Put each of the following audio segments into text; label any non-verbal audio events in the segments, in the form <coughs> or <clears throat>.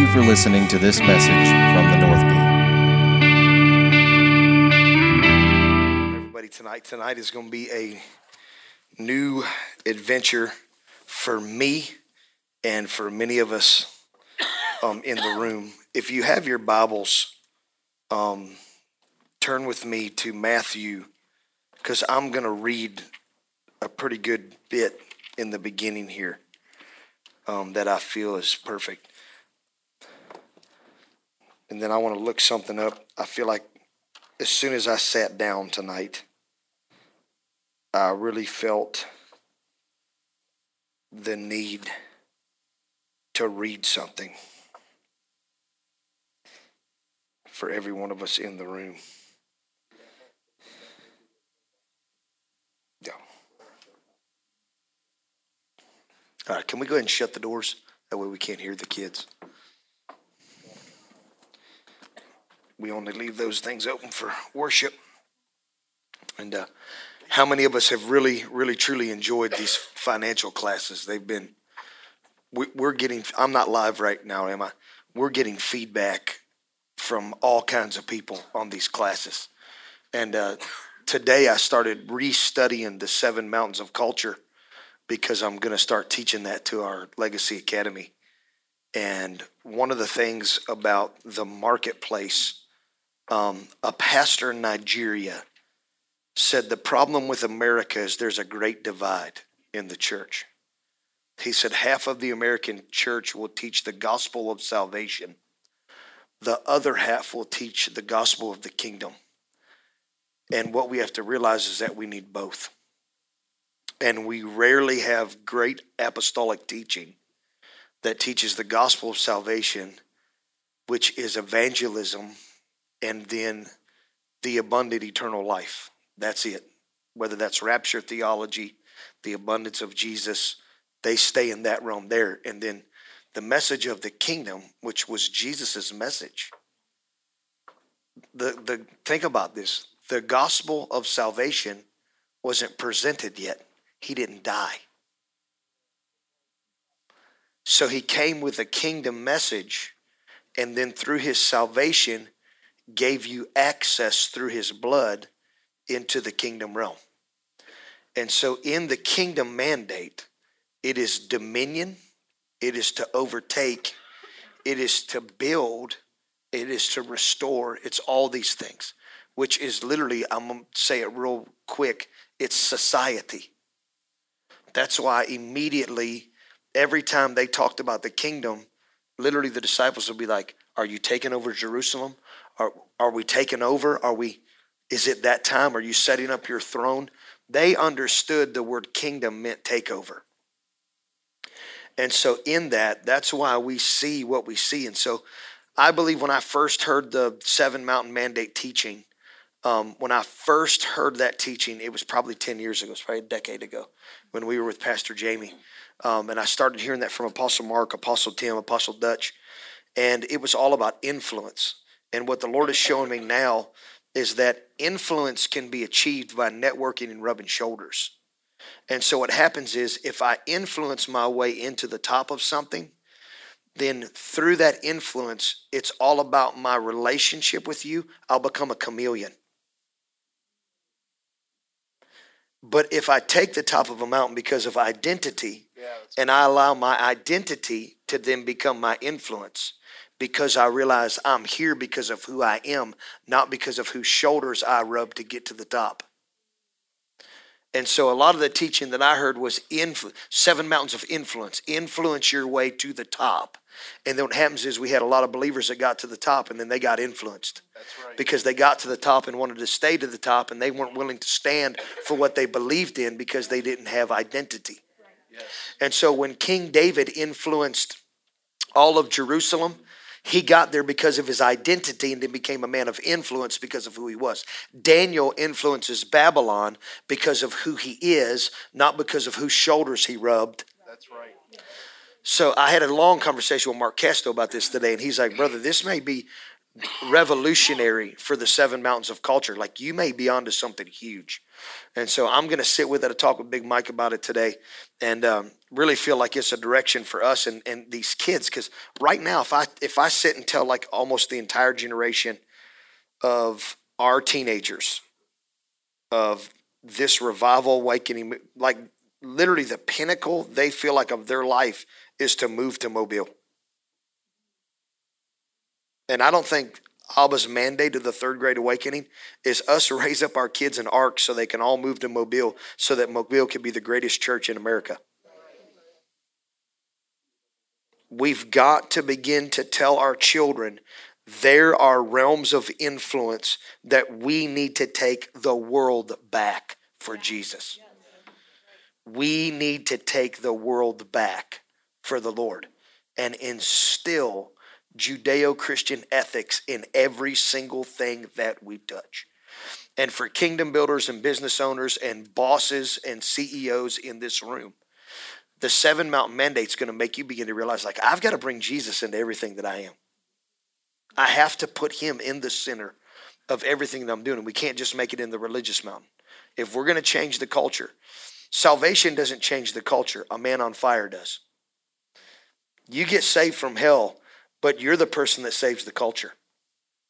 you for listening to this message from the North Gate. Everybody, tonight tonight is going to be a new adventure for me and for many of us um, in the room. If you have your Bibles, um, turn with me to Matthew because I'm going to read a pretty good bit in the beginning here um, that I feel is perfect. And then I want to look something up. I feel like as soon as I sat down tonight, I really felt the need to read something for every one of us in the room. Yeah. All right, can we go ahead and shut the doors? That way we can't hear the kids. We only leave those things open for worship. And uh, how many of us have really, really, truly enjoyed these financial classes? They've been, we, we're getting, I'm not live right now, am I? We're getting feedback from all kinds of people on these classes. And uh, today I started restudying the seven mountains of culture because I'm going to start teaching that to our Legacy Academy. And one of the things about the marketplace, um, a pastor in Nigeria said the problem with America is there's a great divide in the church. He said half of the American church will teach the gospel of salvation, the other half will teach the gospel of the kingdom. And what we have to realize is that we need both. And we rarely have great apostolic teaching that teaches the gospel of salvation, which is evangelism and then the abundant eternal life. That's it. Whether that's rapture theology, the abundance of Jesus, they stay in that realm there. And then the message of the kingdom, which was Jesus' message. The, the think about this. The gospel of salvation wasn't presented yet. He didn't die. So he came with a kingdom message, and then through his salvation, gave you access through his blood into the kingdom realm. And so, in the kingdom mandate, it is dominion, it is to overtake, it is to build, it is to restore. It's all these things, which is literally, I'm going to say it real quick, it's society. That's why immediately, every time they talked about the kingdom, literally the disciples would be like, Are you taking over Jerusalem? Are, are we taking over? Are we is it that time? Are you setting up your throne? They understood the word kingdom meant takeover. And so, in that, that's why we see what we see. And so, I believe when I first heard the Seven Mountain Mandate teaching, um, when I first heard that teaching, it was probably 10 years ago, it's probably a decade ago when we were with Pastor Jamie. Um, and I started hearing that from Apostle Mark, Apostle Tim, Apostle Dutch. And it was all about influence. And what the Lord is showing me now is that influence can be achieved by networking and rubbing shoulders. And so what happens is if I influence my way into the top of something, then through that influence, it's all about my relationship with you. I'll become a chameleon. But if I take the top of a mountain because of identity yeah, and I allow my identity to then become my influence, because I realize I'm here because of who I am, not because of whose shoulders I rub to get to the top. And so a lot of the teaching that I heard was influ- seven mountains of influence. Influence your way to the top. And then what happens is we had a lot of believers that got to the top and then they got influenced. Right. Because they got to the top and wanted to stay to the top and they weren't willing to stand for what they believed in because they didn't have identity. Right. Yes. And so when King David influenced all of Jerusalem, he got there because of his identity and then became a man of influence because of who he was. Daniel influences Babylon because of who he is, not because of whose shoulders he rubbed. That's right. So I had a long conversation with Mark Casto about this today, and he's like, Brother, this may be revolutionary for the seven mountains of culture. Like you may be onto something huge. And so I'm going to sit with it. I talk with Big Mike about it today. And um, really feel like it's a direction for us and, and these kids because right now if i if i sit and tell like almost the entire generation of our teenagers of this revival awakening like literally the pinnacle they feel like of their life is to move to Mobile and i don't think Abba's mandate of the Third Great Awakening is us raise up our kids in arcs so they can all move to Mobile so that Mobile can be the greatest church in America. We've got to begin to tell our children there are realms of influence that we need to take the world back for Jesus. We need to take the world back for the Lord and instill Judeo Christian ethics in every single thing that we touch. And for kingdom builders and business owners and bosses and CEOs in this room, the seven mountain mandate is going to make you begin to realize like I've got to bring Jesus into everything that I am. I have to put him in the center of everything that I'm doing. And we can't just make it in the religious mountain. If we're going to change the culture, salvation doesn't change the culture. A man on fire does. You get saved from hell, but you're the person that saves the culture.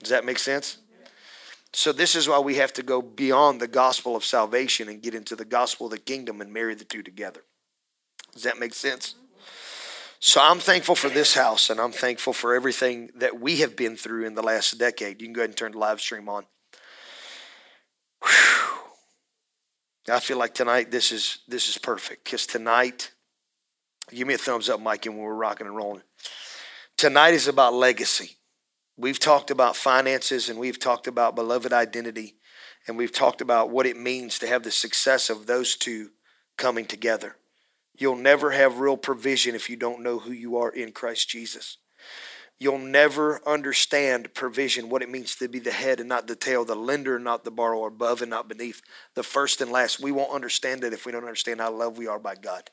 Does that make sense? So, this is why we have to go beyond the gospel of salvation and get into the gospel of the kingdom and marry the two together. Does that make sense? So I'm thankful for this house and I'm thankful for everything that we have been through in the last decade. You can go ahead and turn the live stream on. Whew. I feel like tonight this is this is perfect because tonight, give me a thumbs up, Mike, and we're rocking and rolling. Tonight is about legacy. We've talked about finances and we've talked about beloved identity and we've talked about what it means to have the success of those two coming together. You'll never have real provision if you don't know who you are in Christ Jesus. You'll never understand provision, what it means to be the head and not the tail, the lender, and not the borrower, above and not beneath, the first and last. We won't understand it if we don't understand how loved we are by God.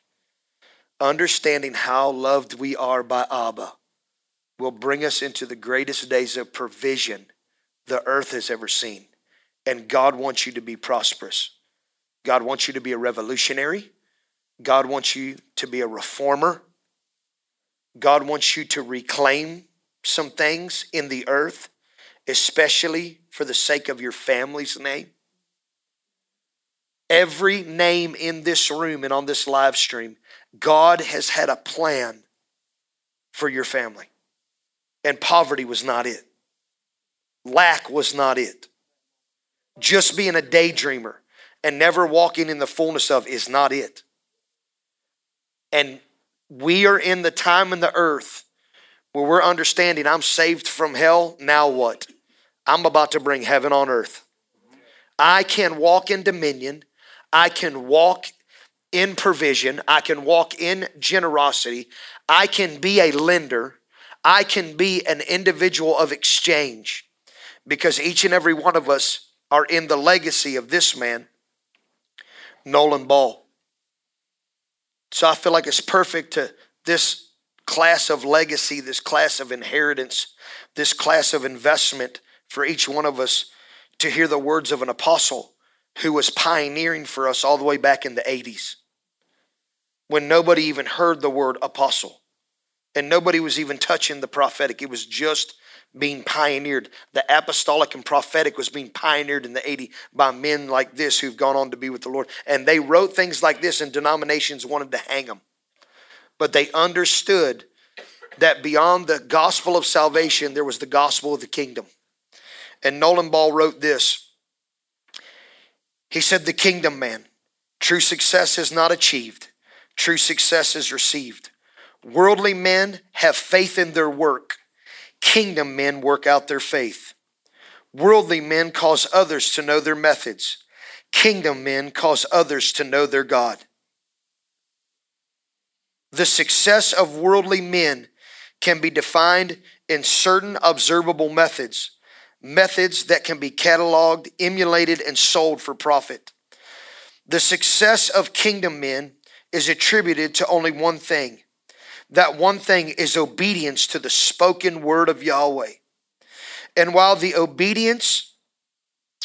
Understanding how loved we are by Abba will bring us into the greatest days of provision the earth has ever seen. And God wants you to be prosperous. God wants you to be a revolutionary. God wants you to be a reformer. God wants you to reclaim some things in the earth, especially for the sake of your family's name. Every name in this room and on this live stream, God has had a plan for your family. And poverty was not it, lack was not it. Just being a daydreamer and never walking in the fullness of is not it. And we are in the time in the earth where we're understanding I'm saved from hell. Now what? I'm about to bring heaven on earth. I can walk in dominion. I can walk in provision. I can walk in generosity. I can be a lender. I can be an individual of exchange because each and every one of us are in the legacy of this man, Nolan Ball. So I feel like it's perfect to this class of legacy, this class of inheritance, this class of investment for each one of us to hear the words of an apostle who was pioneering for us all the way back in the 80s when nobody even heard the word apostle and nobody was even touching the prophetic. It was just being pioneered. The apostolic and prophetic was being pioneered in the 80 by men like this who've gone on to be with the Lord. And they wrote things like this, and denominations wanted to hang them. But they understood that beyond the gospel of salvation, there was the gospel of the kingdom. And Nolan Ball wrote this. He said, The kingdom man, true success is not achieved, true success is received. Worldly men have faith in their work Kingdom men work out their faith. Worldly men cause others to know their methods. Kingdom men cause others to know their God. The success of worldly men can be defined in certain observable methods, methods that can be cataloged, emulated, and sold for profit. The success of kingdom men is attributed to only one thing that one thing is obedience to the spoken word of Yahweh. And while the obedience,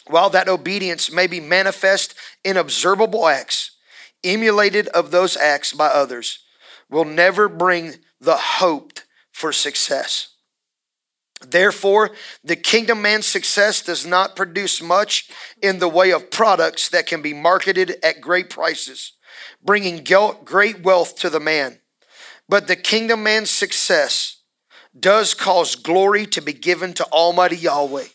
while that obedience may be manifest in observable acts, emulated of those acts by others, will never bring the hope for success. Therefore, the kingdom man's success does not produce much in the way of products that can be marketed at great prices, bringing great wealth to the man. But the kingdom man's success does cause glory to be given to Almighty Yahweh.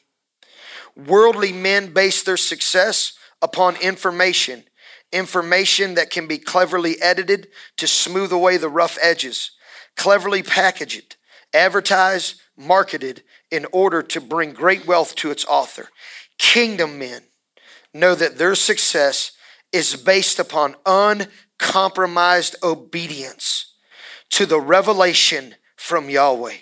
Worldly men base their success upon information, information that can be cleverly edited to smooth away the rough edges, cleverly packaged, advertised, marketed in order to bring great wealth to its author. Kingdom men know that their success is based upon uncompromised obedience to the revelation from Yahweh.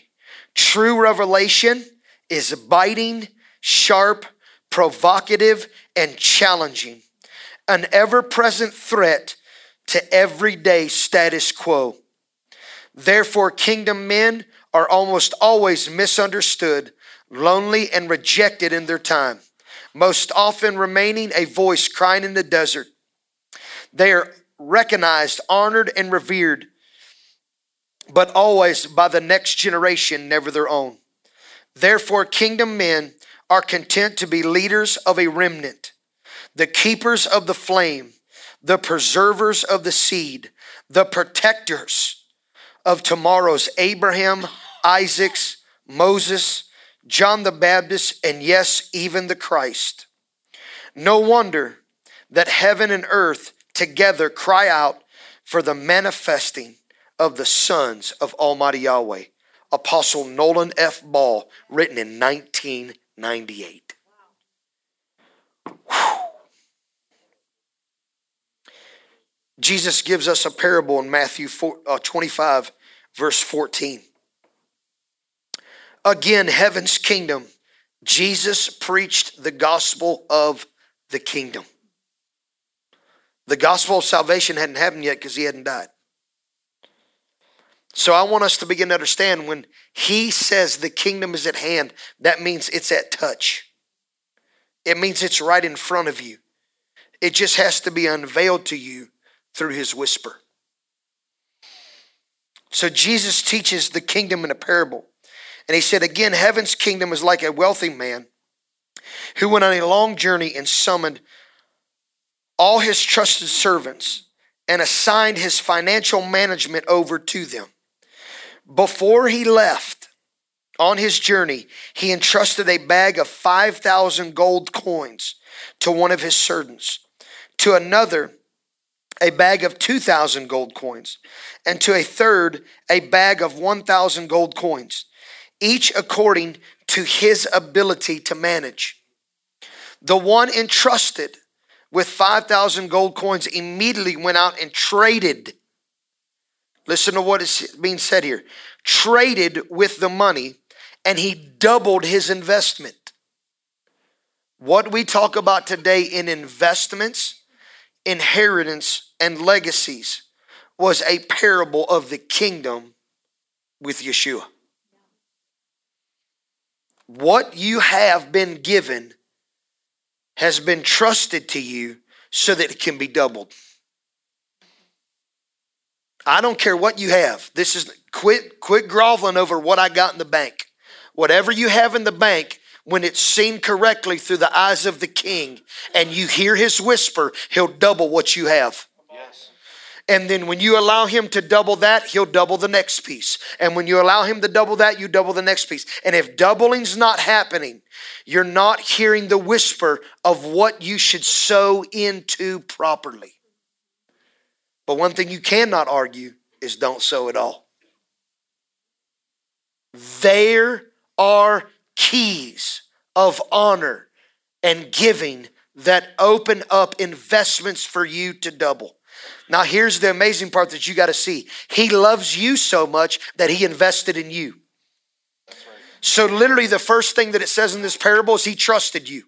True revelation is biting, sharp, provocative, and challenging, an ever present threat to everyday status quo. Therefore, kingdom men are almost always misunderstood, lonely, and rejected in their time, most often remaining a voice crying in the desert. They are recognized, honored, and revered, but always by the next generation, never their own. Therefore, kingdom men are content to be leaders of a remnant, the keepers of the flame, the preservers of the seed, the protectors of tomorrow's Abraham, Isaac's, Moses, John the Baptist, and yes, even the Christ. No wonder that heaven and earth together cry out for the manifesting of the sons of Almighty Yahweh. Apostle Nolan F. Ball, written in 1998. Jesus gives us a parable in Matthew 4, uh, 25, verse 14. Again, heaven's kingdom. Jesus preached the gospel of the kingdom. The gospel of salvation hadn't happened yet because he hadn't died. So I want us to begin to understand when he says the kingdom is at hand, that means it's at touch. It means it's right in front of you. It just has to be unveiled to you through his whisper. So Jesus teaches the kingdom in a parable. And he said, Again, heaven's kingdom is like a wealthy man who went on a long journey and summoned all his trusted servants and assigned his financial management over to them. Before he left on his journey, he entrusted a bag of 5,000 gold coins to one of his servants, to another, a bag of 2,000 gold coins, and to a third, a bag of 1,000 gold coins each according to his ability to manage. The one entrusted with 5,000 gold coins immediately went out and traded. Listen to what is being said here traded with the money, and he doubled his investment. What we talk about today in investments, inheritance, and legacies was a parable of the kingdom with Yeshua. What you have been given has been trusted to you so that it can be doubled. I don't care what you have. This is quit quit groveling over what I got in the bank. Whatever you have in the bank, when it's seen correctly through the eyes of the king and you hear his whisper, he'll double what you have. And then when you allow him to double that, he'll double the next piece. And when you allow him to double that, you double the next piece. And if doubling's not happening, you're not hearing the whisper of what you should sow into properly. But one thing you cannot argue is don't sow at all. There are keys of honor and giving that open up investments for you to double. Now, here's the amazing part that you got to see He loves you so much that He invested in you. So, literally, the first thing that it says in this parable is He trusted you.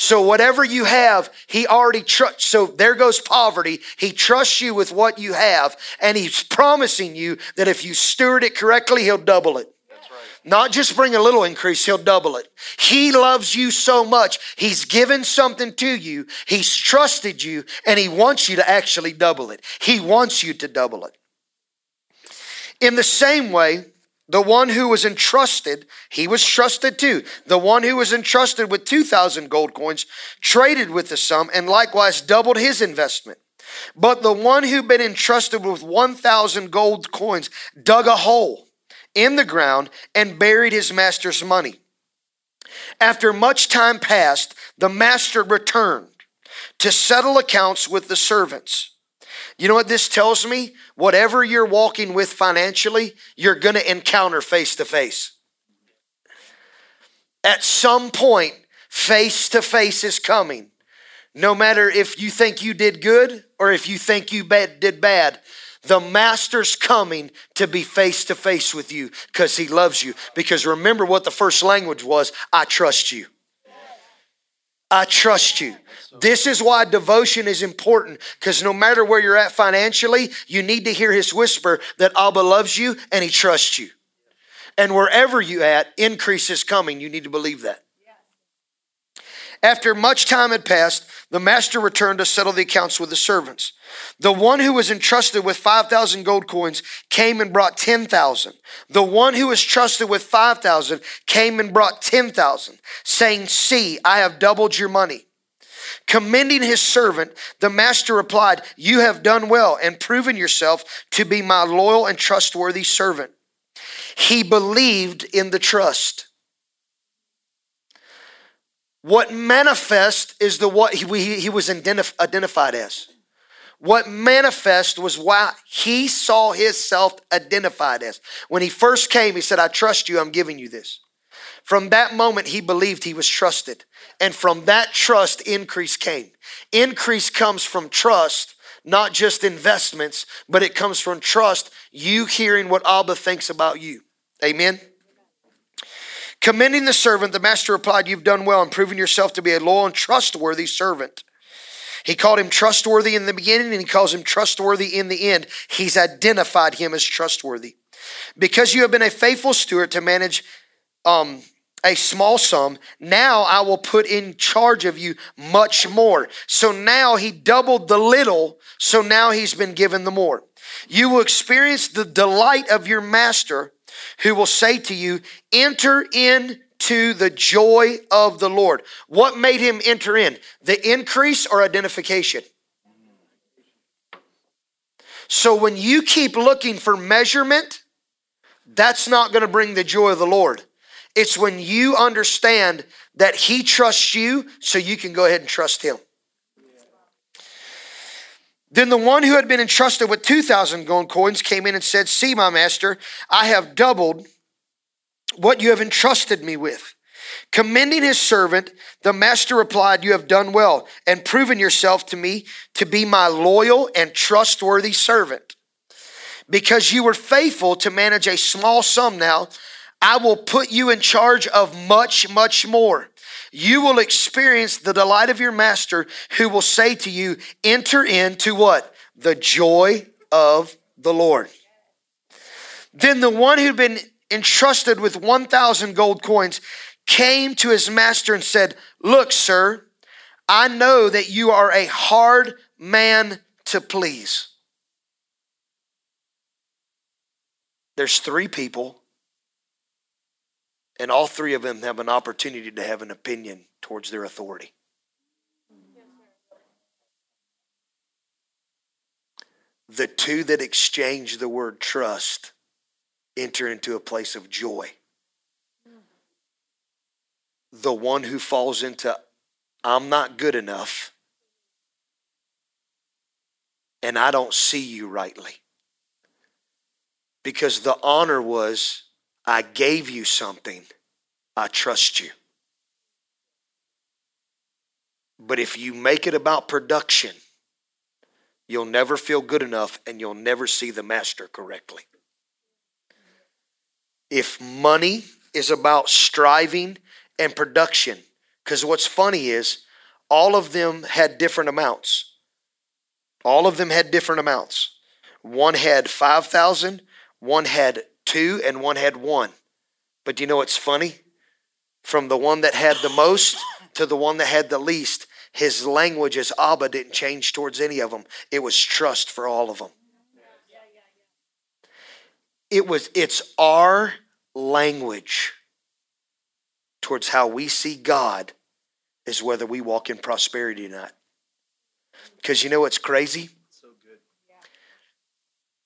So, whatever you have, He already trusts. So, there goes poverty. He trusts you with what you have, and He's promising you that if you steward it correctly, He'll double it. Not just bring a little increase, he'll double it. He loves you so much. He's given something to you. He's trusted you and he wants you to actually double it. He wants you to double it. In the same way, the one who was entrusted, he was trusted too. The one who was entrusted with 2,000 gold coins traded with the sum and likewise doubled his investment. But the one who'd been entrusted with 1,000 gold coins dug a hole in the ground and buried his master's money. After much time passed, the master returned to settle accounts with the servants. You know what this tells me? Whatever you're walking with financially, you're going to encounter face to face. At some point, face to face is coming. No matter if you think you did good or if you think you bad, did bad, the master's coming to be face to face with you because he loves you. Because remember what the first language was I trust you. I trust you. This is why devotion is important because no matter where you're at financially, you need to hear his whisper that Abba loves you and he trusts you. And wherever you at, increase is coming. You need to believe that. After much time had passed, the master returned to settle the accounts with the servants. The one who was entrusted with 5,000 gold coins came and brought 10,000. The one who was trusted with 5,000 came and brought 10,000, saying, See, I have doubled your money. Commending his servant, the master replied, You have done well and proven yourself to be my loyal and trustworthy servant. He believed in the trust. What manifest is the what he, he was identified as. What manifest was why he saw himself identified as. When he first came, he said, I trust you, I'm giving you this. From that moment, he believed he was trusted. And from that trust, increase came. Increase comes from trust, not just investments, but it comes from trust, you hearing what Abba thinks about you. Amen. Commending the servant, the master replied, You've done well in proving yourself to be a loyal and trustworthy servant. He called him trustworthy in the beginning and he calls him trustworthy in the end. He's identified him as trustworthy. Because you have been a faithful steward to manage um, a small sum, now I will put in charge of you much more. So now he doubled the little, so now he's been given the more. You will experience the delight of your master who will say to you, Enter into the joy of the Lord. What made him enter in? The increase or identification? So when you keep looking for measurement, that's not going to bring the joy of the Lord. It's when you understand that He trusts you, so you can go ahead and trust Him. Then the one who had been entrusted with 2,000 gold coins came in and said, See, my master, I have doubled what you have entrusted me with. Commending his servant, the master replied, You have done well and proven yourself to me to be my loyal and trustworthy servant. Because you were faithful to manage a small sum now, I will put you in charge of much, much more you will experience the delight of your master who will say to you, Enter into what? The joy of the Lord. Then the one who'd been entrusted with 1,000 gold coins came to his master and said, Look, sir, I know that you are a hard man to please. There's three people and all three of them have an opportunity to have an opinion towards their authority. The two that exchange the word trust enter into a place of joy. The one who falls into, I'm not good enough, and I don't see you rightly. Because the honor was, I gave you something, I trust you. But if you make it about production, you'll never feel good enough and you'll never see the master correctly. If money is about striving and production, because what's funny is all of them had different amounts. All of them had different amounts. One had 5,000, one had two and one had one. But you know what's funny? From the one that had the most to the one that had the least, his language as Abba didn't change towards any of them. It was trust for all of them. it was it's our language towards how we see God is whether we walk in prosperity or not. Because you know what's crazy?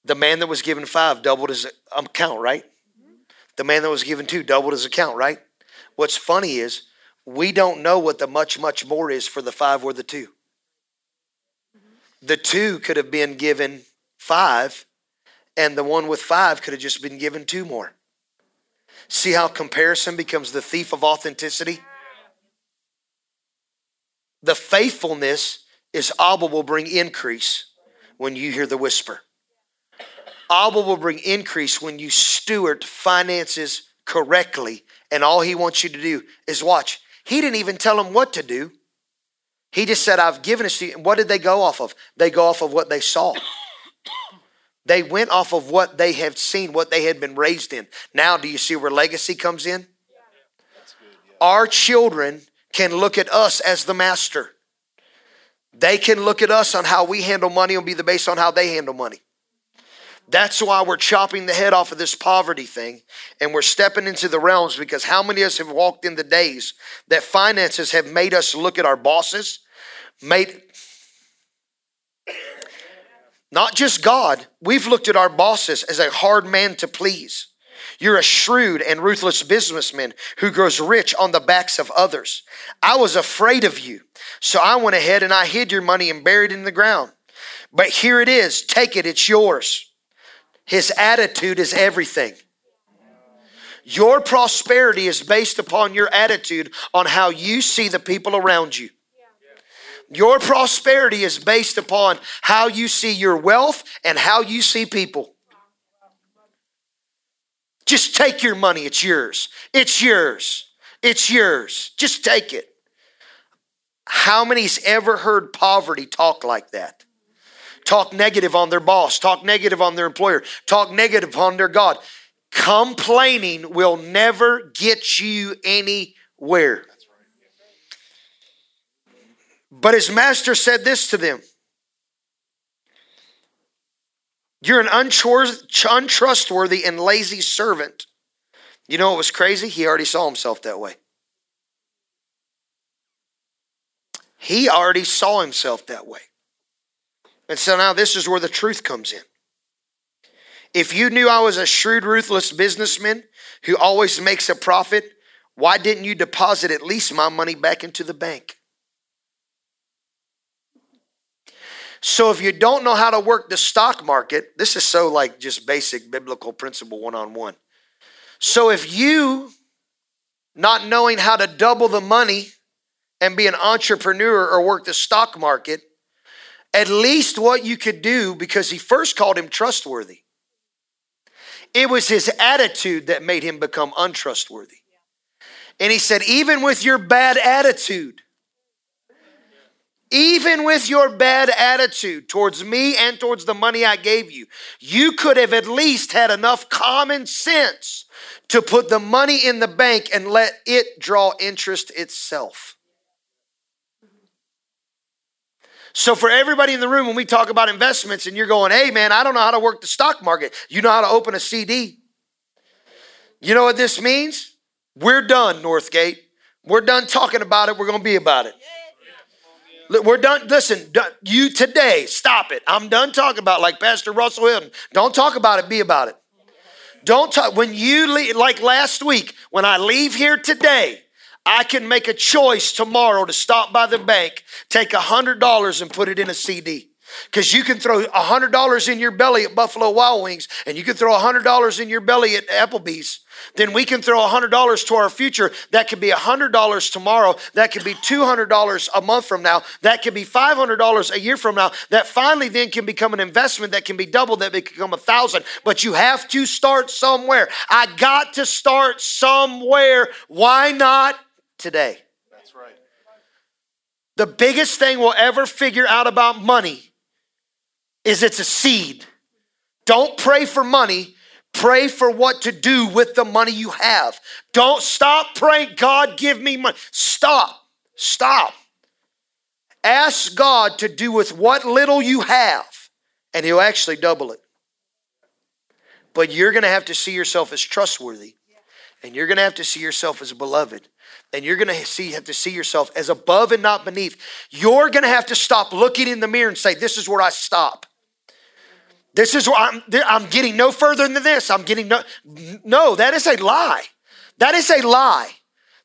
The man that was given five doubled his account, right? The man that was given two doubled his account, right? What's funny is we don't know what the much, much more is for the five or the two. The two could have been given five, and the one with five could have just been given two more. See how comparison becomes the thief of authenticity? The faithfulness is Abba will bring increase when you hear the whisper. Abba will bring increase when you steward finances correctly, and all he wants you to do is watch. He didn't even tell them what to do. He just said, I've given it to you. And what did they go off of? They go off of what they saw. They went off of what they had seen, what they had been raised in. Now, do you see where legacy comes in? Our children can look at us as the master. They can look at us on how we handle money and be the base on how they handle money. That's why we're chopping the head off of this poverty thing and we're stepping into the realms because how many of us have walked in the days that finances have made us look at our bosses, made not just God, we've looked at our bosses as a hard man to please. You're a shrewd and ruthless businessman who grows rich on the backs of others. I was afraid of you, so I went ahead and I hid your money and buried it in the ground. But here it is, take it, it's yours. His attitude is everything. Your prosperity is based upon your attitude on how you see the people around you. Your prosperity is based upon how you see your wealth and how you see people. Just take your money, it's yours. It's yours. It's yours. Just take it. How many's ever heard poverty talk like that? Talk negative on their boss, talk negative on their employer, talk negative on their God. Complaining will never get you anywhere. But his master said this to them You're an untrustworthy and lazy servant. You know what was crazy? He already saw himself that way. He already saw himself that way. And so now this is where the truth comes in. If you knew I was a shrewd, ruthless businessman who always makes a profit, why didn't you deposit at least my money back into the bank? So if you don't know how to work the stock market, this is so like just basic biblical principle one on one. So if you not knowing how to double the money and be an entrepreneur or work the stock market, at least what you could do because he first called him trustworthy. It was his attitude that made him become untrustworthy. And he said, even with your bad attitude, even with your bad attitude towards me and towards the money I gave you, you could have at least had enough common sense to put the money in the bank and let it draw interest itself. So, for everybody in the room, when we talk about investments and you're going, hey, man, I don't know how to work the stock market, you know how to open a CD. You know what this means? We're done, Northgate. We're done talking about it. We're going to be about it. We're done. Listen, you today, stop it. I'm done talking about like Pastor Russell Hilton. Don't talk about it, be about it. Don't talk. When you leave, like last week, when I leave here today, I can make a choice tomorrow to stop by the bank, take a $100 and put it in a CD. Because you can throw $100 in your belly at Buffalo Wild Wings and you can throw $100 in your belly at Applebee's then we can throw $100 to our future. That could be $100 tomorrow. That could be $200 a month from now. That could be $500 a year from now. That finally then can become an investment that can be doubled, that can become a thousand. But you have to start somewhere. I got to start somewhere. Why not today? That's right. The biggest thing we'll ever figure out about money is it's a seed. Don't pray for money Pray for what to do with the money you have. Don't stop praying, God, give me money. Stop. Stop. Ask God to do with what little you have, and He'll actually double it. But you're going to have to see yourself as trustworthy. And you're going to have to see yourself as beloved. And you're to see, have to see yourself as above and not beneath. You're to have to stop looking in the mirror and say, This is where I stop. This is where I'm, I'm getting no further than this. I'm getting no. No, that is a lie. That is a lie.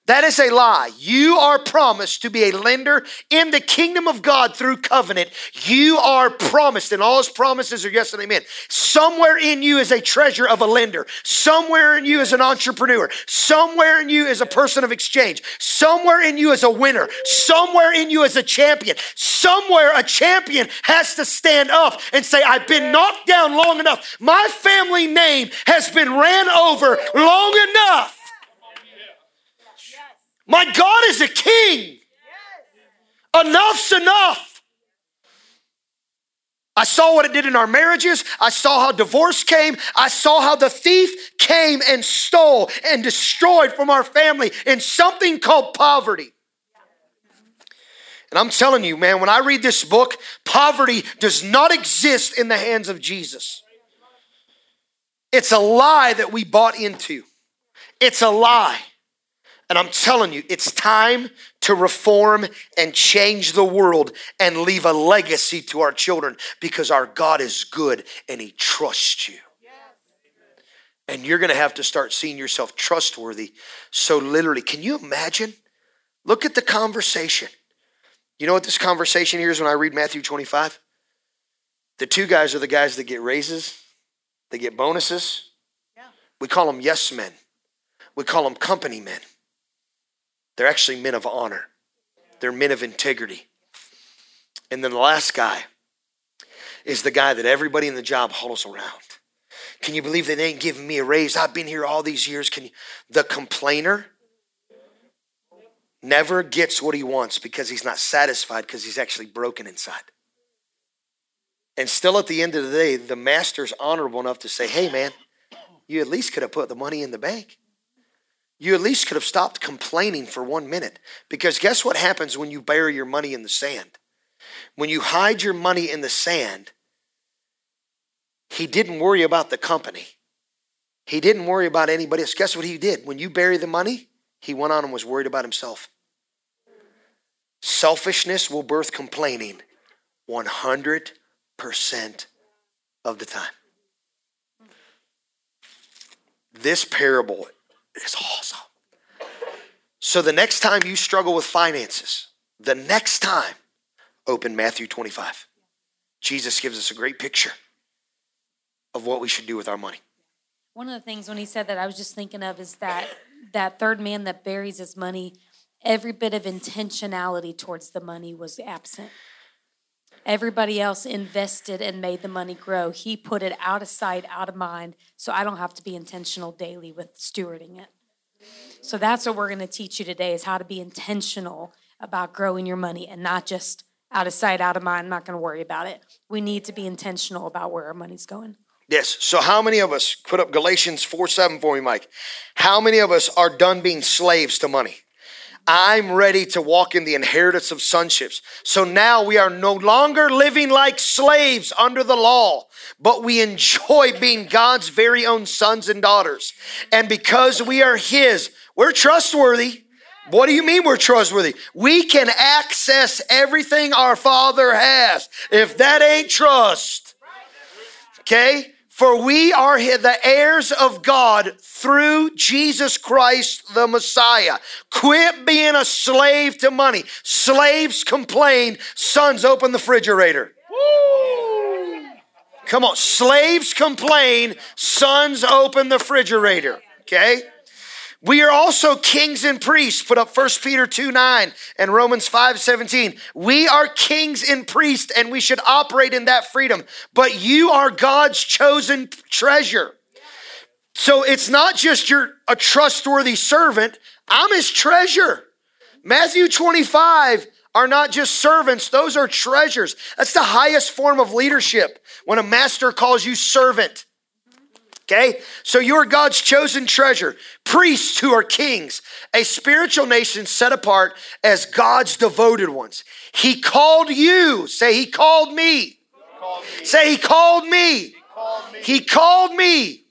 That is a lie. You are promised to be a lender in the kingdom of God through covenant. You are promised, and all his promises are yes and amen. Somewhere in you is a treasure of a lender. Somewhere in you is an entrepreneur. Somewhere in you is a person of exchange. Somewhere in you is a winner. Somewhere in you is a champion. Somewhere a champion has to stand up and say, I've been knocked down long enough. My family name has been ran over long enough. My God is a king. Enough's enough. I saw what it did in our marriages. I saw how divorce came. I saw how the thief came and stole and destroyed from our family in something called poverty. And I'm telling you, man, when I read this book, poverty does not exist in the hands of Jesus. It's a lie that we bought into. It's a lie. And I'm telling you, it's time to reform and change the world and leave a legacy to our children because our God is good and He trusts you. And you're going to have to start seeing yourself trustworthy. So, literally, can you imagine? Look at the conversation. You know what this conversation here is when I read Matthew 25? The two guys are the guys that get raises, they get bonuses. We call them yes men, we call them company men. They're actually men of honor, they're men of integrity. And then the last guy is the guy that everybody in the job huddles around. Can you believe they ain't giving me a raise? I've been here all these years. Can you? The complainer never gets what he wants because he's not satisfied because he's actually broken inside. And still at the end of the day, the master's honorable enough to say, hey, man, you at least could have put the money in the bank you at least could have stopped complaining for one minute. Because guess what happens when you bury your money in the sand? When you hide your money in the sand, he didn't worry about the company. He didn't worry about anybody else. Guess what he did? When you bury the money, he went on and was worried about himself. Selfishness will birth complaining 100% of the time. This parable it's awesome. So the next time you struggle with finances, the next time, open Matthew 25. Jesus gives us a great picture of what we should do with our money. One of the things when he said that I was just thinking of is that that third man that buries his money, every bit of intentionality towards the money was absent. Everybody else invested and made the money grow. He put it out of sight, out of mind, so I don't have to be intentional daily with stewarding it. So that's what we're going to teach you today is how to be intentional about growing your money and not just out of sight, out of mind, not going to worry about it. We need to be intentional about where our money's going. Yes. So, how many of us, put up Galatians 4 7 for me, Mike? How many of us are done being slaves to money? I'm ready to walk in the inheritance of sonships. So now we are no longer living like slaves under the law, but we enjoy being God's very own sons and daughters. And because we are His, we're trustworthy. What do you mean we're trustworthy? We can access everything our Father has. If that ain't trust, okay? For we are the heirs of God through Jesus Christ the Messiah. Quit being a slave to money. Slaves complain, sons open the refrigerator. Come on, slaves complain, sons open the refrigerator. Okay? We are also kings and priests. Put up 1 Peter 2 9 and Romans 5 17. We are kings and priests and we should operate in that freedom. But you are God's chosen treasure. So it's not just you're a trustworthy servant, I'm his treasure. Matthew 25 are not just servants, those are treasures. That's the highest form of leadership when a master calls you servant. Okay? So you're God's chosen treasure, priests who are kings, a spiritual nation set apart as God's devoted ones. He called you. Say, He called me. He called me. Say, He called me. He called me. He called me.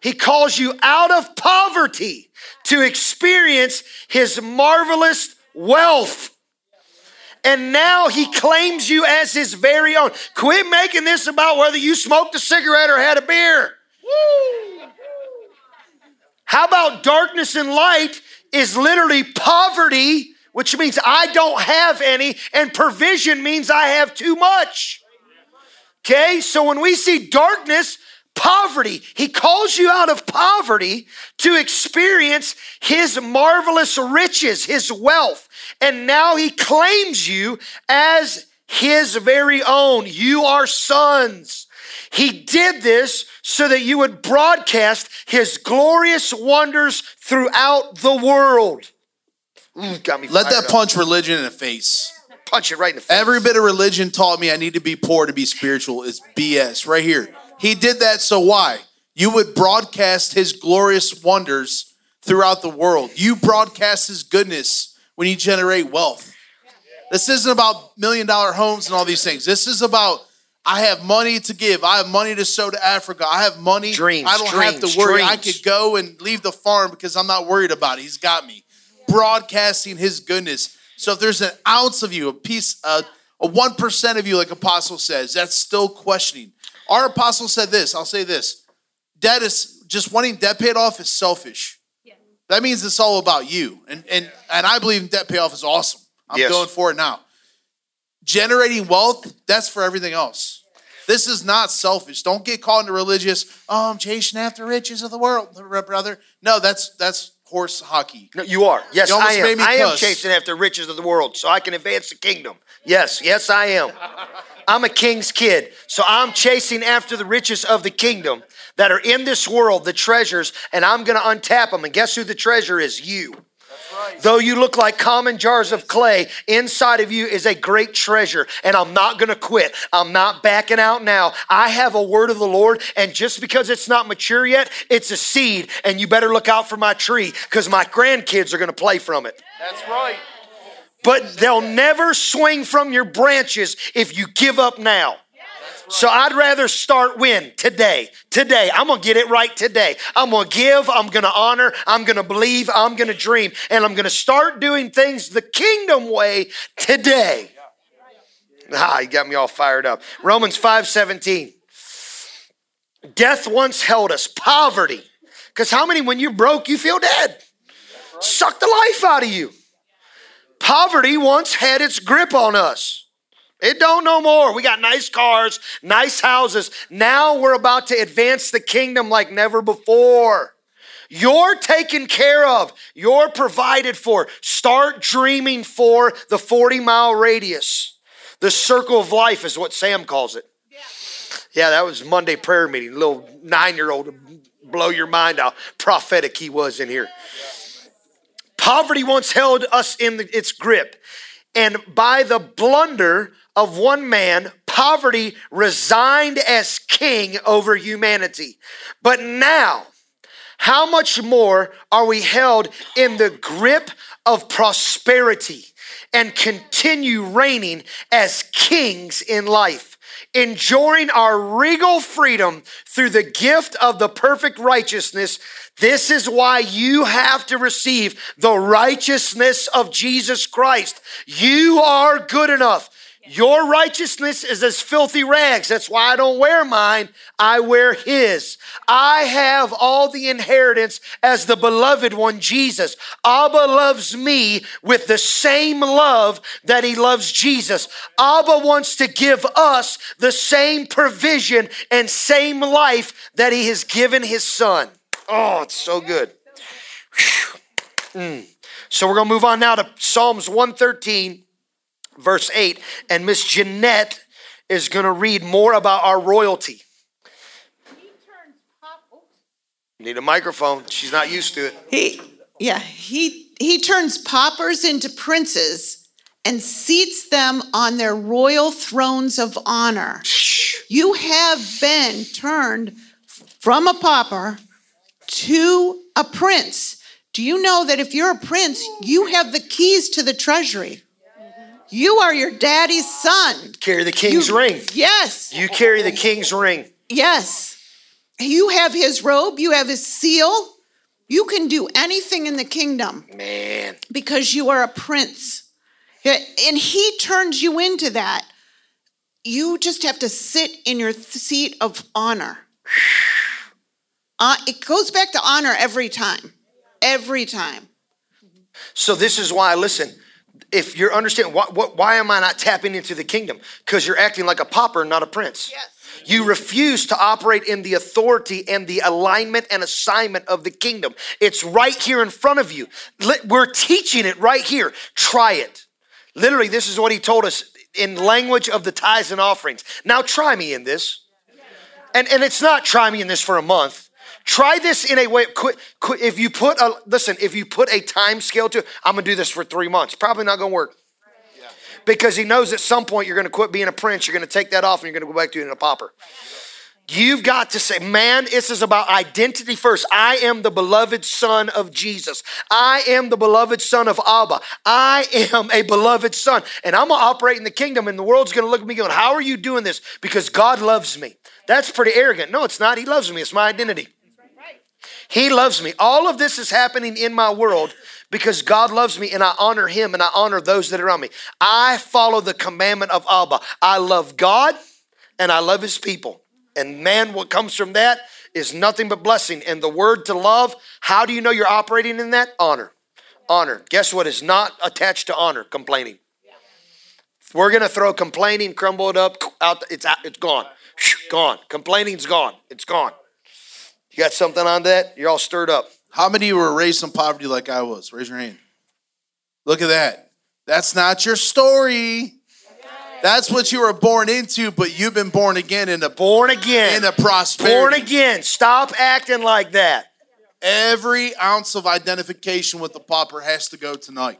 He calls you out of poverty to experience his marvelous wealth. And now he claims you as his very own. Quit making this about whether you smoked a cigarette or had a beer. How about darkness and light is literally poverty, which means I don't have any, and provision means I have too much. Okay, so when we see darkness, poverty, he calls you out of poverty to experience his marvelous riches, his wealth. And now he claims you as his very own. You are sons. He did this so that you would broadcast his glorious wonders throughout the world. Ooh, got me Let that up. punch religion in the face. punch it right in the face. Every bit of religion taught me I need to be poor to be spiritual is BS right here. He did that so why? You would broadcast his glorious wonders throughout the world. You broadcast his goodness when you generate wealth. This isn't about million dollar homes and all these things. This is about I have money to give. I have money to sow to Africa. I have money. Dreams, I don't have to worry. I could go and leave the farm because I'm not worried about it. He's got me. Broadcasting his goodness. So if there's an ounce of you, a piece, a one percent of you, like Apostle says, that's still questioning. Our apostle said this. I'll say this: debt is just wanting debt paid off is selfish. That means it's all about you, and and and I believe debt payoff is awesome. I'm Yes. going for it now. Generating wealth, that's for everything else. This is not selfish. Don't get caught into religious. Oh, I'm chasing after riches of the world, brother. No, that's that's horse hockey. No, you are. Yes, You I almost am. I am chasing after riches of the world so I can advance the kingdom. Yes, yes, I am. <laughs> I'm a king's kid, so I'm chasing after the riches of the kingdom that are in this world, the treasures, and I'm going to untap them. And guess who the treasure is? You. Though you look like common jars of clay, inside of you is a great treasure. And I'm not going to quit. I'm not backing out now. I have a word of the Lord, and just because it's not mature yet, it's a seed. And you better look out for my tree because my grandkids are going to play from it. That's right. But they'll never swing from your branches if you give up now. So I'd rather start when? Today. Today. I'm going to get it right today. I'm going to give, I'm going to honor, I'm going to believe, I'm going to dream, and I'm going to start doing things the kingdom way today. Ah, you got me all fired up. Romans 5:17. Death once held us, poverty. Because how many, when you're broke, you feel dead? Suck the life out of you. Poverty once had its grip on us. It don't no more. We got nice cars, nice houses. Now we're about to advance the kingdom like never before. You're taken care of. You're provided for. Start dreaming for the 40 mile radius. The circle of life is what Sam calls it. Yeah, that was Monday prayer meeting. Little nine year old blow your mind how prophetic he was in here. Poverty once held us in the, its grip. And by the blunder of one man, poverty resigned as king over humanity. But now, how much more are we held in the grip of prosperity and continue reigning as kings in life? enjoying our regal freedom through the gift of the perfect righteousness. This is why you have to receive the righteousness of Jesus Christ. You are good enough. Your righteousness is as filthy rags. That's why I don't wear mine. I wear his. I have all the inheritance as the beloved one, Jesus. Abba loves me with the same love that he loves Jesus. Abba wants to give us the same provision and same life that he has given his son. Oh, it's so good. Mm. So we're going to move on now to Psalms 113 verse 8. And Miss Jeanette is going to read more about our royalty. Need a microphone. She's not used to it. He, yeah, he he turns paupers into princes and seats them on their royal thrones of honor. You have been turned from a pauper to a prince. Do you know that if you're a prince, you have the keys to the treasury? You are your daddy's son. Carry the king's You- ring. Yes, You carry the king's ring. yes. You have his robe, you have his seal. You can do anything in the kingdom Man. because you are a prince. And he turns you into that. You just have to sit in your seat of honor. <sighs> <sighs> <sighs> Uh, it goes back to honor every time. Every time. So this is why, listen, if you're understanding, why, why, why am I not tapping into the kingdom? Because you're acting like a pauper, not a prince. Yes. You refuse to operate in the authority and the alignment and assignment of the kingdom. It's right here in front of you. We're teaching it right here. Try it. Literally, this is what he told us in language of the tithes and offerings. Now, try me in this. And, and it's not try me in this for a month. Try this in a way. Quit, quit, if you put a listen, if you put a time scale to, I'm gonna do this for three months. Probably not gonna work because he knows at some point you're to quit being a prince. You're to take that off and you're to go back to being a pauper. You've got to say, man, this is about identity first. I am the beloved son of Jesus. I am the beloved son of Abba. I am a beloved son. And I'm going to operate in the kingdom, and the world's going to look at me going, How are you doing this? Because God loves me. That's pretty arrogant. No, it's not. He loves me. It's my identity. He loves me. All of this is happening in my world because God loves me and I honor him and I honor those that are around me. I follow the commandment of Abba. I love God and I love his people. And man, what comes from that is nothing but blessing. And the word to love, how do you know you're operating in that? Honor. Honor. Guess what is not attached to honor? Complaining. We're going to throw complaining, crumble it up, out. It's out, it's gone. Gone. Complaining's gone. It's gone. You got something on that? You're all stirred up. How many of you were raised in poverty like I was? Raise your hand. Look at that. That's not your story. That's what you were born into, but you've been born again in a Born again. in a prosperity. Born again. Stop acting like that. Every ounce of identification with the pauper has to go tonight.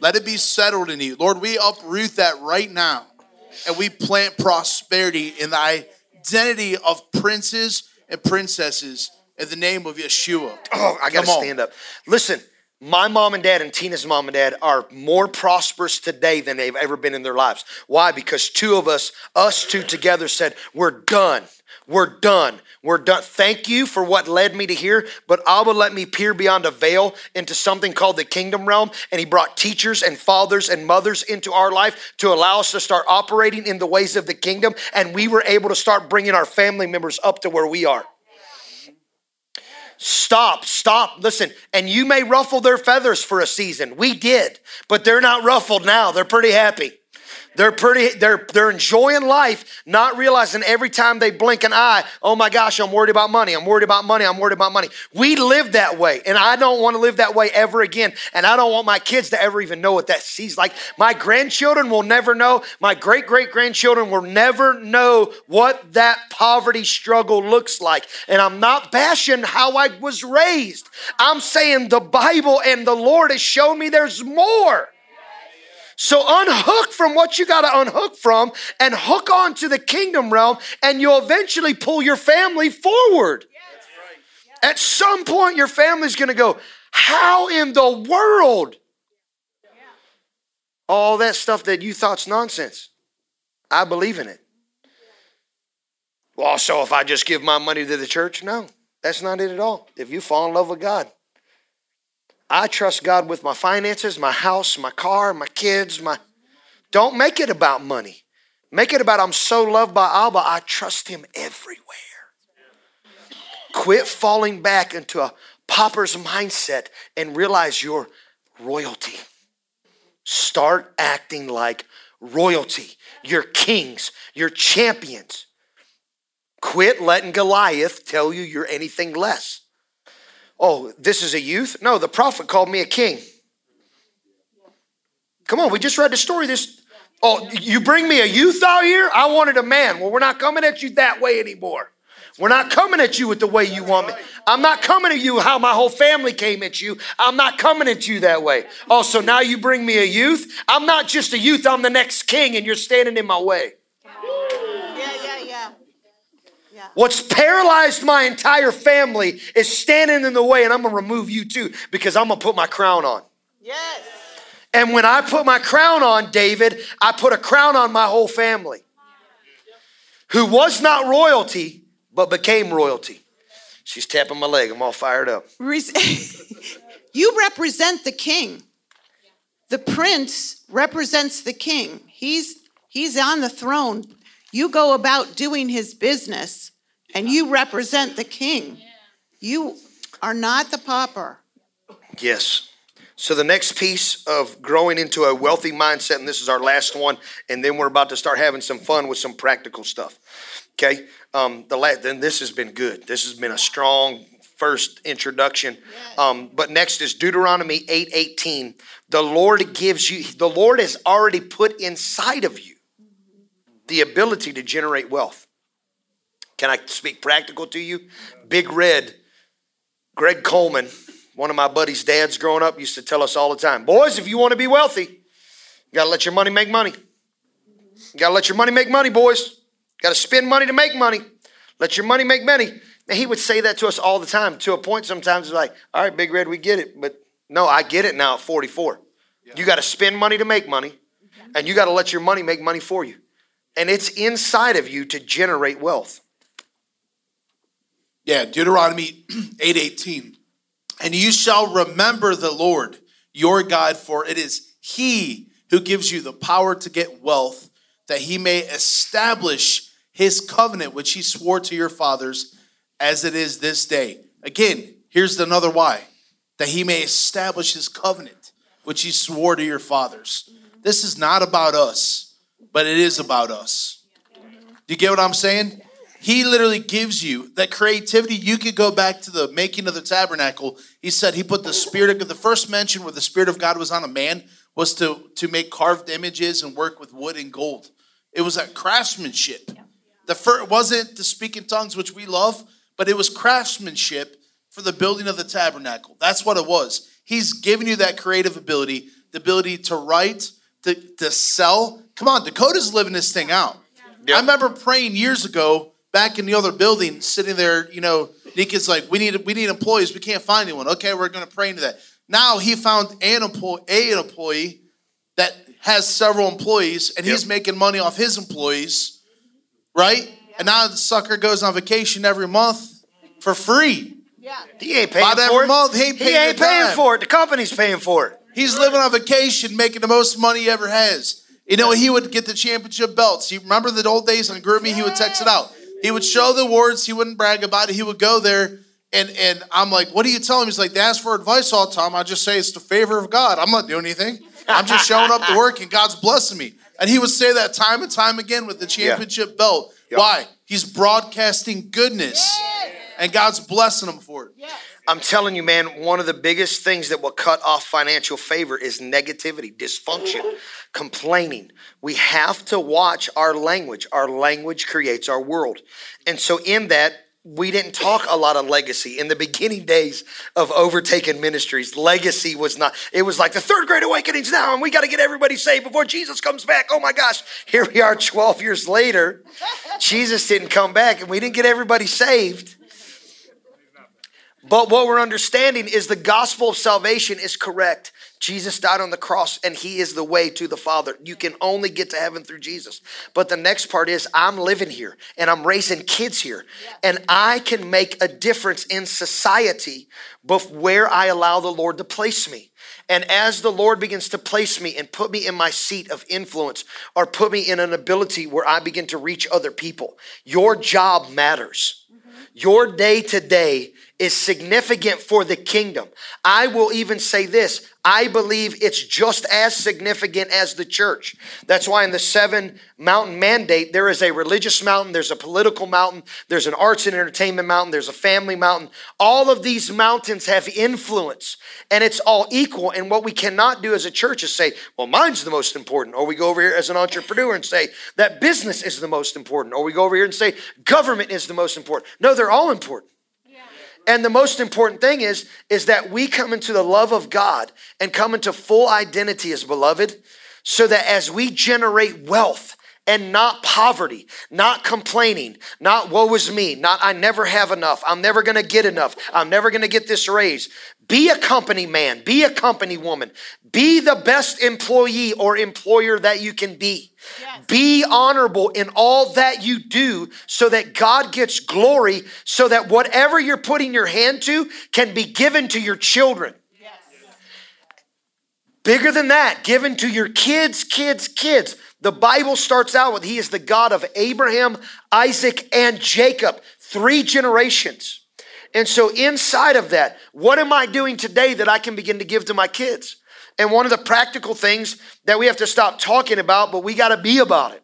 Let it be settled in you. Lord, we uproot that right now and we plant prosperity in the identity of princes and princesses in the name of Yeshua. Oh, I got to stand up. Listen, my mom and dad and Tina's mom and dad are more prosperous today than they've ever been in their lives. Why? Because two of us, us two together, said, We're done. We're done. We're done. Thank you for what led me to here, but Abba let me peer beyond a veil into something called the kingdom realm. And He brought teachers and fathers and mothers into our life to allow us to start operating in the ways of the kingdom. And we were able to start bringing our family members up to where we are. Stop, stop, listen. And you may ruffle their feathers for a season. We did, but they're not ruffled now. They're pretty happy. They're pretty, they're they're enjoying life, not realizing every time they blink an eye, oh my gosh, I'm worried about money. I'm worried about money. I'm worried about money. We live that way, and I don't want to live that way ever again. And I don't want my kids to ever even know what that sees like. My grandchildren will never know. My great great grandchildren will never know what that poverty struggle looks like. And I'm not bashing how I was raised. I'm saying the Bible and the Lord has shown me there's more. So unhook from what you got to unhook from and hook on to the kingdom realm, and you'll eventually pull your family forward. At some point, your family's going to go, How in the world? All that stuff that you thought's nonsense. I believe in it. Well, so if I just give my money to the church? No, that's not it at all. If you fall in love with God, I trust God with my finances, my house, my car, my kids, my don't make it about money. Make it about I'm so loved by Abba, I trust him everywhere. Quit falling back into a pauper's mindset and realize you're royalty. Start acting like royalty. You're kings, you're champions. Quit letting Goliath tell you you're anything less. Oh, this is a youth? No, the prophet called me a king. Come on, we just read the story. This, oh, you bring me a youth out here? I wanted a man. Well, we're not coming at you that way anymore. We're not coming at you with the way you want me. I'm not coming at you how my whole family came at you. I'm not coming at you that way. Oh, so now you bring me a youth? I'm not just a youth, I'm the next king, and you're standing in my way. Yeah, yeah, yeah. What's paralyzed my entire family is standing in the way, and I'm gonna remove you too because I'm gonna put my crown on. Yes. And when I put my crown on, David, I put a crown on my whole family who was not royalty, but became royalty. She's tapping my leg. I'm all fired up. <laughs> You represent the king. The prince represents the king. He's he's on the throne. You go about doing his business and you represent the king. You are not the pauper. Yes. So the next piece of growing into a wealthy mindset, and this is our last one, and then we're about to start having some fun with some practical stuff. Okay. Um, the last, then this has been good. This has been a strong first introduction. Um, but next is Deuteronomy eight eighteen. The Lord gives you. The Lord has already put inside of you the ability to generate wealth. Can I speak practical to you? Big Red, Greg Coleman, one of my buddies' dads growing up, used to tell us all the time boys, if you want to be wealthy, you got to let your money make money. You got to let your money make money, boys. Got to spend money to make money. Let your money make money. And he would say that to us all the time, to a point sometimes it's like, all right, Big Red, we get it. But no, I get it now at 44. You got to spend money to make money, and you got to let your money make money for you. And it's inside of you to generate wealth. Yeah, Deuteronomy <clears throat> 8:18. And you shall remember the Lord your God, for it is He who gives you the power to get wealth, that He may establish His covenant, which He swore to your fathers, as it is this day. Again, here's another why: that He may establish His covenant, which He swore to your fathers. This is not about us, but it is about us. Do you get what I'm saying? He literally gives you that creativity. You could go back to the making of the tabernacle. He said he put the spirit of the first mention where the spirit of God was on a man was to to make carved images and work with wood and gold. It was that craftsmanship. The first wasn't to speak in tongues, which we love, but it was craftsmanship for the building of the tabernacle. That's what it was. He's giving you that creative ability, the ability to write, to, to sell. Come on, Dakota's living this thing out. I remember praying years ago back in the other building, sitting there, you know, Nika's like, we need we need employees. We can't find anyone. Okay, we're gonna pray into that. Now he found an employee, an employee that has several employees, and he's making money off his employees, right? And now the sucker goes on vacation every month for free. Yeah, he ain't paying About every for it. month, he ain't he paying ain't paying for it. The company's paying for it. He's living on vacation, making the most money he ever has. You know, he would get the championship belts. You remember the old days on Groovy? He would text it out. He would show the awards. He wouldn't brag about it. He would go there, and and I'm like, "What do you tell him?" He's like, "They ask for advice all the time. I just say it's the favor of God. I'm not doing anything. I'm just showing up to work, and God's blessing me." And he would say that time and time again with the championship belt. Yep. Why? He's broadcasting goodness, and God's blessing them for it. I'm telling you, man, one of the biggest things that will cut off financial favor is negativity, dysfunction, complaining. We have to watch our language. Our language creates our world. And so, in that, we didn't talk a lot of legacy in the beginning days of overtaken ministries. Legacy was not, it was like the third great awakening's now, and we got to get everybody saved before Jesus comes back. Oh my gosh, here we are 12 years later. Jesus didn't come back, and we didn't get everybody saved. But what we're understanding is the gospel of salvation is correct. Jesus died on the cross and he is the way to the Father. You can only get to heaven through Jesus. But the next part is I'm living here and I'm raising kids here and I can make a difference in society but where I allow the Lord to place me. And as the Lord begins to place me and put me in my seat of influence or put me in an ability where I begin to reach other people, your job matters. Mm-hmm. Your day to day is significant for the kingdom. I will even say this I believe it's just as significant as the church. That's why in the seven mountain mandate, there is a religious mountain, there's a political mountain, there's an arts and entertainment mountain, there's a family mountain. All of these mountains have influence and it's all equal. And what we cannot do as a church is say, well, mine's the most important. Or we go over here as an entrepreneur and say that business is the most important. Or we go over here and say government is the most important. No, they're all important. And the most important thing is, is that we come into the love of God and come into full identity as beloved, so that as we generate wealth and not poverty, not complaining, not woe is me, not I never have enough, I'm never gonna get enough, I'm never gonna get this raise. Be a company man, be a company woman, be the best employee or employer that you can be. Be honorable in all that you do so that God gets glory, so that whatever you're putting your hand to can be given to your children. Bigger than that, given to your kids, kids, kids. The Bible starts out with He is the God of Abraham, Isaac, and Jacob, three generations. And so, inside of that, what am I doing today that I can begin to give to my kids? And one of the practical things that we have to stop talking about, but we got to be about it,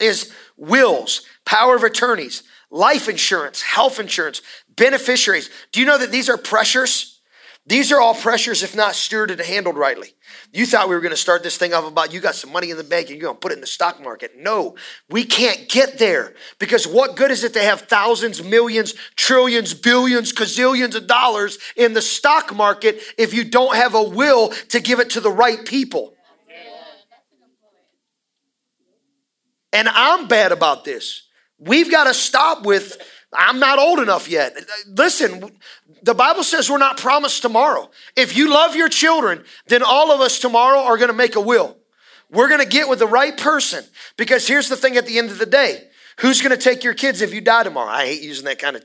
is wills, power of attorneys, life insurance, health insurance, beneficiaries. Do you know that these are pressures? These are all pressures if not stewarded and handled rightly. You thought we were going to start this thing off about you got some money in the bank and you're going to put it in the stock market. No, we can't get there because what good is it to have thousands, millions, trillions, billions, gazillions of dollars in the stock market if you don't have a will to give it to the right people? And I'm bad about this. We've got to stop with I'm not old enough yet. Listen, the Bible says we're not promised tomorrow. If you love your children, then all of us tomorrow are going to make a will. We're going to get with the right person because here's the thing at the end of the day. Who's going to take your kids if you die tomorrow? I hate using that kind of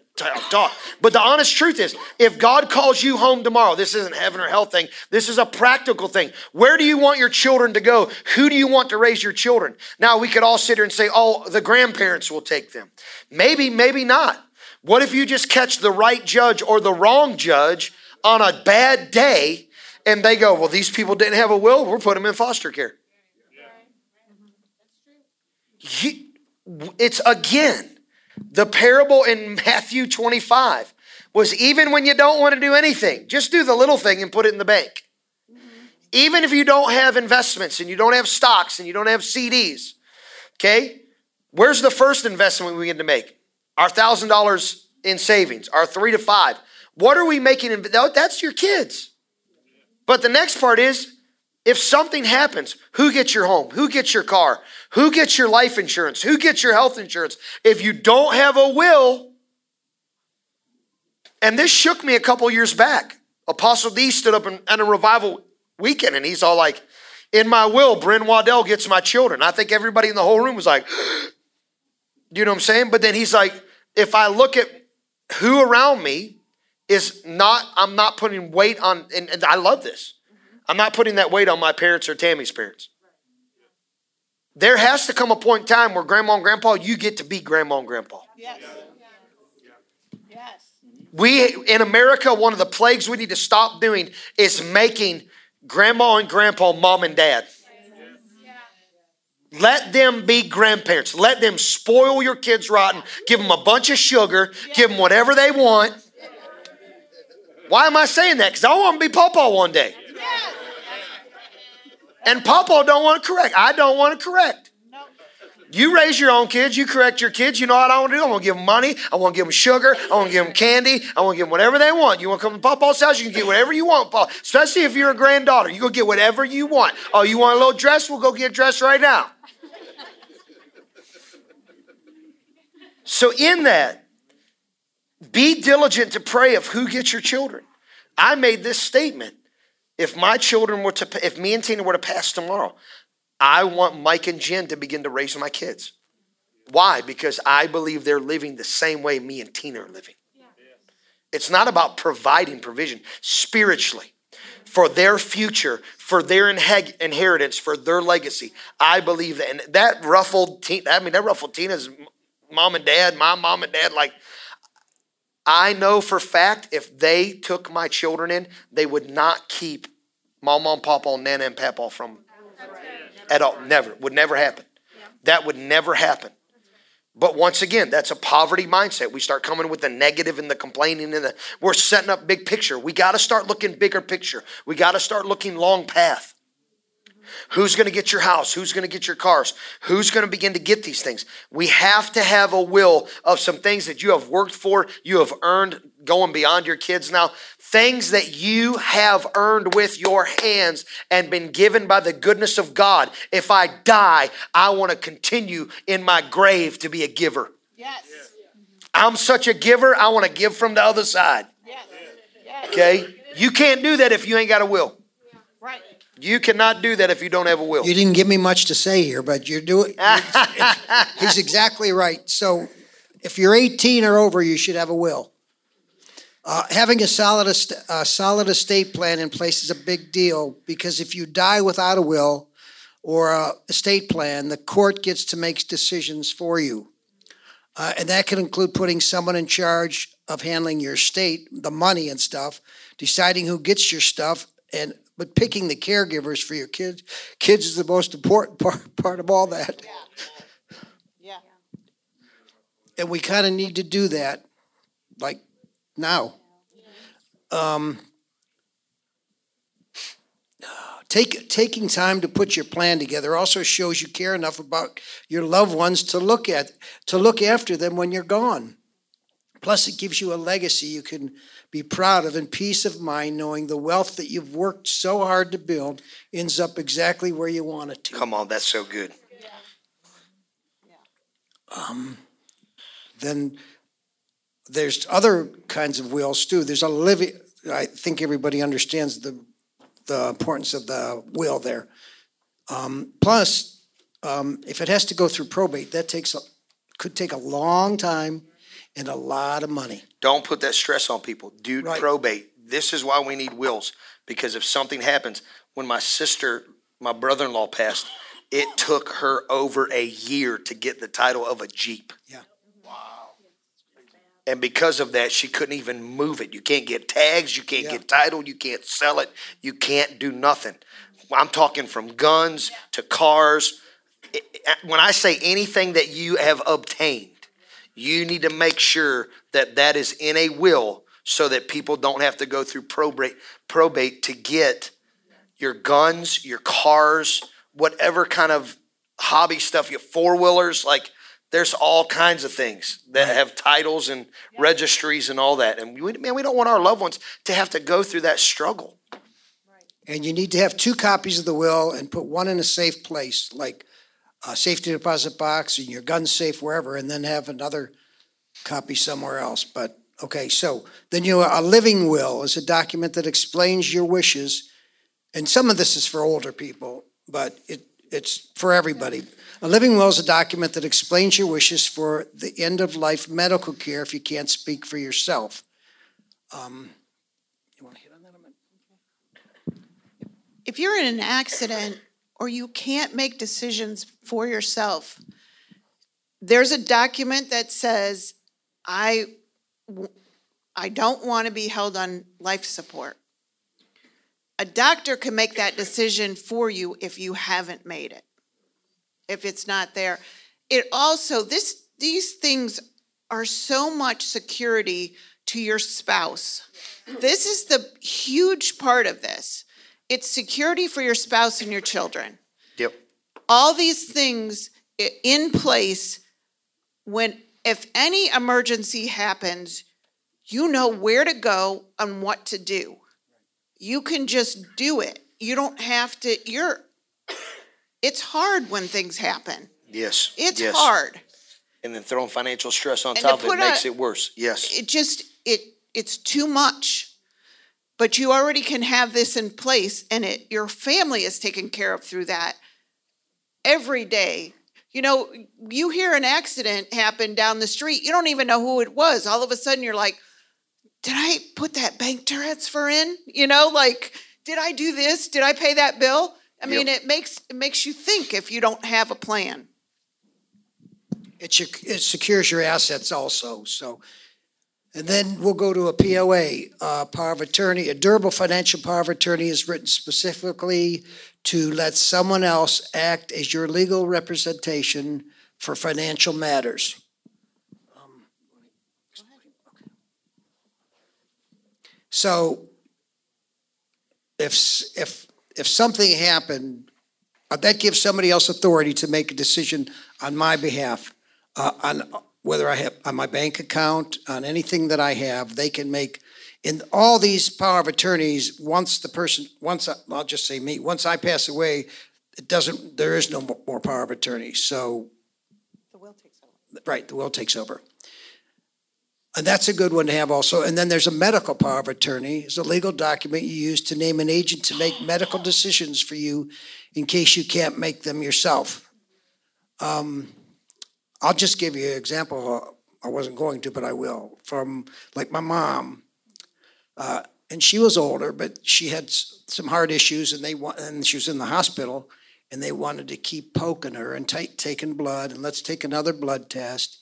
talk. But the honest truth is, if God calls you home tomorrow, this isn't heaven or hell thing. This is a practical thing. Where do you want your children to go? Who do you want to raise your children? Now, we could all sit here and say, oh, the grandparents will take them. Maybe, maybe not. What if you just catch the right judge or the wrong judge on a bad day and they go, well, these people didn't have a will, we're putting them in foster care? It's again, the parable in Matthew 25 was even when you don't want to do anything, just do the little thing and put it in the bank. Mm-hmm. Even if you don't have investments and you don't have stocks and you don't have CDs, okay? Where's the first investment we begin to make? our thousand dollars in savings, our three to five. What are we making? In, that's your kids. But the next part is if something happens, who gets your home? Who gets your car? Who gets your life insurance? Who gets your health insurance? If you don't have a will, and this shook me a couple years back. Apostle D stood up in a revival weekend and he's all like, In my will, Bryn Waddell gets my children. I think everybody in the whole room was like, <gasps> You know what I'm saying? But then he's like, if I look at who around me is not, I'm not putting weight on, and, and I love this. I'm not putting that weight on my parents or Tammy's parents. There has to come a point in time where grandma and grandpa, you get to be grandma and grandpa. Yes. Yes. We, in America, one of the plagues we need to stop doing is making grandma and grandpa mom and dad. Let them be grandparents. Let them spoil your kids rotten. Give them a bunch of sugar. Give them whatever they want. Why am I saying that? Because I want to be Papa one day. And Papa don't want to correct. I don't want to correct. You raise your own kids. You correct your kids. You know what I want to do? I want to give them money. I want to give them sugar. I want to give them candy. I want to give them whatever they want. You want to come to Papa's house? You can get whatever you want, Paul. Especially if you're a granddaughter. You go get whatever you want. Oh, you want a little dress? We'll go get a dress right now. So, in that, be diligent to pray of who gets your children. I made this statement. If my children were to, if me and Tina were to pass tomorrow, I want Mike and Jen to begin to raise my kids. Why? Because I believe they're living the same way me and Tina are living. It's not about providing provision spiritually for their future, for their inheritance, for their legacy. I believe that. And that ruffled Tina, I mean, that ruffled Tina's mom and dad, my mom and dad, like, I know for fact if they took my children in, they would not keep mom, mom, papa, nana, and papa from at all. Never. Would never happen. That would never happen. But once again, that's a poverty mindset. We start coming with the negative and the complaining and the we're setting up big picture. We got to start looking bigger picture. We got to start looking long path. Who's going to get your house? Who's going to get your cars? Who's going to begin to get these things? We have to have a will of some things that you have worked for, you have earned going beyond your kids now. things that you have earned with your hands and been given by the goodness of God. If I die, I want to continue in my grave to be a giver. Yes. I'm such a giver, I want to give from the other side. Yes. Okay? You can't do that if you ain't got a will. You cannot do that if you don't have a will. You didn't give me much to say here, but you're doing, <laughs> he's exactly right. So if you're 18 or over, you should have a will. Uh, having a solid, est- a solid estate plan in place is a big deal because if you die without a will or a estate plan, the court gets to make decisions for you. Uh, and that can include putting someone in charge of handling your estate, the money and stuff, deciding who gets your stuff, and but picking the caregivers for your kids. Kids is the most important <laughs> part, part of all that. Yeah. yeah. and we kind of need to do that, like now. Um, take taking time to put your plan together also shows you care enough about your loved ones to look at to look after them when you're gone. Plus, it gives you a legacy you can be proud of and peace of mind knowing the wealth that you've worked so hard to build ends up exactly where you want it to. Come on, that's so good. Yeah. Um. then there's other kinds of wills too. There's a living, I think everybody understands the, the importance of the will there. Um, plus, um, if it has to go through probate, that takes, a could take a long time and a lot of money. Don't put that stress on people. Do Right. probate. This is why we need wills because if something happens, when my sister, my brother in law passed, it took her over a year to get the title of a Jeep. Yeah. Wow. And because of that, she couldn't even move it. You can't get tags, you can't Yeah. get title, you can't sell it, you can't do nothing. I'm talking from guns to cars. When I say anything that you have obtained, you need to make sure that that is in a will so that people don't have to go through probate probate to get your guns, your cars, whatever kind of hobby stuff, your four wheelers, like there's all kinds of things that have titles and registries and all that. And we, man, we don't want our loved ones to have to go through that struggle. And you need to have two copies of the will and put one in a safe place, like a safety deposit box and your gun safe wherever, and then have another copy somewhere else. But, okay, so then you, a living will is a document that explains your wishes. And some of this is for older people, but it, it's for everybody. A living will is a document that explains your wishes for the end of life medical care if you can't speak for yourself. Um, You want to hit on that a minute? If you're in an accident or you can't make decisions for yourself, there's a document that says, I, I don't want to be held on life support. A doctor can make that decision for you if you haven't made it, if it's not there. It also, this, these things are so much security to your spouse. This is the huge part of this. It's security for your spouse and your children. Yep. All these things in place when, if any emergency happens, you know where to go and what to do. You can just do it. You don't have to, you're, it's hard when things happen. Yes. It's yes. hard. And then throwing financial stress on And top to of it put a- makes it worse. Yes. it just it it's too much but you already can have this in place and it your family is taken care of through that every day. You know you hear an accident happen down the street you don't even know who it was. All of a sudden you're like did i put that bank transfer in? You know like did i do this? Did i pay that bill? I mean it makes it makes you think if you don't have a plan. It, it secures your assets also, so. And then we'll go to a POA, uh, power of attorney. A durable financial power of attorney is written specifically to let someone else act as your legal representation for financial matters. Um, So if, if, if something happened, uh, that gives somebody else authority to make a decision on my behalf uh, on whether I have, on my bank account, on anything that I have, they can make in all these power of attorneys, once the person, once, I- I'll just say me, once I pass away, it doesn't, there is no more power of attorney, so. the will takes over. Right, the will takes over. And that's a good one to have also. And then there's a medical power of attorney. It's a legal document you use to name an agent to make medical decisions for you in case you can't make them yourself. Um, I'll just give you an example. I wasn't going to, but I will. From like my mom, uh, and she was older, but she had some heart issues, and they wa- and she was in the hospital, and they wanted to keep poking her and ta- taking blood, and let's take another blood test,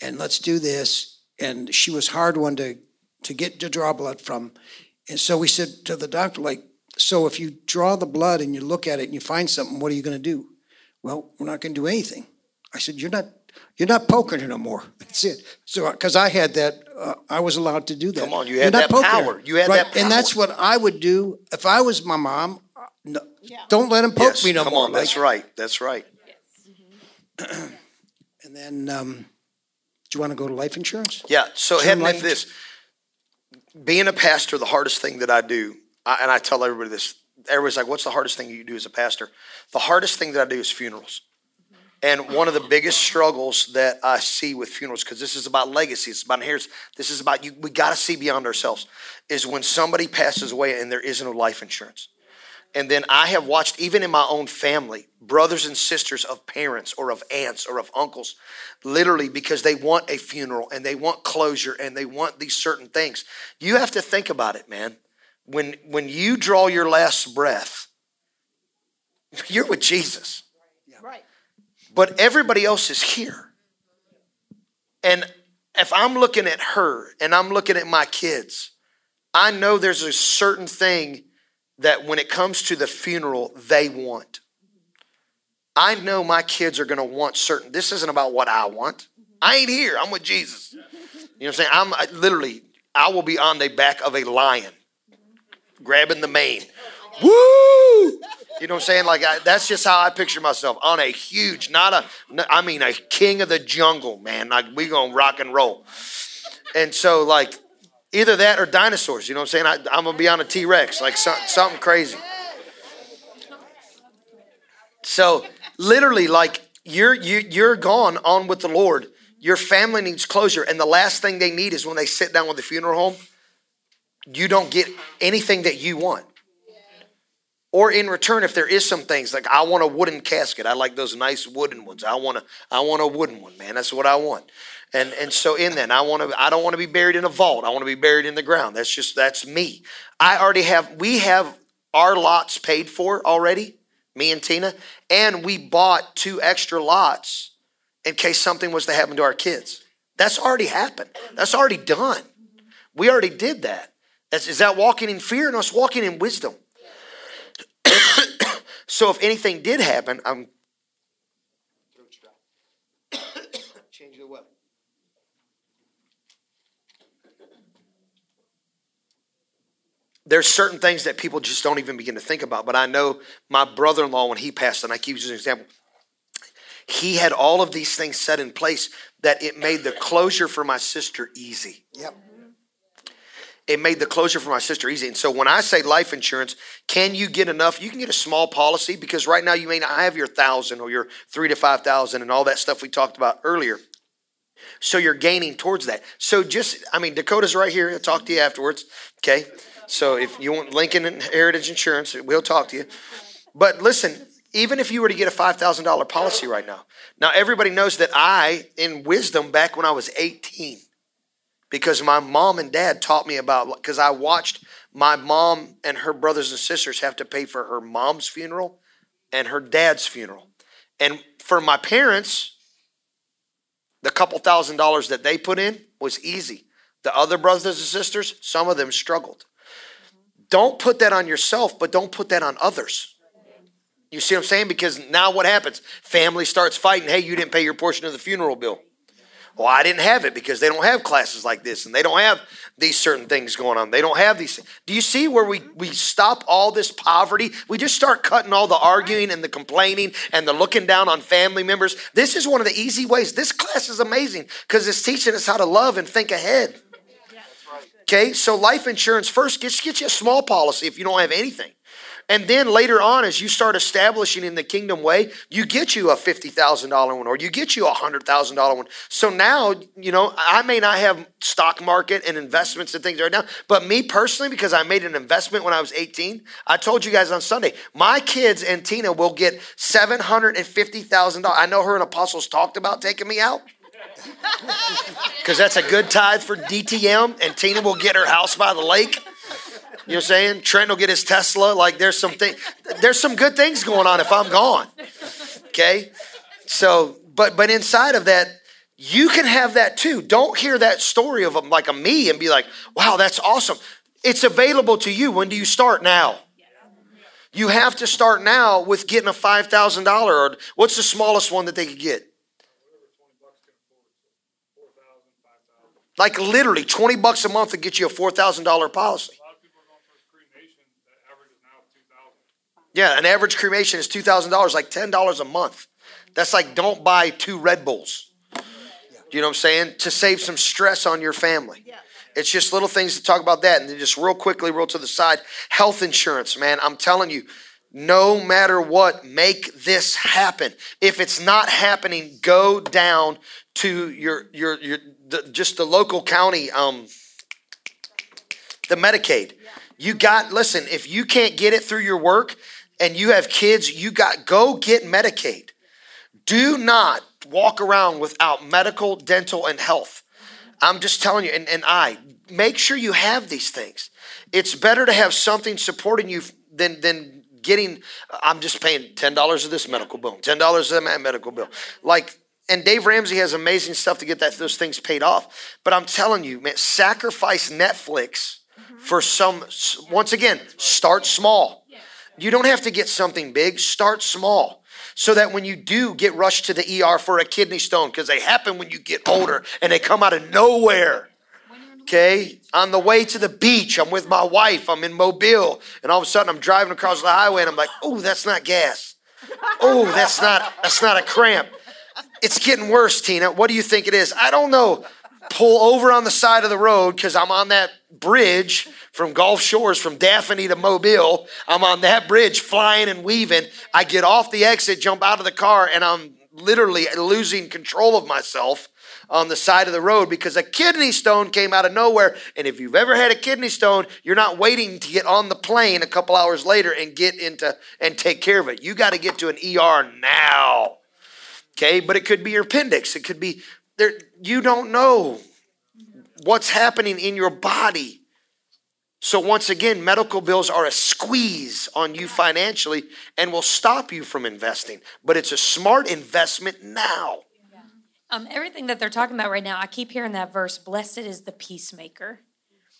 and let's do this. And she was hard one to to get to draw blood from, and so we said to the doctor, like, so if you draw the blood and you look at it and you find something, what are you going to do? Well, we're not going to do anything. I said, you're not. You're not poking her no more. <laughs> That's it. So, because I had that, uh, I was allowed to do that. Come on, you had that power. her. You had Right, that And that's what I would do if I was my mom. uh, No, don't let him poke Yes, me no come more. on, that's like- right. That's right. <clears throat> And then, um, do you want to go to life insurance? Yeah. So Term heading life into this, being a pastor, the hardest thing that I do, I, and I tell everybody this. Everybody's like, "What's the hardest thing you do as a pastor?" The hardest thing that I do is funerals. And one of the biggest struggles that I see with funerals, because this is about legacy, it's about inheritance, this is about you. We got to see beyond ourselves. Is when somebody passes away and there is no life insurance. And then I have watched, even in my own family, brothers and sisters of parents or of aunts or of uncles, literally because they want a funeral and they want closure and they want these certain things. You have to think about it, man. When when you draw your last breath, <laughs> you're with Jesus. But everybody else is here. And if I'm looking at her and I'm looking at my kids, I know there's a certain thing that when it comes to the funeral, they want. I know my kids are going to want certain. This isn't about what I want. I ain't here. I'm with Jesus. You know what I'm saying? I'm I, literally, I will be on the back of a lion, grabbing the mane. Woo! <laughs> You know what I'm saying? Like I, that's just how I picture myself on a huge, not a, I mean a king of the jungle, man. Like we gonna rock and roll. And so like either that or dinosaurs. You know what I'm saying? I, I'm gonna be on a T Rex, like so, something crazy. So literally, like you're you, you're gone on with the Lord. Your family needs closure, and the last thing they need is when they sit down with the funeral home. You don't get anything that you want. Or in return, if there is some things like I want a wooden casket, I like those nice wooden ones. I want a I want a wooden one, man. That's what I want. And and so in that, I want to I don't want to be buried in a vault. I want to be buried in the ground. That's just that's me. I already have we have our lots paid for already, me and Tina, and we bought two extra lots in case something was to happen to our kids. That's already happened. That's already done. We already did that. That's, is that walking in fear? No, it's walking in wisdom. <coughs> so if anything did happen, I'm changing the weather. There's certain things that people just don't even begin to think about. But I know my brother-in-law when he passed, and I keep using an example. He had all of these things set in place that it made the closure for my sister easy Yep. It made the closure for my sister easy. And so when I say life insurance, can you get enough? You can get a small policy because right now you may not have your thousand or your three to five thousand and all that stuff we talked about earlier. So you're gaining towards that. So just, I mean, Dakota's right here. He'll talk to you afterwards. Okay. So if you want Lincoln Heritage Insurance, we'll talk to you. But listen, even if you were to get a $5,000 policy right now, now everybody knows that I, in wisdom, back when I was 18, because my mom and dad taught me about because I watched my mom and her brothers and sisters have to pay for her mom's funeral and her dad's funeral. And for my parents, the couple thousand dollars that they put in was easy. The other brothers and sisters, some of them struggled. Don't put that on yourself, but don't put that on others. You see what I'm saying? Because now what happens? Family starts fighting. Hey, you didn't pay your portion of the funeral bill. Well, I didn't have it because they don't have classes like this and they don't have these certain things going on. They don't have these. Do you see where we, we stop all this poverty? We just start cutting all the arguing and the complaining and the looking down on family members. This is one of the easy ways. This class is amazing because it's teaching us how to love and think ahead. Okay, so life insurance first gets get you a small policy if you don't have anything. And then later on, as you start establishing in the kingdom way, you get you a $50,000 one or you get you a $100,000 one. So now, you know, I may not have stock market and investments and things right now, but me personally, because I made an investment when I was 18, I told you guys on Sunday, my kids and Tina will get $750,000. I know her and Apostles talked about taking me out <laughs> because that's a good tithe for DTM, and Tina will get her house by the lake. You know what I'm saying? Trent will get his Tesla. Like there's some thing, there's some good things going on if I'm gone. Okay? So, but but inside of that, you can have that too. Don't hear that story of a, like a me and be like, wow, that's awesome. It's available to you. When do you start now? You have to start now with getting a five thousand dollar or what's the smallest one that they could get? Like literally 20 bucks a month to get you a $4,000 policy. Yeah, an average cremation is $2,000, like $10 a month. That's like don't buy two Red Bulls. You know what I'm saying? To save some stress on your family. It's just little things to talk about that. And then just real quickly, real to the side, health insurance, man. I'm telling you, no matter what, make this happen. If it's not happening, go down to your your your the, just the local county um the Medicaid. You got listen, if you can't get it through your work and you have kids, you got go get Medicaid. Do not walk around without medical, dental, and health. I'm just telling you, and, and I make sure you have these things. It's better to have something supporting you than than getting. I'm just paying ten dollars of this medical bill, ten dollars of that medical bill. Like, and Dave Ramsey has amazing stuff to get that those things paid off. But I'm telling you, man, sacrifice Netflix mm-hmm. for some. Once again, start small. You don't have to get something big. Start small so that when you do get rushed to the ER for a kidney stone, because they happen when you get older and they come out of nowhere. Okay, on the way to the beach, I'm with my wife, I'm in Mobile, and all of a sudden I'm driving across the highway and I'm like, oh, that's not gas. Oh, that's not that's not a cramp. It's getting worse, Tina. What do you think it is? I don't know. Pull over on the side of the road because I'm on that bridge from Gulf Shores, from Daphne to Mobile. I'm on that bridge flying and weaving. I get off the exit, jump out of the car, and I'm literally losing control of myself on the side of the road because a kidney stone came out of nowhere. And if you've ever had a kidney stone, you're not waiting to get on the plane a couple hours later and get into and take care of it. You got to get to an ER now. Okay, but it could be your appendix. It could be there. You don't know what's happening in your body. So, once again, medical bills are a squeeze on you financially and will stop you from investing. But it's a smart investment now. Um, everything that they're talking about right now, I keep hearing that verse, blessed is the peacemaker.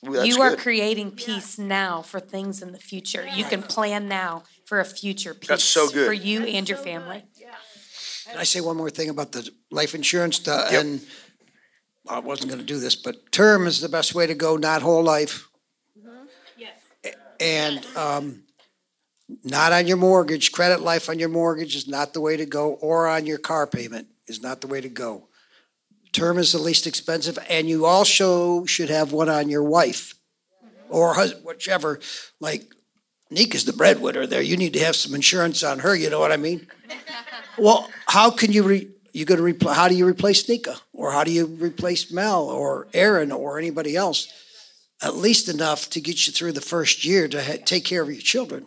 Ooh, you are good. creating peace now for things in the future. You can plan now for a future peace That's so good. for you and your family. Can I say one more thing about the life insurance? The- Yep. And I wasn't going to do this, but term is the best way to go, not whole life. Yes. And um, not on your mortgage. Credit life on your mortgage is not the way to go, or on your car payment is not the way to go. Term is the least expensive, and you also should have one on your wife or husband, whichever. Like Nika's the breadwinner there. You need to have some insurance on her. You know what I mean? <laughs> Well, how can you re, you going to replace? How do you replace Nika, or how do you replace Mel, or Aaron, or anybody else? At least enough to get you through the first year to ha- take care of your children.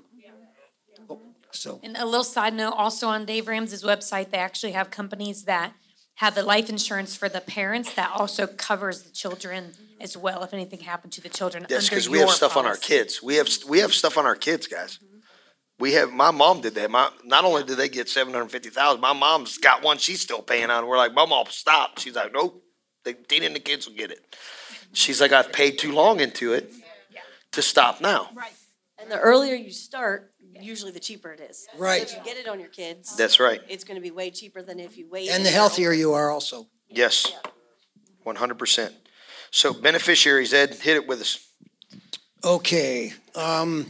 So And a little side note also on Dave Ramsey's website, they actually have companies that have the life insurance for the parents that also covers the children as well if anything happened to the children. Yes, because we have your stuff on our kids. We have we have stuff on our kids, guys. We have my mom did that. My not only did they get seven hundred fifty thousand, my mom's got one she's still paying on. We're like, my Mom, I'll stop. She's like, Nope, the Tina and the kids will get it. She's like, I've paid too long into it to stop now. Right. And the earlier you start, usually the cheaper it is. Right. So if you get it on your kids, That's right. it's going to be way cheaper than if you wait. and the healthier you are, also. Yes, one hundred percent. So beneficiaries, Ed, hit it with us. Okay. Um,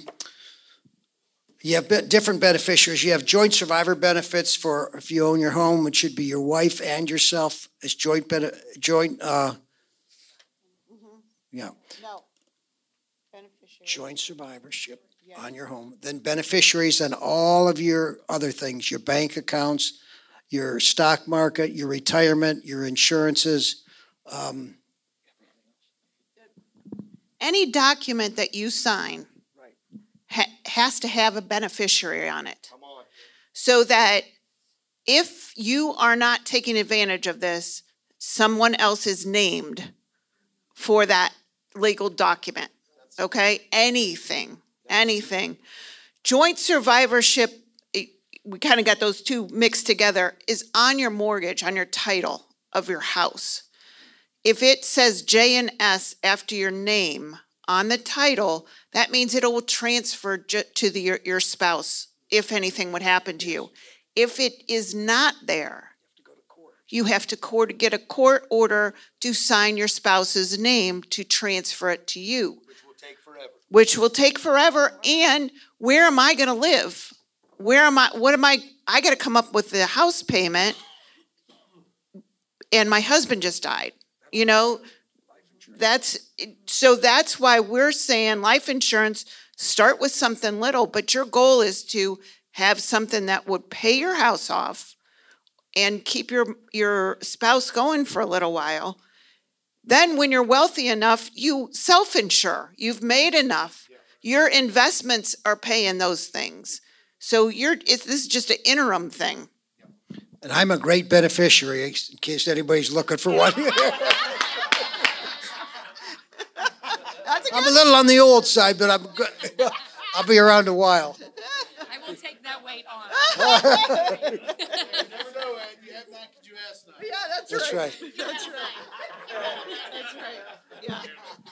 you have different beneficiaries. You have joint survivor benefits for if you own your home, it should be your wife and yourself as joint bene- joint. Uh, yeah. No. Beneficiary. Joint survivorship on your home, then beneficiaries on all of your other things, your bank accounts, your stock market, your retirement, your insurances. Um, Any document that you sign ha- has to have a beneficiary on it. So that if you are not taking advantage of this, someone else is named for that legal document. Okay? Anything, anything. Joint survivorship, eh, we kind of got those two mixed together, is on your mortgage, on your title of your house. If it says J and S after your name on the title, that means it will transfer ju- to the, your, your spouse if anything would happen to you. If it is not there, you have to court, get a court order to sign your spouse's name to transfer it to you. Which will take forever. Which will take forever. And where am I gonna live? Where am I, what am I, I gotta come up with the house payment. And my husband just died, you know? That's, so that's why we're saying life insurance, start with something little, but your goal is to have something that would pay your house off and keep your your spouse going for a little while. Then when you're wealthy enough, you self-insure. You've made enough. Your investments are paying those things. So you're it's, this is just an interim thing. And I'm a great beneficiary, in case anybody's looking for one. <laughs> <laughs> That's a I'm a little on the old side, but I'm good. <laughs> I'll be around a while. I will take that weight on. <laughs> Never know, Ed. You have not, could you ask not? Yeah, that's, That's right. <laughs> That's right. That's right. Yeah.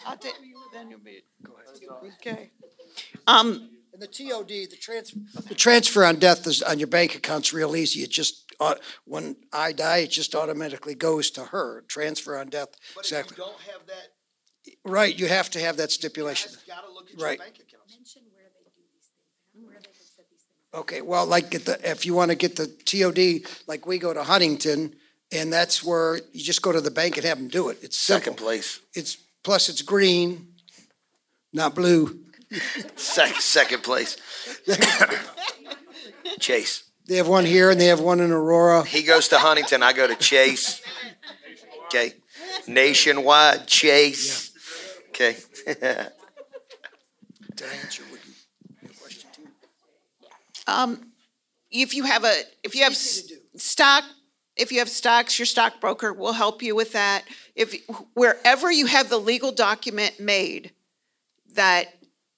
I'll take then you'll be. Okay. Um, And the TOD, the transfer, the transfer on death is, on your bank account's real easy. It just, uh, when I die, it just automatically goes to her. Transfer on death, exactly. don't have that, Right, you have to have that stipulation. gotta look at Right. accounts. Okay, well, like, get the, if you want to get the TOD, like, we go to Huntington, and that's where you just go to the bank and have them do it. It's simple. Second place. It's, plus it's green, not blue. Second, second place. <laughs> Chase. They have one here and they have one in Aurora. He goes to Huntington. I go to Chase. <laughs> Okay. Nationwide Chase. Okay. <laughs> Did I answer what you- your question too? um, if you have a, if you have s- stock, if you have stocks, your stockbroker will help you with that. If, wherever you have the legal document made, that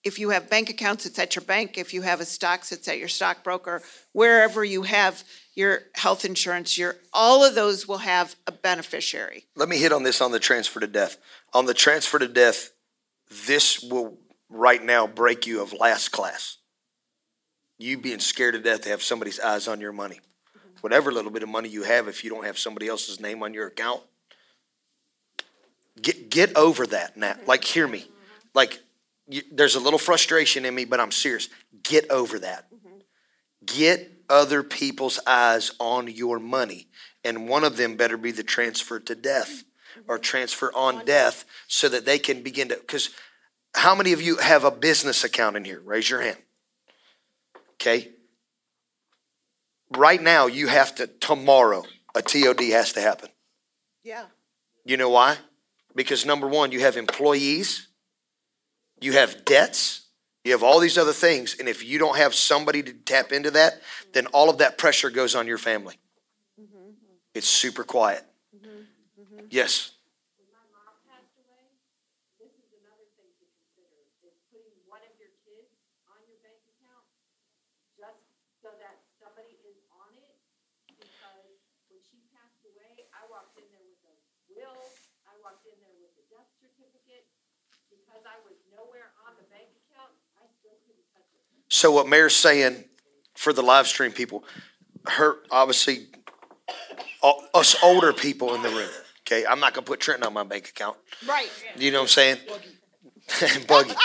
if you have bank accounts, it's at your bank. If you have a stocks, it's at your stockbroker. Wherever you have your health insurance, your, all of those will have a beneficiary. Let me hit on this on the transfer to death. On the transfer to death, this will right now break you of last class. You being scared to death to have somebody's eyes on your money. Whatever little bit of money you have, if you don't have somebody else's name on your account, get get over that now. Like, hear me. Like, you, there's a little frustration in me, but I'm serious. Get over that. Get other people's eyes on your money, and one of them better be the transfer to death or transfer on death, so that they can begin to. Because how many of you have a business account in here? Raise your hand. Okay. Right now, you have to tomorrow. A TOD has to happen. Yeah. You know why? Because number one, you have employees, you have debts, you have all these other things. And if you don't have somebody to tap into that, then all of that pressure goes on your family. Mm-hmm. Mm-hmm. It's super quiet. Mm-hmm. Yes. my mom passed away, this is another thing to consider, is putting one of your kids on your bank account, just so that somebody is on it, because when she passed away, I walked in there with a will, I walked in there with a death certificate, because I was nowhere on the bank account, I still couldn't touch it. So what Mayor's saying for the live stream people, her obviously us older people in the room. Okay, I'm not gonna put Trenton on my bank account. Right. You know what I'm saying? Buggy. <laughs>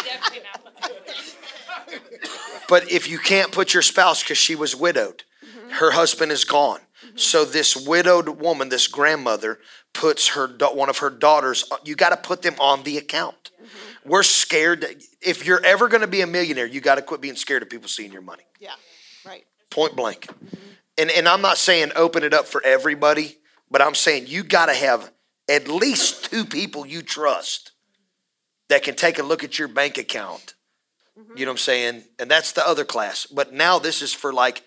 But if you can't put your spouse because she was widowed, her husband is gone. So this widowed woman, this grandmother, puts her one of her daughters. Uh, you got to put them on the account. We're scared. That, if you're ever going to be a millionaire, you got to quit being scared of people seeing your money. Yeah, right. Point blank. And and I'm not saying open it up for everybody, but I'm saying you got to have at least two people you trust that can take a look at your bank account. Mm-hmm. You know what I'm saying? And that's the other class. But now this is for like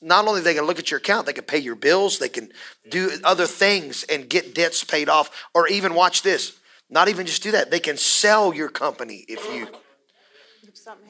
not only they can look at your account, they can pay your bills, they can do other things and get debts paid off, or even watch this. Not even just do that. They can sell your company if you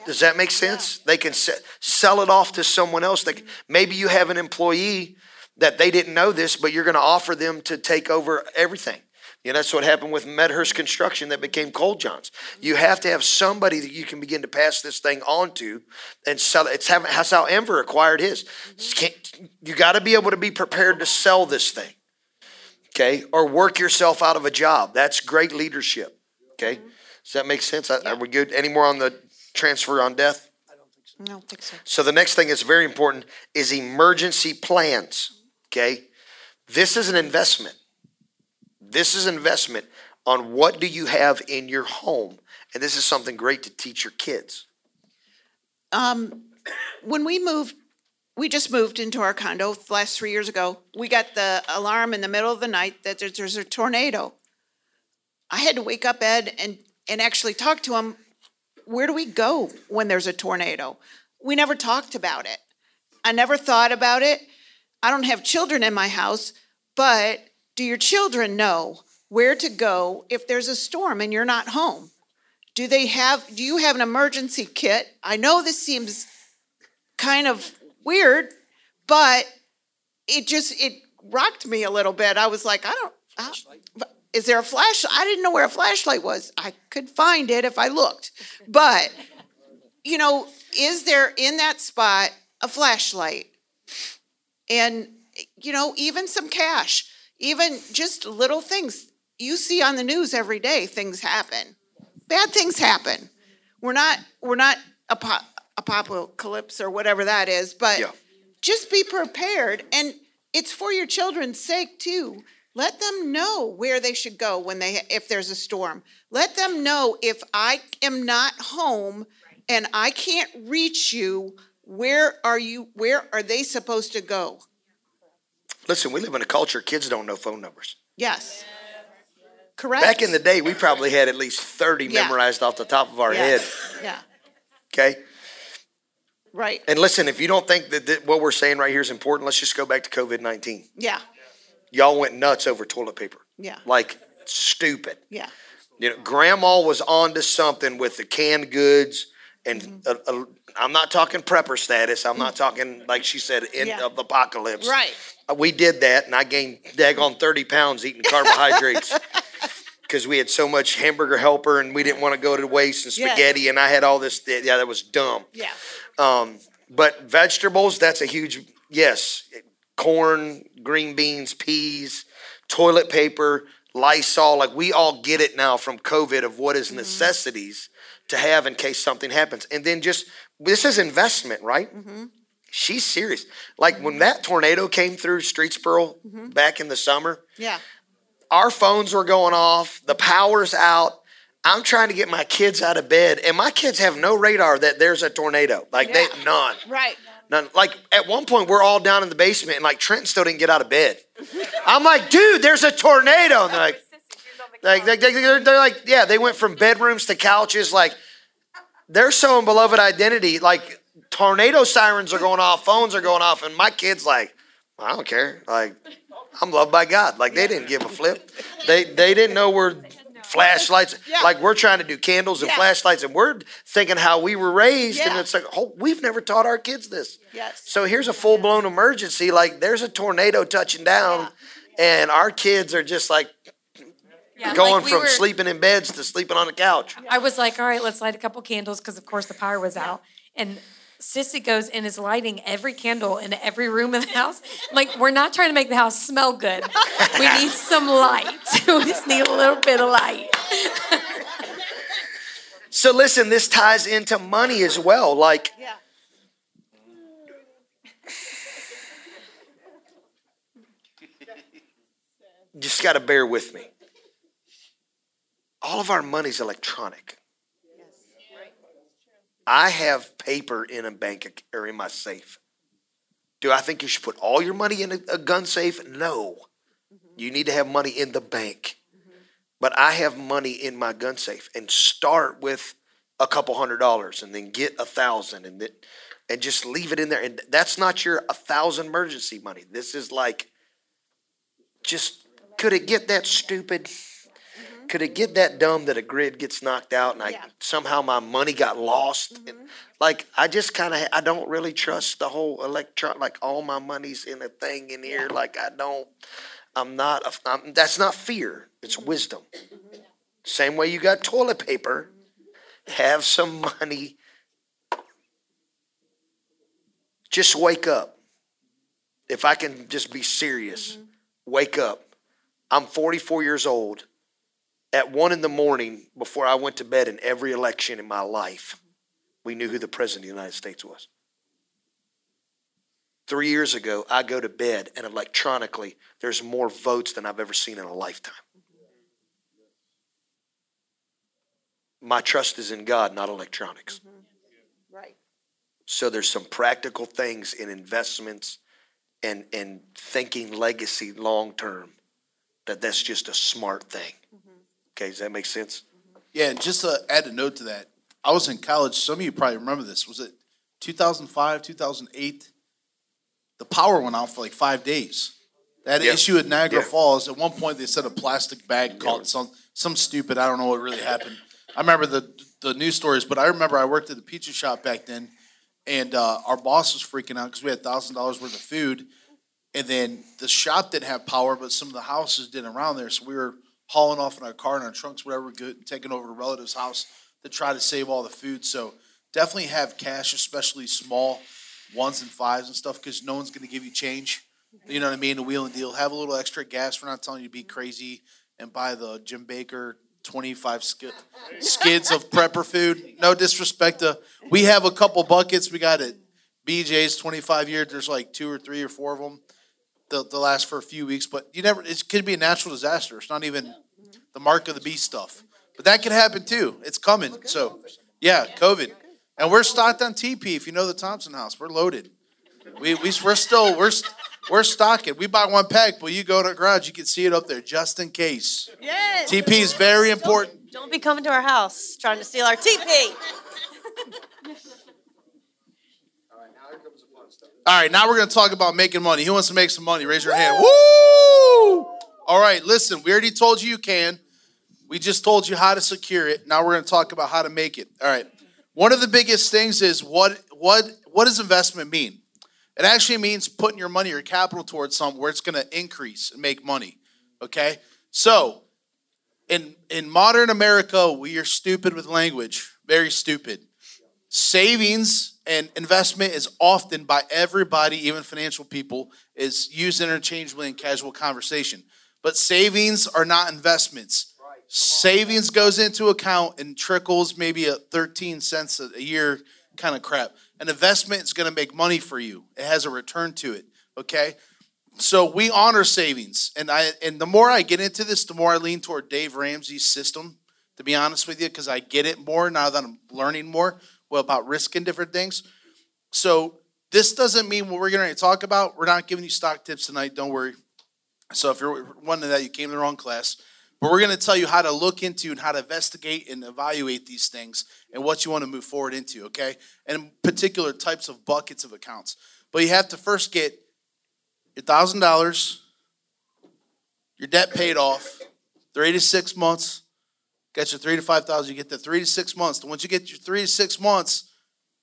does that make sense? They can se- sell it off to someone else. They, can- maybe you have an employee that they didn't know this, but you're going to offer them to take over everything. You know, that's what happened with Medhurst Construction that became Cold Johns. You have to have somebody that you can begin to pass this thing on to and sell it. It's how, that's how Enver acquired his. Mm-hmm. Can't- You got to be able to be prepared to sell this thing, okay? Or work yourself out of a job. That's great leadership, okay? Does that make sense? Are we good? Any more on the transfer on death? I don't think so. So the next thing that's very important is emergency plans. Okay, this is an investment. This is investment on what do you have in your home, and this is something great to teach your kids. Um, when we moved, we just moved into our condo last three years ago. We got the alarm in the middle of the night that there's, there's a tornado. I had to wake up Ed and, and actually talk to him. Where do we go when there's a tornado? We never talked about it. I never thought about it. I don't have children in my house, but do your children know where to go if there's a storm and you're not home? Do they have, do you have an emergency kit? I know this seems kind of weird, but it just, it rocked me a little bit. I was like, I don't, I, is there a flash? I didn't know where a flashlight was. I could find it if I looked. But, you know, is there in that spot a flashlight? And, you know, even some cash, even just little things. You see on the news every day, things happen. Bad things happen. We're not, we're not apo- apocalypse or whatever that is, but Yeah. just be prepared. And it's for your children's sake too. Let them know where they should go when they, if there's a storm. Let them know if I am not home and I can't reach you, where are you, where are they supposed to go? Listen, we live in a culture kids don't know phone numbers. Yes. Correct? Back in the day, we probably had at least thirty Yeah. memorized off the top of our Yeah. head. Yeah, Okay, right. and listen, if you don't think that, that what we're saying right here is important, let's just go back to COVID nineteen. Yeah, Y'all went nuts over toilet paper, yeah, like stupid. yeah. You know, grandma was on to something with the canned goods, and uh, uh, I'm not talking prepper status. I'm not talking like she said end Yeah. of the apocalypse. Right. Uh, We did that, and I gained daggone 30 pounds eating <laughs> carbohydrates because we had so much hamburger helper, and we didn't want to go to waste and Yes. spaghetti, and I had all this. Yeah, that was dumb. Yeah. Um, but vegetables, that's a huge yes. Corn, green beans, peas, toilet paper, Lysol. Like we all get it now from COVID of what is mm-hmm. necessities to have in case something happens. And then just this is investment, right? Mm-hmm. She's serious. Like when that tornado came through Streetsboro mm-hmm. back in the summer, Yeah. Our phones were going off, the power's out. I'm trying to get my kids out of bed, and my kids have no radar that there's a tornado. Like they Yeah. none. Right. None. Like at one point, we're all down in the basement, and like Trenton still didn't get out of bed. I'm like, dude, there's a tornado. And they're like, like they, they, they're, they're like, yeah, they went from bedrooms to couches. Like they're so in beloved identity. Like tornado sirens are going off, phones are going off, and my kids like, I don't care. Like I'm loved by God. Like they didn't give a flip. They they didn't know we're flashlights. Yeah. Like we're trying to do candles and Yeah. flashlights, and we're thinking how we were raised, and it's like, oh, we've never taught our kids this. Yes. So here's a full blown emergency. Like there's a tornado touching down, and our kids are just like Yeah, going like we from were- sleeping in beds to sleeping on the couch. I was like, all right, let's light a couple candles because, of course, the power was out. And Sissy goes and is lighting every candle in every room of the house. I'm like, we're not trying to make the house smell good. We need some light. <laughs> we just need a little bit of light. So listen, this ties into money as well. Like Yeah. just got to bear with me. All of our money's electronic. I have paper in a bank or in my safe. Do I think you should put all your money in a, a gun safe? No. Mm-hmm. You need to have money in the bank. Mm-hmm. But I have money in my gun safe and start with a couple hundred dollars and then get a thousand and then and just leave it in there. And that's not your a thousand emergency money. This is like just could it get that stupid? Could it get that dumb that a grid gets knocked out and I Yeah. somehow my money got lost? Mm-hmm. Like I just kind of I don't really trust the whole electron. Like all my money's in a thing in here. Like I don't. I'm not. a- I'm, that's not fear. It's mm-hmm. wisdom. Mm-hmm. Same way you got toilet paper. Have some money. Just wake up. If I can just be serious, wake up. I'm 44 years old. At one in the morning, before I went to bed in every election in my life, we knew who the president of the United States was. Three years ago, I go to bed and electronically, there's more votes than I've ever seen in a lifetime. My trust is in God, not electronics. Mm-hmm. Right. So there's some practical things in investments and and thinking legacy long term that that's just a smart thing. Mm-hmm. Okay, does that make sense? Yeah, and just to add a note to that, I was in college. Some of you probably remember this. Was it 2005, 2008? The power went out for like five days. That Yeah. issue at Niagara Yeah. Falls. At one point, they said a plastic bag caught some some stupid. I don't know what really happened. I remember the the news stories, but I remember I worked at the pizza shop back then, and uh, our boss was freaking out because we had thousand dollars worth of food, and then the shop didn't have power, but some of the houses didn't around there. So we were hauling off in our car and our trunks, whatever, good, taking over to relative's house to try to save all the food. So definitely have cash, especially small ones and fives and stuff, because no one's going to give you change. You know what I mean? The wheel and deal. Have a little extra gas. We're not telling you to be crazy and buy the Jim Bakker 25 sk- skids of prepper food. No disrespect to. We have a couple buckets. We got it. BJ's 25 years. There's like two or three or four of them. They'll, they'll last for a few weeks, but you never. It could be a natural disaster. It's not even the mark of the beast stuff, but that could happen too. It's coming. So, yeah, COVID, and we're stocked on TP. If you know the Thompson House, we're loaded. We, we we're still we're st- we're stocking. We buy one pack, but you go to the garage, you can see it up there just in case. Yes. TP is very important. Don't be coming to our house trying to steal our TP. <laughs> All right, now we're going to talk about making money. Who wants to make some money? Raise your hand. Woo! All right, listen, we already told you you can. We just told you how to secure it. Now we're going to talk about how to make it. All right. One of the biggest things is what what what does investment mean? It actually means putting your money or capital towards something where it's going to increase and make money. Okay? So, in in modern America, we are stupid with language. Very stupid savings and investment is often by everybody, even financial people, is used interchangeably in casual conversation. But savings are not investments. Savings goes into account and trickles maybe a 13 cents a a year kind of crap. An investment is going to make money for you. It has a return to it. Okay? So we honor savings. And I and the more I get into this, the more I lean toward Dave Ramsey's system, to be honest with you, because I get it more now that I'm learning more well about risk and different things. So this doesn't mean what we're going to talk about. We're not giving you stock tips tonight. Don't worry. So if you're wondering that, you came to the wrong class. But we're going to tell you how to look into and how to investigate and evaluate these things and what you want to move forward into, okay? And particular types of buckets of accounts. But you have to first get your thousand dollars, your debt paid off, three to six months. Got your three to five thousand. You get the three to six months. Once you get your three to six months,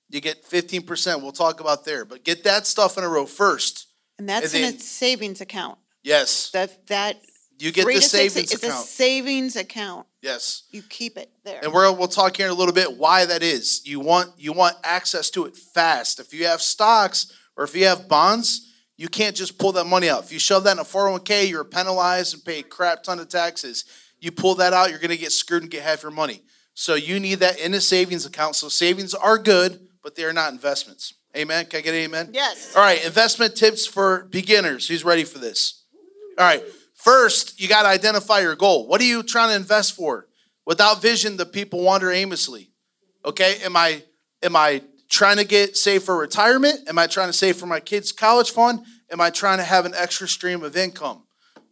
you get fifteen percent. We'll talk about there. But get that stuff in a row first. And that's And in a savings account. Yes, That, that. you get the to six- savings It's a savings account. Yes. You keep it there. And we're, we'll talk here in a little bit why that is. You want you want access to it fast. If you have stocks or if you have bonds, you can't just pull that money out. If you shove that in a 401k, you're penalized and pay a crap ton of taxes. You pull that out, you're going to get screwed and get half your money. So you need that in a savings account. So savings are good, but they are not investments. Amen. Can I get an amen? Yes. All right, investment tips for beginners. Who's ready for this? All right. First, you got to identify your goal. What are you trying to invest for? Without vision, the people wander aimlessly. Okay? Am I Am I trying to get save for retirement? Am I trying to save for my kids' college fund? Am I trying to have an extra stream of income?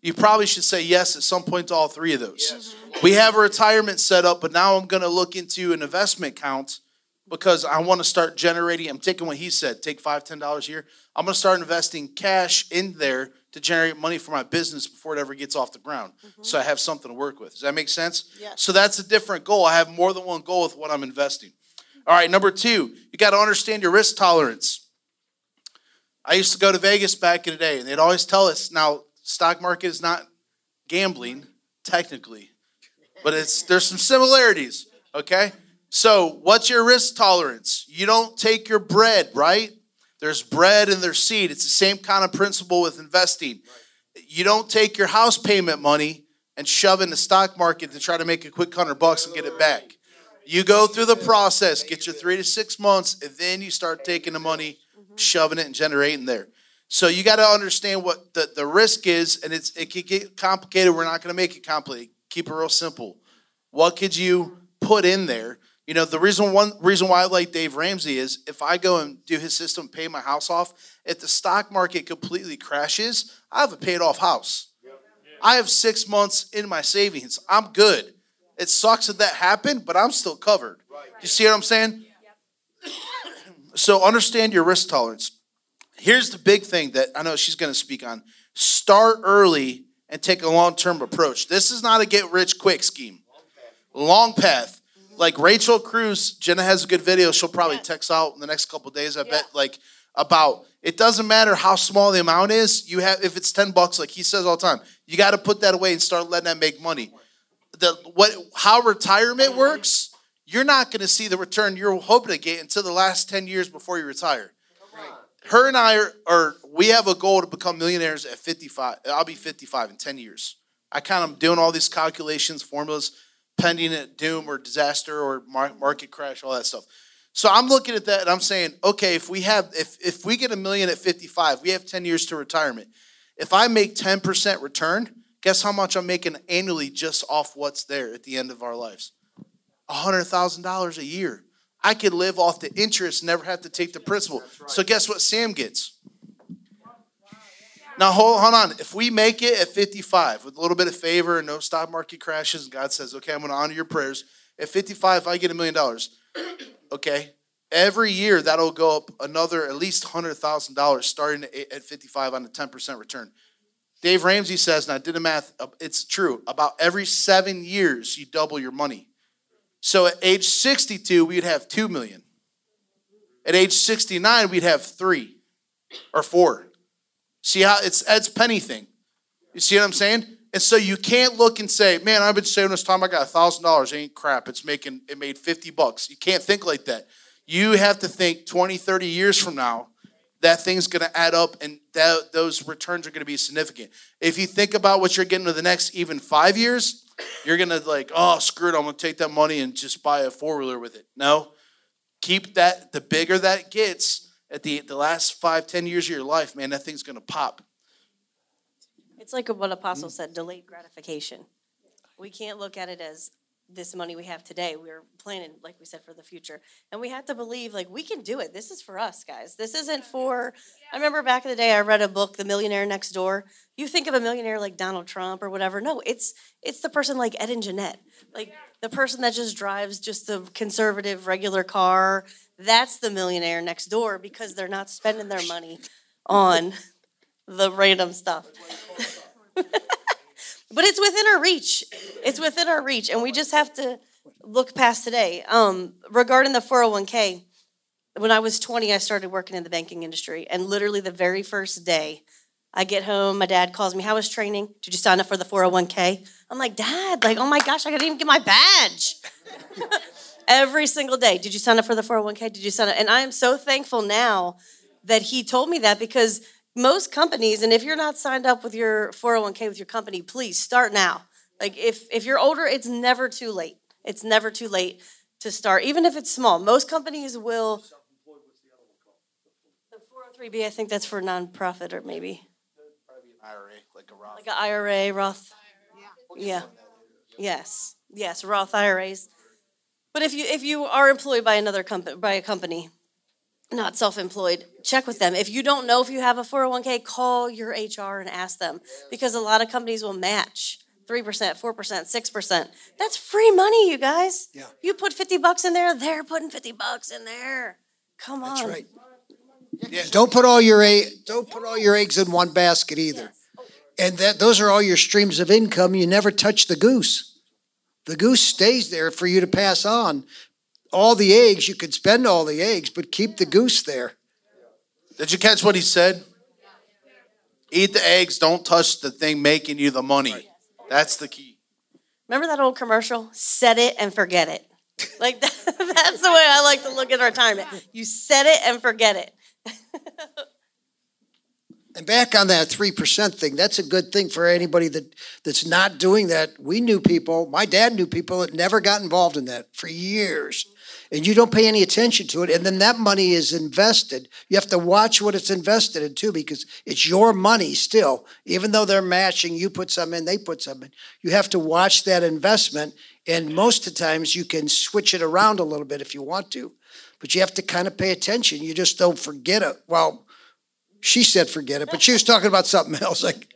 You probably should say yes at some point to all three of those. We have a retirement set up, but now I'm going to look into an investment account because I want to start generating. I'm taking what he said, take five, ten dollars a year. I'm going to start investing cash in there to generate money for my business before it ever gets off the ground. Mm-hmm. So I have something to work with. Does that make sense? Yes. So that's a different goal. I have more than one goal with what I'm investing. All right, number two, you got to understand your risk tolerance. I used to go to Vegas back in the day, and they'd always tell us now, stock market is not gambling, technically, but it's there's some similarities, okay? So, what's your risk tolerance? You don't take your bread, right? There's bread and there's seed. It's the same kind of principle with investing. You don't take your house payment money and shove in the stock market to try to make a quick hundred bucks and get it back. You go through the process, get your three to six months, and then you start taking the money, mm-hmm. shoving it and generating there. So you got to understand what the, the risk is, and it's it can get complicated. We're not going to make it complicated. Keep it real simple. What could you put in there? You know, the reason one reason why I like Dave Ramsey is if I go and do his system, pay my house off, if the stock market completely crashes, I have a paid off house. I have six months in my savings. I'm good. It sucks that that happened, but I'm still covered. You see what I'm saying? so understand your risk tolerance. Here's the big thing that I know she's going to speak on. Start early and take a long-term approach. This is not a get rich quick scheme. Long path. Like Rachel Cruz, Jenna has a good video. She'll probably text out in the next couple days. I bet. Like about it doesn't matter how small the amount is. You have if it's ten bucks, like he says all the time, you got to put that away and start letting that make money. The what how retirement works, you're not going to see the return you're hoping to get until the last ten years before you retire. Her and I are, are we have a goal to become millionaires at 55. I'll be 55 in 10 years. I kind of doing all these calculations, formulas, pending at doom or disaster or market crash, all that stuff. So I'm looking at that and I'm saying, okay, if we have if if we get a million at 55, we have 10 years to retirement. If I make 10% return, guess how much I'm making annually just off what's there at the end of our lives? $100,000 a year. I could live off the interest, never have to take the principal. So guess what Sam gets? Now hold, hold on. If we make it at 55 with a little bit of favor and no stock market crashes, and God says, okay, I'm going to honor your prayers. At 55, I get a million dollars, <clears throat> okay, every year that'll go up another at least $100,000 starting at at 55 on a 10% return. Dave Ramsey says, and I did the math, uh, it's true, about every seven years you double your money. So at age 62, we'd have 2 million. At age 69, we'd have three or four. See how it's Ed's penny thing. You see what I'm saying? And so you can't look and say, man, I've been saving this time. I got a thousand dollars. Ain't crap. It's making it made 50 bucks. You can't think like that. You have to think 20, 30 years from now, that thing's gonna add up and that those returns are gonna be significant. If you think about what you're getting to the next even five years, you're gonna like, oh screw it, I'm gonna take that money and just buy a four-wheeler with it. No. Keep that the bigger that gets at the the last five, ten years of your life, man, that thing's gonna pop. It's like what Apostle mm. said, delayed gratification. We can't look at it as this money we have today. We're planning, like we said, for the future. And we have to believe, like, we can do it. This is for us, guys. This isn't for. I remember back in the day, I read a book, The Millionaire Next Door. You think of a millionaire like Donald Trump or whatever. No, it's it's the person like Ed and Jeanette, like the person that just drives just a conservative, regular car. That's the millionaire next door because they're not spending their money on the random stuff. But it's within our reach. It's within our reach, and we just have to look past today. Um, regarding the 401k, when I was 20, I started working in the banking industry, and literally the very first day, I get home, my dad calls me, How was training? Did you sign up for the 401k? I'm like, Dad, like, oh my gosh, I didn't even get my badge. <laughs> Every single day. Did you sign up for the 401k? Did you sign up? And I am so thankful now that he told me that because most companies, and if you're not signed up with your 401k with your company, please start now. Like if if you're older, it's never too late. It's never too late to start, even if it's small. Most companies will. The 403b, I think that's for nonprofit or maybe IRA, like a Roth. like an IRA, Roth. Yeah. Yes. Yes, Roth IRAs. But if you if you are employed by another company by a company, not self-employed, check with them. If you don't know if you have a 401k, call your HR and ask them because a lot of companies will match 3%, 4%, 6%. That's free money, you guys. Yeah. You put 50 bucks in there, they're putting 50 bucks in there. Come on. That's right. Yeah, Don't put all your a, don't put all your eggs in one basket either. And that those are all your streams of income. You never touch the goose. The goose stays there for you to pass on. All the eggs, you could spend all the eggs, but keep the goose there. Did you catch what he said? Eat the eggs, don't touch the thing making you the money. That's the key. Remember that old commercial? Set it and forget it. Like that, <laughs> that's the way I like to look at retirement. You set it and forget it. <laughs> And back on that three percent thing, that's a good thing for anybody that that's not doing that. We knew people, my dad knew people that never got involved in that for years. And you don't pay any attention to it, and then that money is invested. You have to watch what it's invested in too, because it's your money still. Even though they're matching, you put some in, they put some in. You have to watch that investment, and most of the times you can switch it around a little bit if you want to. But you have to kind of pay attention. You just don't forget it. Well, she said forget it, but she was talking about something else. <laughs> Like,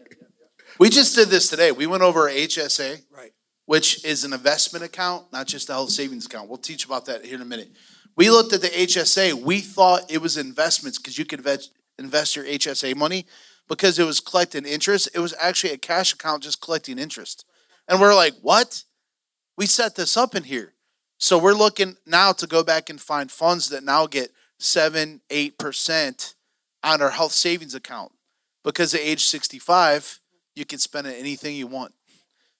We just did this today. We went over HSA, right. Which is an investment account, not just a health savings account. We'll teach about that here in a minute. We looked at the HSA. We thought it was investments because you could invest, your HSA money because it was collecting interest. It was actually a cash account just collecting interest. And we're like, what? We set this up in here. So we're looking now to go back and find funds that now get seven, eight percent on our health savings account. Because at age 65, you can spend it anything you want.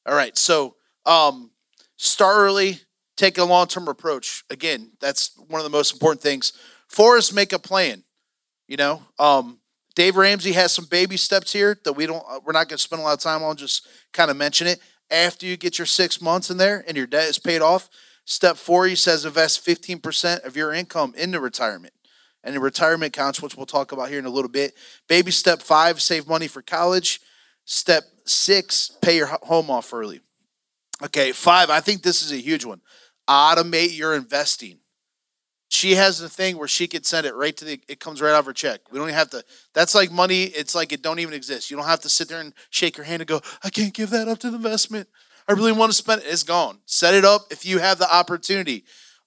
All right. So um start early, take a long-term approach. Again, that's one of the most important things. Forrest, make a plan. You know, um, Dave Ramsey has some baby steps here that we don't. uh, We're not going to spend a lot of time on. Just kind of mention it. After you get your six months in there and your debt is paid off, step four he says invest fifteen percent of your income into retirement and the retirement accounts, which we'll talk about here in a little bit. Baby step five, save money for college. Step six, pay your home off early. Okay, five, I think this is a huge one. Automate your investing. She has the thing where she could send it right to the, it comes right out of her check. We don't even have to, that's like money, it's like it don't even exist. You don't have to sit there and shake your hand and go, I can't give that up to the investment. I really want to spend it. It's gone. Set it up if you have the opportunity.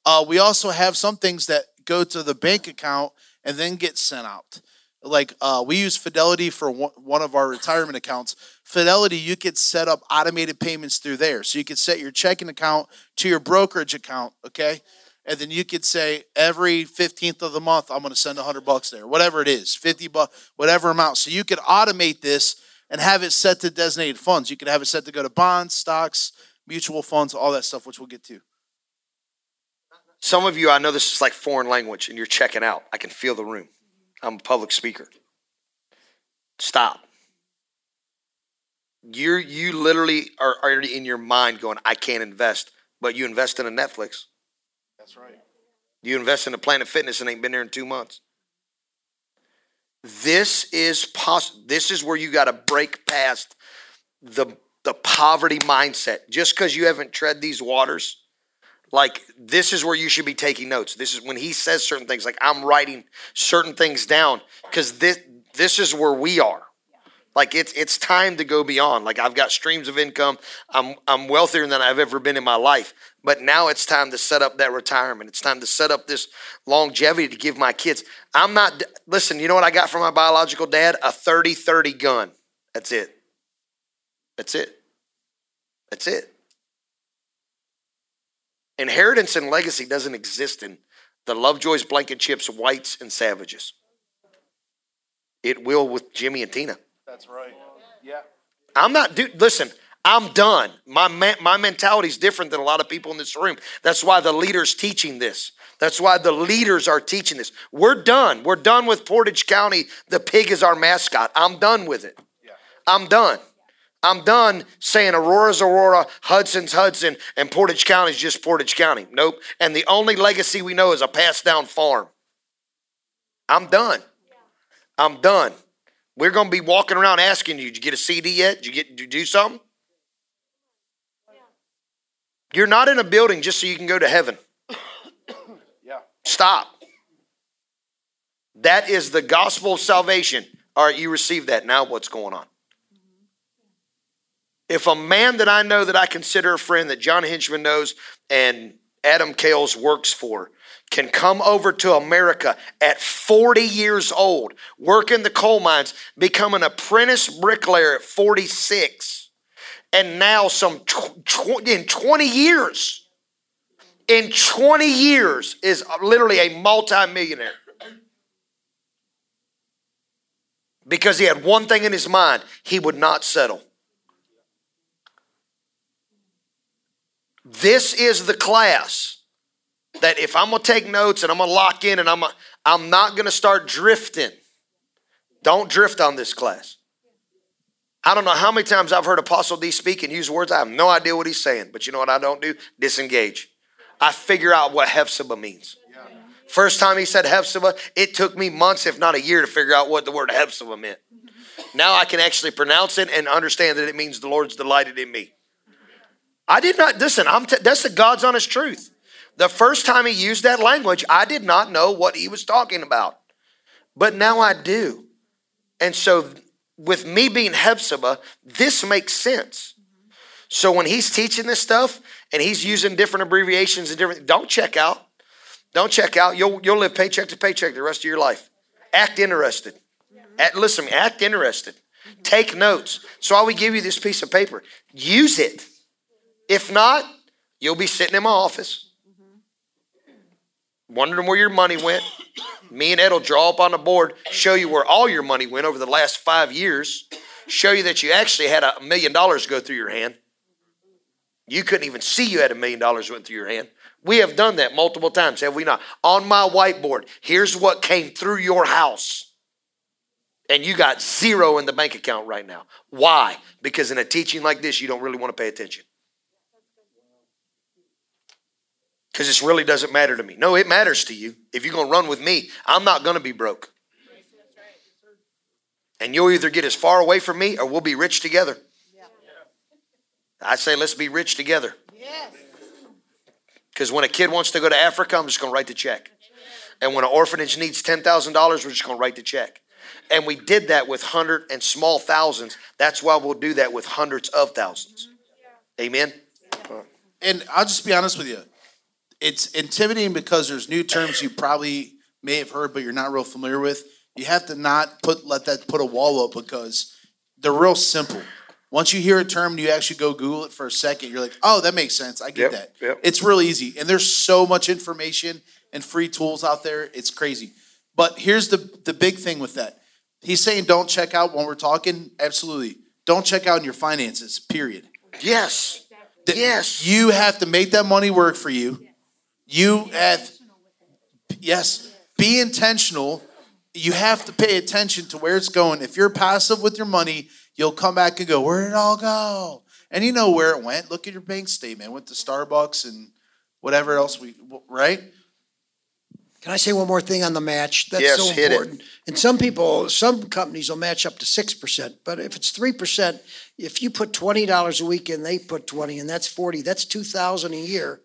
Uh, we also have some things that go to the bank account and then get sent out. Like uh, we use Fidelity for one, of our retirement accounts. Fidelity, you could set up automated payments through there. So you could set your checking account to your brokerage account, okay? And then you could say every 15th of the month, I'm going to send 100 bucks there, whatever it is, 50 bucks, whatever amount. So you could automate this and have it set to designated funds. You could have it set to go to bonds, stocks, mutual funds, all that stuff, which we'll get to. Some of you, I know this is like foreign language and you're checking out. I can feel the room. I'm a public speaker. Stop. You're you literally are already in your mind going, I can't invest, but you invest in a Netflix. That's right. You invest in a Planet Fitness and ain't been there in two months. This is poss- This is where you got to break past the the poverty mindset. Just because you haven't tread these waters, like this is where you should be taking notes. This is when he says certain things. Like I'm writing certain things down because this this is where we are. Like it's it's time to go beyond. Like I've got streams of income. I'm I'm wealthier than I've ever been in my life. But now it's time to set up that retirement. It's time to set up this longevity to give my kids. I'm not listen, you know what I got from my biological dad? A 30-30 gun. That's it. That's it. That's it. Inheritance and legacy doesn't exist in the Lovejoys, Blankenships, Whites, and Savages. It will with Jimmy and Tina. That's right. Yeah. I'm not, dude, listen, I'm done. My, ma- my mentality is different than a lot of people in this room. That's why the leader's teaching this. That's why the leaders are teaching this. We're done. We're done with Portage County. The pig is our mascot. I'm done with it. Yeah. I'm done. I'm done saying Aurora's Aurora, Hudson's Hudson, and Portage County's just Portage County. Nope. And the only legacy we know is a passed down farm. I'm done. I'm done. We're going to be walking around asking you, did you get a CD yet? Did you get did you do something? You're not in a building just so you can go to heaven. <coughs> yeah. Stop. That is the gospel of salvation. All right, you received that. Now what's going on? If a man that I know that I consider a friend that John Hinchman knows and Adam Kales works for can come over to America at 40 years old, work in the coal mines, become an apprentice bricklayer at 46, and now some tw- tw- in 20 years, in 20 years is literally a multimillionaire. Because he had one thing in his mind, he would not settle. This is the class that if I'm gonna take notes and I'm gonna lock in and I'm I'm not gonna start drifting. Don't drift on this class. I don't know how many times I've heard Apostle D speak and use words. I have no idea what he's saying, but you know what I don't do? Disengage. I figure out what Hephzibah means. First time he said Hephzibah, it took me months, if not a year, to figure out what the word Hephzibah meant. Now I can actually pronounce it and understand that it means the Lord's delighted in me. I did not listen. I'm t- that's the God's honest truth. The first time he used that language, I did not know what he was talking about, but now I do. And so, with me being Hephzibah, this makes sense. So when he's teaching this stuff and he's using different abbreviations and different, don't check out. Don't check out. You'll you'll live paycheck to paycheck the rest of your life. Act interested. Act, listen, act interested. Take notes. So I will give you this piece of paper. Use it. If not, you'll be sitting in my office, wondering where your money went. Me and Ed will draw up on the board, show you where all your money went over the last five years, show you that you actually had a million dollars go through your hand. You couldn't even see you had a million dollars went through your hand. We have done that multiple times, have we not? On my whiteboard, here's what came through your house. And you got zero in the bank account right now. Why? Because in a teaching like this, you don't really want to pay attention. Because this really doesn't matter to me. No, it matters to you. If you're going to run with me, I'm not going to be broke. And you'll either get as far away from me or we'll be rich together. I say, let's be rich together. Because when a kid wants to go to Africa, I'm just going to write the check. And when an orphanage needs $10,000, we're just going to write the check. And we did that with hundred and small thousands. That's why we'll do that with hundreds of thousands. Mm-hmm. Amen. And I'll just be honest with you. It's intimidating because there's new terms you probably may have heard, but you're not real familiar with. You have to not put let that put a wall up because they're real simple. Once you hear a term and you actually go Google it for a second, you're like, oh, that makes sense. I get Yep, that. yep. It's real easy. And there's so much information and free tools out there. It's crazy. But here's the, the big thing with that. He's saying don't check out when we're talking. Absolutely. Don't check out in your finances, period. Yes. Th- Yes. You have to make that money work for you. You have, yes, be intentional. You have to pay attention to where it's going. If you're passive with your money, you'll come back and go, where did it all go? And you know where it went. Look at your bank statement. It went to Starbucks and whatever else we, right? Can I say one more thing on the match? That's Yes, so hit it. important. And some people, some companies will match up to six percent, but if it's three percent, if you put twenty dollars a week and they put twenty, and that's forty, that's two thousand a year.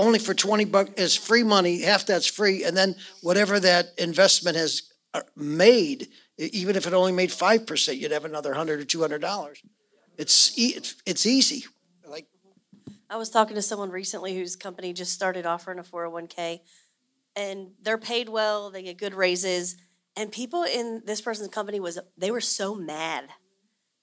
Only for twenty bucks is free money, half that's free, and then whatever that investment has uh, made, even if it only made five percent, you'd have another hundred or two hundred dollars. It's, e- it's, it's easy. Like, I was talking to someone recently whose company just started offering a 401k and they're paid well, they get good raises. And people in this person's company was they were so mad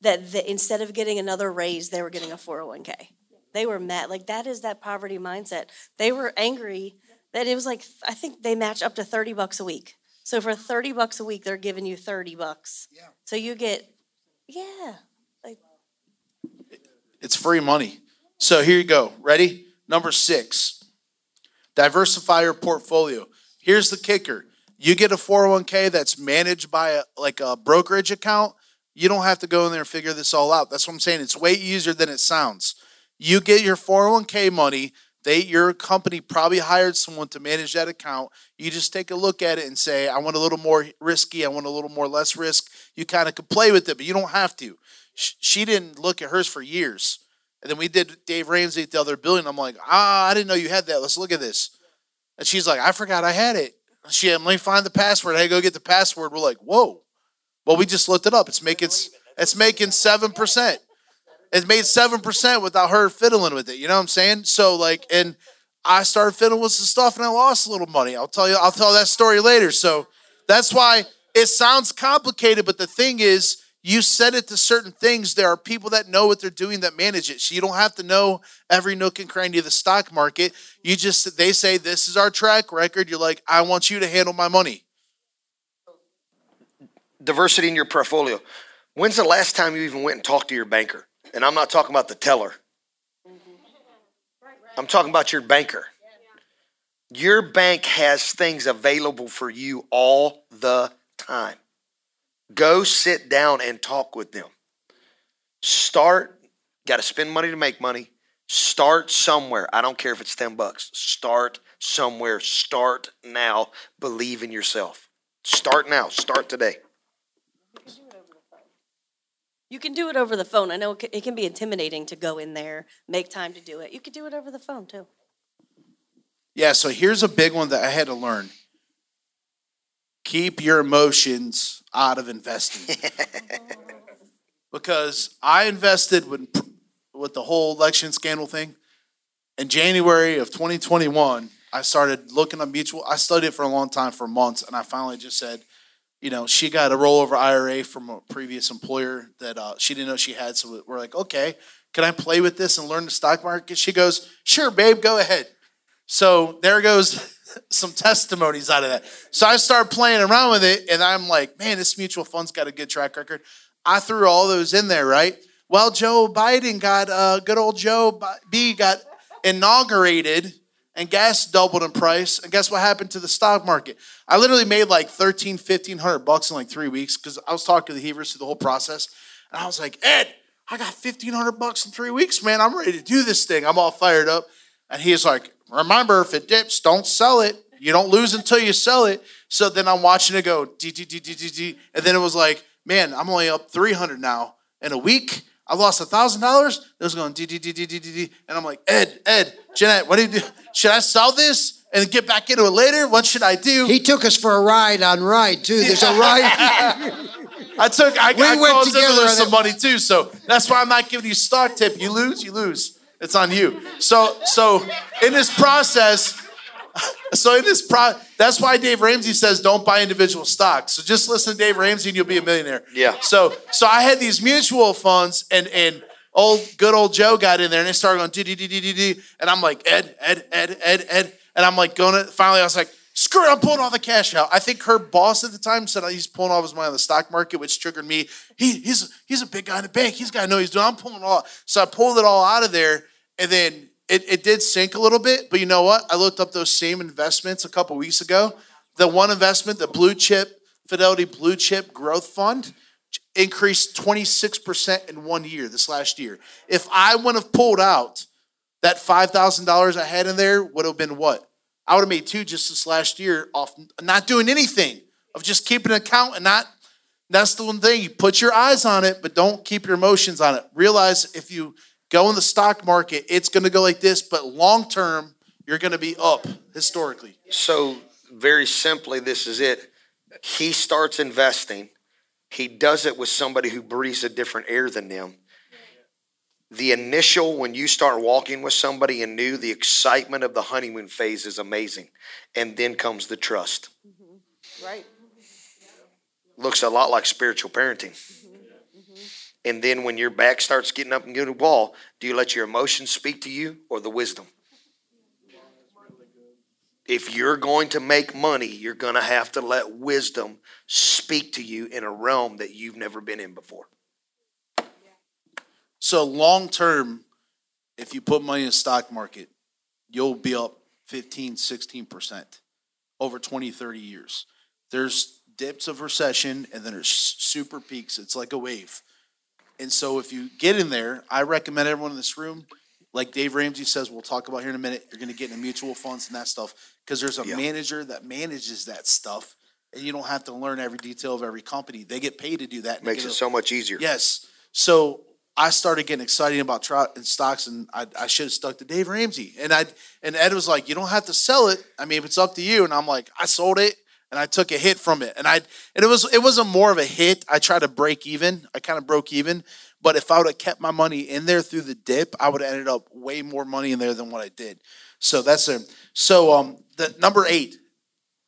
that the, instead of getting another raise, they were getting a 401k. They were mad. Like that is that poverty mindset. They were angry that it was like I think they match up to 30 bucks a week. So for 30 bucks a week, they're giving you 30 bucks. Yeah. So you get yeah. Like It's free money. So here you go. Ready? Number six, diversify your portfolio. Here's the kicker you get a 401k that's managed by a, like a brokerage account. You don't have to go in there and figure this all out. That's what I'm saying. It's way easier than it sounds. You get your 401k money. They, your company probably hired someone to manage that account. You just take a look at it and say, I want a little more risky. I want a little more less risk. You kind of could play with it, but you don't have to. She didn't look at hers for years. And then we did Dave Ramsey at the other building. I'm like, ah, I didn't know you had that. Let's look at this. And she's like, I forgot I had it. She had, let me find the password. Hey, go get the password. We're like, whoa. Well, we just looked it up. It's making it's making seven percent. It made seven percent without her fiddling with it. You know what I'm saying? So like, and I started fiddling with some stuff and I lost a little money. I'll tell you, I'll tell that story later. So that's why it sounds complicated, but the thing is, you set it to certain things. There are people that know what they're doing that manage it. So you don't have to know every nook and cranny of the stock market. You just they say this is our track record. You're like, I want you to handle my money. Diversity in your portfolio. When's the last time you even went and talked to your banker? And I'm not talking about the teller. I'm talking about your banker. Your bank has things available for you all the time. Go sit down and talk with them. Start, got to spend money to make money. Start somewhere. I don't care if it's 10 bucks. Start somewhere. Start now. Believe in yourself. Start now. Start today. You can do it over the phone. I know it can be intimidating to go in there, make time to do it. You could do it over the phone too. Yeah, so here's a big one that I had to learn. Keep your emotions out of investing. <laughs> because I invested with, with the whole election scandal thing. In January of 2021, I started looking at mutual. I studied for a long time, for months, and I finally just said, you know, she got a rollover IRA from a previous employer that uh, she didn't know she had. So we're like, okay, can I play with this and learn the stock market? She goes, sure, babe, go ahead. So there goes <laughs> some testimonies out of that. So I started playing around with it, and I'm like, man, this mutual fund's got a good track record. I threw all those in there, right? Well, Joe Biden got, uh, good old Joe B got inaugurated, and gas doubled in price. And guess what happened to the stock market? I literally made like 13, 1500 bucks in like three weeks because I was talking to the Heavers through the whole process. And I was like, Ed, I got 1500 bucks in three weeks, man. I'm ready to do this thing. I'm all fired up. And he's like, remember, if it dips, don't sell it. You don't lose until you sell it. So then I'm watching it go, D, D, D, D, D. And then it was like, man, I'm only up 300 now. In a week, I lost a thousand dollars. It was going D, D, D, D, D, D, D. And I'm like, Ed, Ed, Jeanette, what do you do? Should I sell this and get back into it later? What should I do? He took us for a ride on ride too. There's a ride. <laughs> I took, I, We I went together on some money too. So that's why I'm not giving you stock tip. You lose, you lose. It's on you. So, so in this process, <laughs> so in this pro, that's why Dave Ramsey says don't buy individual stocks. So just listen to Dave Ramsey and you'll be a millionaire. Yeah. So, so I had these mutual funds and and old good old Joe got in there and they started going dee dee dee dee dee, and I'm like Ed Ed Ed Ed Ed, and I'm like going to finally I was like screw it I'm pulling all the cash out. I think her boss at the time said he's pulling all his money on the stock market, which triggered me. He he's he's a big guy in the bank. He's got to know he's doing. I'm pulling all. So I pulled it all out of there, and then it, it did sink a little bit. But you know what? I looked up those same investments a couple weeks ago. The one investment, the blue chip Fidelity Blue Chip Growth Fund increased 26% in one year this last year. If I wouldn't have pulled out that $5,000 I had in there, would have been what? I would have made two just this last year off not doing anything, of just keeping an account and not. That's the one thing. You put your eyes on it, but don't keep your emotions on it. Realize if you go in the stock market, it's going to go like this, but long term, you're going to be up historically. So, very simply, this is it. He starts investing. He does it with somebody who breathes a different air than them. The initial, when you start walking with somebody and new, the excitement of the honeymoon phase is amazing. And then comes the trust. Mm-hmm. Right. Looks a lot like spiritual parenting. And then when your back starts getting up and getting a wall, do you let your emotions speak to you or the wisdom? If you're going to make money, you're going to have to let wisdom speak to you in a realm that you've never been in before. So long term, if you put money in the stock market, you'll be up 15, 16% over 20, 30 years. There's dips of recession and then there's super peaks. It's like a wave. And so if you get in there, I recommend everyone in this room, like Dave Ramsey says, we'll talk about here in a minute, you're going to get into mutual funds and that stuff because there's a Yeah. manager that manages that stuff and you don't have to learn every detail of every company. They get paid to do that. Makes it a- so much easier. Yes. So I started getting excited about trout and stocks, and I, I should have stuck to Dave Ramsey. And I and Ed was like, "You don't have to sell it. I mean, if it's up to you." And I'm like, "I sold it, and I took a hit from it, and I and it was it wasn't more of a hit. I tried to break even. I kind of broke even, but if I would have kept my money in there through the dip, I would have ended up way more money in there than what I did. So that's a so um the number eight.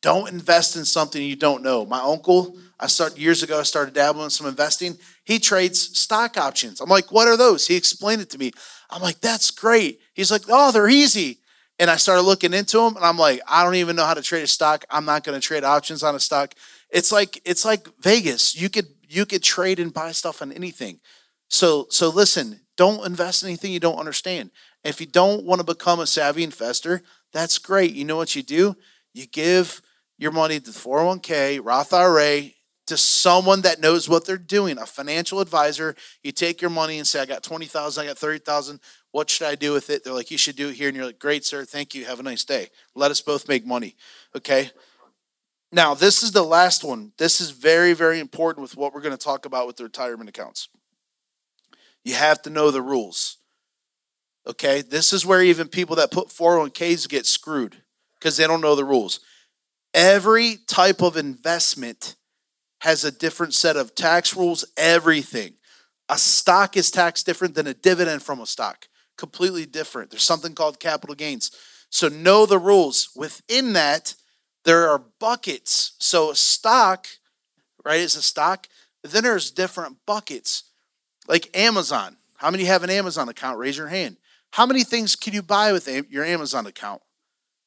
Don't invest in something you don't know. My uncle, I started years ago. I started dabbling in some investing. He trades stock options. I'm like, what are those? He explained it to me. I'm like, that's great. He's like, oh, they're easy. And I started looking into them, and I'm like, I don't even know how to trade a stock. I'm not going to trade options on a stock. It's like it's like Vegas. You could you could trade and buy stuff on anything. So so listen, don't invest in anything you don't understand. If you don't want to become a savvy investor, that's great. You know what you do? You give your money to 401k, Roth IRA, to someone that knows what they're doing, a financial advisor. You take your money and say, I got 20,000, I got 30,000. What should I do with it? They're like, you should do it here. And you're like, great, sir. Thank you. Have a nice day. Let us both make money. Okay. Now, this is the last one. This is very, very important with what we're going to talk about with the retirement accounts. You have to know the rules. Okay. This is where even people that put 401ks get screwed because they don't know the rules. Every type of investment has a different set of tax rules, everything. A stock is taxed different than a dividend from a stock, completely different. There's something called capital gains. So know the rules. Within that, there are buckets. So a stock, right, is a stock. Then there's different buckets. Like Amazon. How many have an Amazon account? Raise your hand. How many things can you buy with your Amazon account?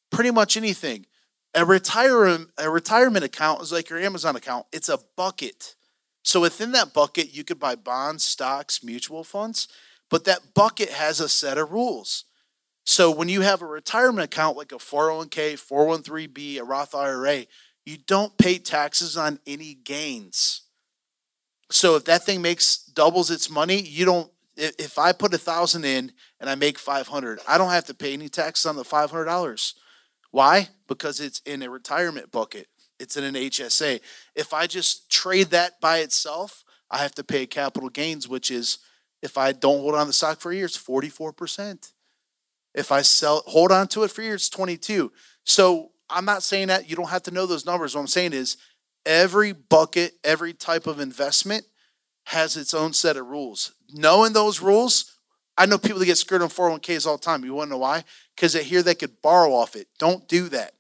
Pretty much anything. A retirement a retirement account is like your Amazon account. It's a bucket. So within that bucket, you could buy bonds, stocks, mutual funds, but that bucket has a set of rules. So when you have a retirement account like a 401k, 413b, a Roth IRA, you don't pay taxes on any gains. So if that thing makes doubles its money, you don't if I put a thousand in and I make 500, I don't have to pay any taxes on the $500. Why? Because it's in a retirement bucket. It's in an HSA. If I just trade that by itself, I have to pay capital gains, which is if I don't hold on the stock for a year, it's 44%. If I sell hold on to it for a year, it's 22. So I'm not saying that you don't have to know those numbers. What I'm saying is every bucket, every type of investment has its own set of rules. Knowing those rules I know people that get screwed on 401ks all the time. You want to know why? Because they hear they could borrow off it. Don't do that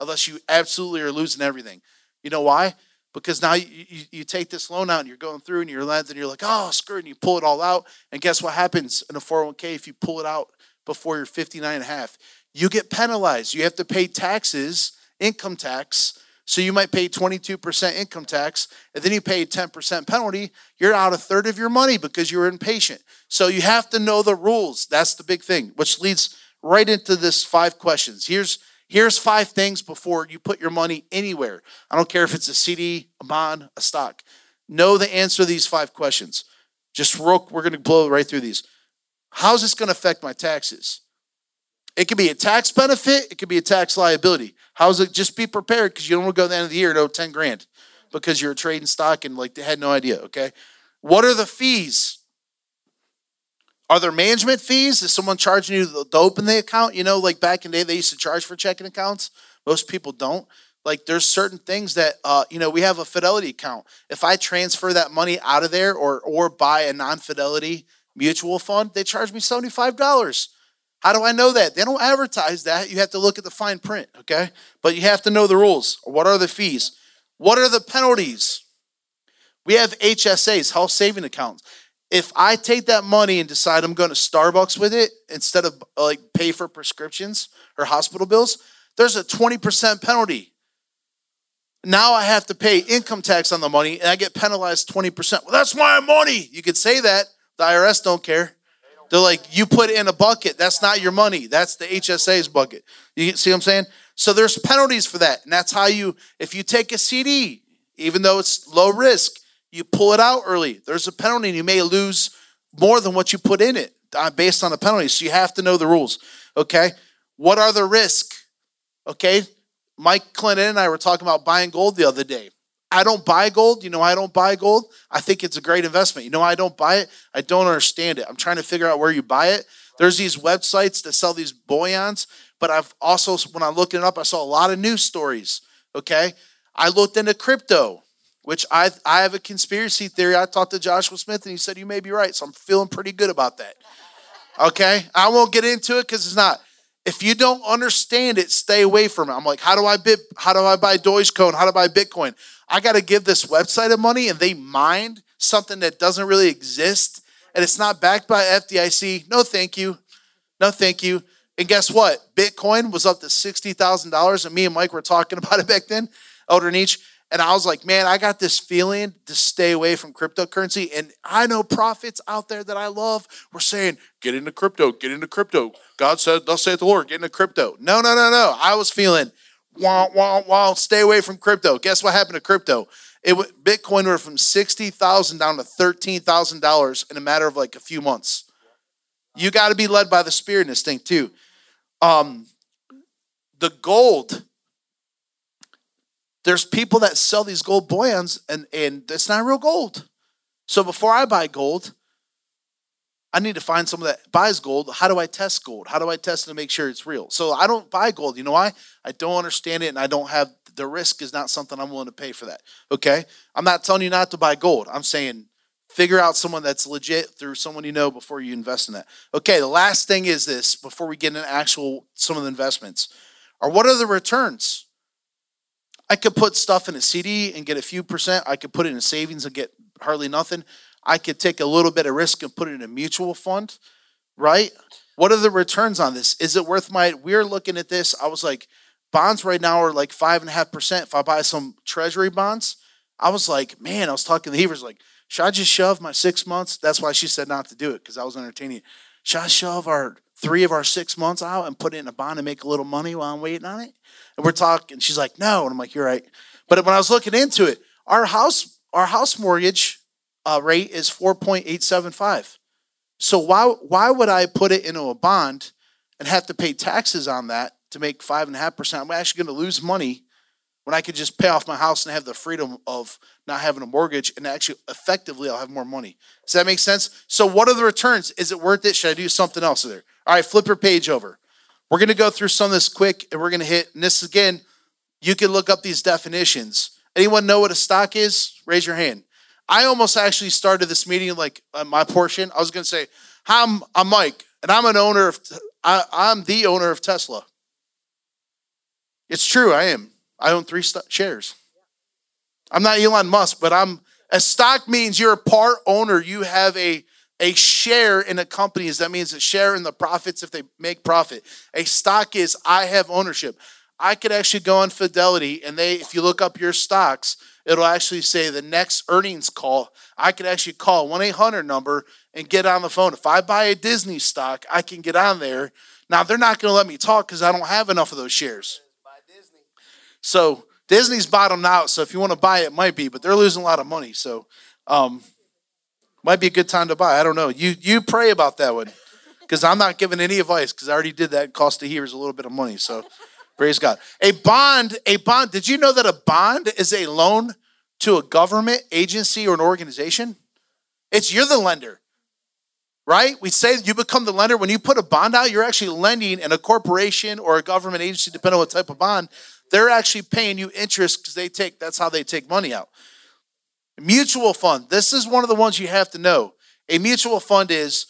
unless you absolutely are losing everything. You know why? Because now you, you, you take this loan out and you're going through and you're and you're like, oh, screw it. and you pull it all out. And guess what happens in a 401k if you pull it out before you're 59 and a half? You get penalized. You have to pay taxes, income tax, so you might pay 22% income tax, and then you pay 10% penalty. You're out a third of your money because you were impatient. So you have to know the rules. That's the big thing, which leads right into this five questions. Here's here's five things before you put your money anywhere. I don't care if it's a CD, a bond, a stock. Know the answer to these five questions. Just real, we're going to blow right through these. How's this going to affect my taxes? It could be a tax benefit, it could be a tax liability. How's it? Just be prepared because you don't want to go at the end of the year and owe 10 grand because you're trading stock and like they had no idea. Okay. What are the fees? Are there management fees? Is someone charging you to open the account? You know, like back in the day, they used to charge for checking accounts. Most people don't. Like there's certain things that uh, you know, we have a fidelity account. If I transfer that money out of there or or buy a non-fidelity mutual fund, they charge me $75. How do I know that? They don't advertise that. You have to look at the fine print, okay? But you have to know the rules. What are the fees? What are the penalties? We have HSAs, health saving accounts. If I take that money and decide I'm going to Starbucks with it instead of uh, like pay for prescriptions or hospital bills, there's a 20% penalty. Now I have to pay income tax on the money and I get penalized 20%. Well, that's my money. You could say that. The IRS don't care. They're like, you put it in a bucket. That's not your money. That's the HSA's bucket. You see what I'm saying? So there's penalties for that. And that's how you, if you take a CD, even though it's low risk, you pull it out early. There's a penalty and you may lose more than what you put in it uh, based on the penalty. So you have to know the rules. Okay. What are the risks? Okay. Mike Clinton and I were talking about buying gold the other day. I don't buy gold. You know, I don't buy gold. I think it's a great investment. You know, I don't buy it. I don't understand it. I'm trying to figure out where you buy it. There's these websites that sell these bullions, but I've also, when I'm looking it up, I saw a lot of news stories. Okay, I looked into crypto, which I I have a conspiracy theory. I talked to Joshua Smith, and he said you may be right. So I'm feeling pretty good about that. Okay, I won't get into it because it's not. If you don't understand it, stay away from it. I'm like, how do I bit? How do I buy Dogecoin? How do I buy Bitcoin? I got to give this website of money, and they mined something that doesn't really exist, and it's not backed by FDIC. No, thank you. No, thank you. And guess what? Bitcoin was up to sixty thousand dollars, and me and Mike were talking <laughs> about it back then, Elder Nietzsche. And I was like, man, I got this feeling to stay away from cryptocurrency. And I know prophets out there that I love were saying, get into crypto, get into crypto. God said, thus saith the Lord, get into crypto. No, no, no, no. I was feeling, wah, wah, wah, stay away from crypto. Guess what happened to crypto? It Bitcoin went from sixty thousand down to thirteen thousand dollars in a matter of like a few months. You got to be led by the Spirit in this thing too. Um, the gold there's people that sell these gold bullions and, and it's not real gold. So before I buy gold, I need to find someone that buys gold. How do I test gold? How do I test to make sure it's real? So I don't buy gold. You know why? I don't understand it and I don't have the risk is not something I'm willing to pay for that. Okay? I'm not telling you not to buy gold. I'm saying figure out someone that's legit through someone you know before you invest in that. Okay, the last thing is this before we get into actual some of the investments. Are what are the returns? I could put stuff in a CD and get a few percent. I could put it in savings and get hardly nothing. I could take a little bit of risk and put it in a mutual fund, right? What are the returns on this? Is it worth my? We're looking at this. I was like, bonds right now are like five and a half percent. If I buy some treasury bonds, I was like, man, I was talking to the Heavers like, should I just shove my six months? That's why she said not to do it because I was entertaining. Should I shove our three of our six months out and put it in a bond and make a little money while I'm waiting on it? And we're talking. She's like, no. And I'm like, you're right. But when I was looking into it, our house, our house mortgage uh, rate is 4.875. So why why would I put it into a bond and have to pay taxes on that to make five and a half percent? I'm actually going to lose money when I could just pay off my house and have the freedom of not having a mortgage and actually effectively I'll have more money. Does that make sense? So what are the returns? Is it worth it? Should I do something else there? All right, flip your page over. We're going to go through some of this quick and we're going to hit, and this again, you can look up these definitions. Anyone know what a stock is? Raise your hand. I almost actually started this meeting like uh, my portion. I was going to say, Hi, I'm, I'm Mike, and I'm an owner of, I, I'm the owner of Tesla. It's true, I am. I own three st- shares. I'm not Elon Musk, but I'm, a stock means you're a part owner. You have a a share in a company is that means a share in the profits if they make profit. A stock is I have ownership. I could actually go on Fidelity and they if you look up your stocks, it'll actually say the next earnings call. I could actually call 1-800 number and get on the phone. If I buy a Disney stock, I can get on there. Now they're not going to let me talk cuz I don't have enough of those shares. So Disney's bottomed out, so if you want to buy it, it might be, but they're losing a lot of money. So um, might be a good time to buy. I don't know. You you pray about that one because I'm not giving any advice because I already did that. Cost of hearers a little bit of money. So <laughs> praise God. A bond, a bond. Did you know that a bond is a loan to a government agency or an organization? It's you're the lender. Right? We say you become the lender. When you put a bond out, you're actually lending in a corporation or a government agency, depending on what type of bond, they're actually paying you interest because they take that's how they take money out. Mutual fund. This is one of the ones you have to know. A mutual fund is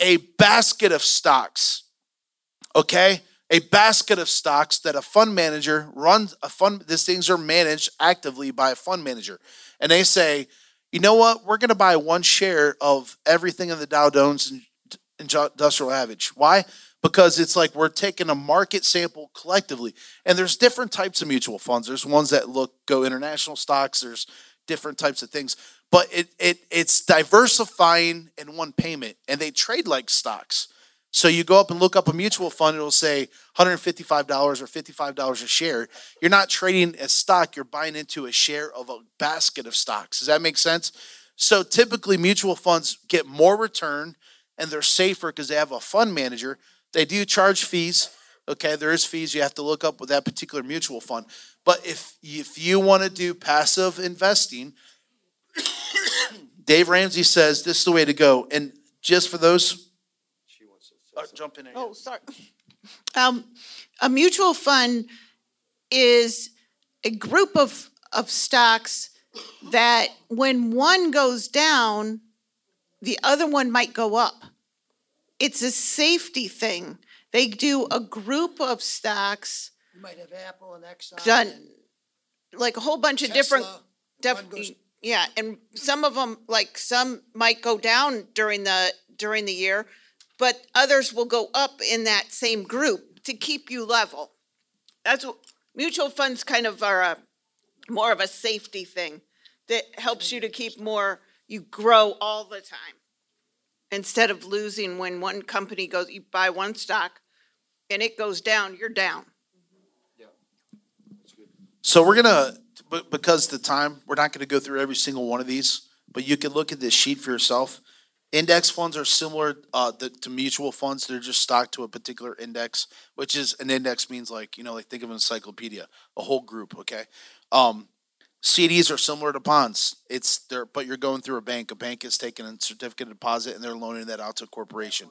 a basket of stocks. Okay? A basket of stocks that a fund manager runs a fund these things are managed actively by a fund manager. And they say, "You know what? We're going to buy one share of everything in the Dow Jones Industrial Average." Why? because it's like we're taking a market sample collectively and there's different types of mutual funds there's ones that look go international stocks there's different types of things. But it, it it's diversifying in one payment, and they trade like stocks. So you go up and look up a mutual fund, it'll say $155 or $55 a share. You're not trading a stock, you're buying into a share of a basket of stocks. Does that make sense? So typically mutual funds get more return and they're safer because they have a fund manager. They do charge fees. Okay, there is fees you have to look up with that particular mutual fund. But if if you want to do passive investing, <coughs> Dave Ramsey says this is the way to go. And just for those, she wants Uh, jump in there. Oh, sorry. <laughs> Um, a mutual fund is a group of, of stocks that when one goes down, the other one might go up. It's a safety thing. They do a group of stocks, You might have Apple and Exxon. done, and like a whole bunch of different. Tesla. def- goes- yeah, and some of them, like some might go down during the, during the year, but others will go up in that same group to keep you level. That's what, mutual funds kind of are a, more of a safety thing that helps you to keep more, you grow all the time. Instead of losing when one company goes, you buy one stock and it goes down, you're down. So we're gonna, but because the time, we're not gonna go through every single one of these, but you can look at this sheet for yourself. Index funds are similar uh, to mutual funds. They're just stocked to a particular index, which is an index means like you know, like think of an encyclopedia, a whole group. Okay, um, CDs are similar to bonds. It's there, but you're going through a bank. A bank is taking a certificate of deposit and they're loaning that out to a corporation.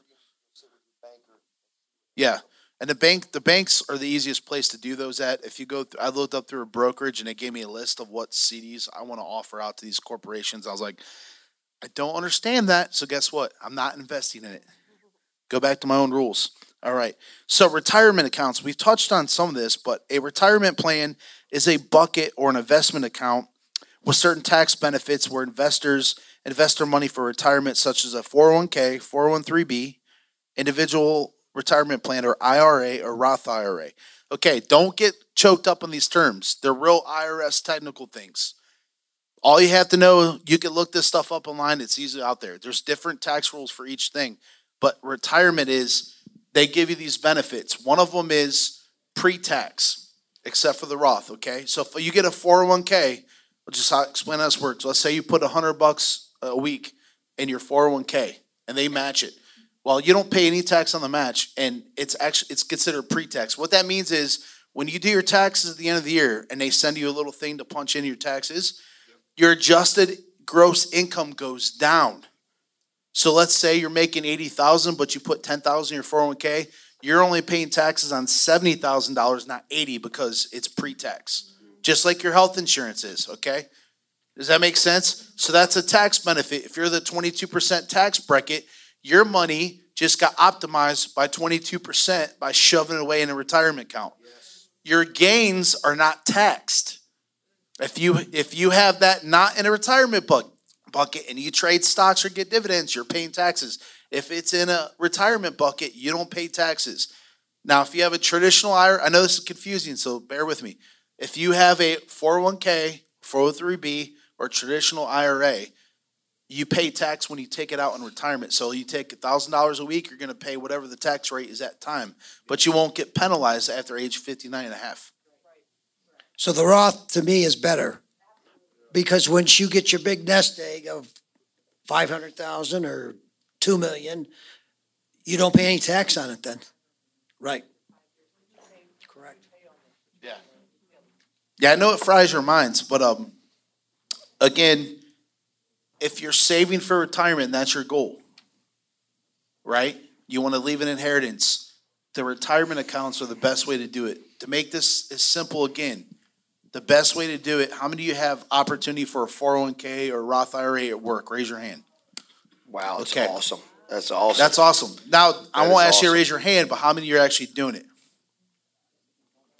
Yeah, and the bank, the banks are the easiest place to do those at. If you go, th- I looked up through a brokerage and it gave me a list of what CDs I want to offer out to these corporations. I was like, I don't understand that. So guess what? I'm not investing in it. Go back to my own rules. All right. So retirement accounts. We've touched on some of this, but a retirement plan is a bucket or an investment account with certain tax benefits where investors invest their money for retirement, such as a 401k, 401b, individual retirement plan, or IRA or Roth IRA. Okay, don't get choked up on these terms. They're real IRS technical things. All you have to know, you can look this stuff up online. It's easily out there. There's different tax rules for each thing. But retirement is they give you these benefits. One of them is pre-tax, except for the Roth. Okay, so if you get a 401k, I'll just how- explain how this works. Let's say you put a hundred bucks a week in your 401k and they match it. Well, you don't pay any tax on the match, and it's actually it's considered pre-tax. What that means is when you do your taxes at the end of the year and they send you a little thing to punch in your taxes, your adjusted gross income goes down. So let's say you're making eighty thousand, but you put ten thousand in your four oh one k. You're only paying taxes on seventy thousand dollars, not eighty, because it's pre-tax. Just like your health insurance is. Okay, does that make sense? So that's a tax benefit. If you're the twenty-two percent tax bracket, your money just got optimized by twenty-two percent by shoving it away in a retirement account. Your gains are not taxed. If you if you have that not in a retirement bucket bucket and you trade stocks or get dividends, you're paying taxes. If it's in a retirement bucket, you don't pay taxes. Now, if you have a traditional IRA, I know this is confusing, so bear with me. If you have a 401k, 403b, or traditional IRA, you pay tax when you take it out in retirement. So you take $1,000 a week, you're going to pay whatever the tax rate is at time, but you won't get penalized after age 59 and a half. So the Roth to me is better because once you get your big nest egg of five hundred thousand or two million, you don't pay any tax on it then. Right. Correct. Yeah, Yeah, I know it fries your minds, but um, again, if you're saving for retirement, that's your goal, right? You want to leave an inheritance. The retirement accounts are the best way to do it. To make this as simple again, the best way to do it. How many of you have opportunity for a 401k or Roth IRA at work? Raise your hand. Wow, that's Okay. awesome. That's awesome. That's awesome. Now, I That won't is ask you to raise your hand, but how many of you are actually doing it?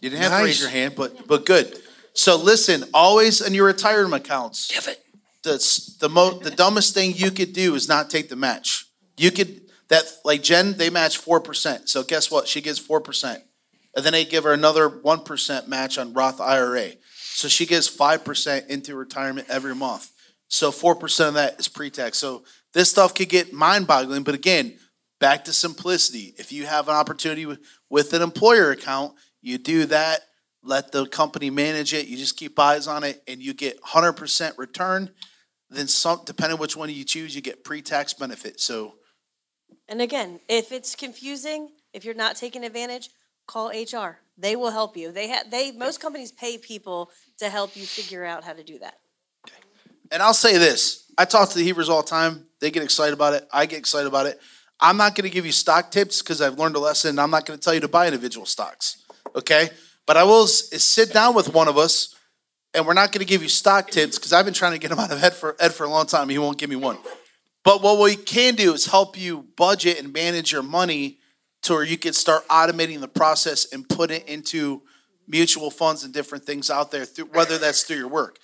You didn't have to raise your hand, but but good. So listen, always in your retirement accounts, Give it. the the mo the dumbest thing you could do is not take the match. You could that like Jen, they match four percent. So guess what? She gets four percent, and then they give her another one percent match on Roth IRA. So she gets five percent into retirement every month. So four percent of that is pre-tax. So this stuff could get mind-boggling. But again, back to simplicity. If you have an opportunity with, with an employer account, you do that. Let the company manage it. You just keep eyes on it, and you get hundred percent return then some depending which one you choose, you get pre-tax benefit. So And again, if it's confusing, if you're not taking advantage, call HR. They will help you. They ha- they most companies pay people to help you figure out how to do that. And I'll say this I talk to the Hebrews all the time. They get excited about it. I get excited about it. I'm not going to give you stock tips because I've learned a lesson. I'm not going to tell you to buy individual stocks. Okay. But I will sit down with one of us and we're not going to give you stock tips because I've been trying to get him out of Ed for, Ed for a long time. He won't give me one. But what we can do is help you budget and manage your money to where you can start automating the process and put it into mutual funds and different things out there, through, whether that's through your work.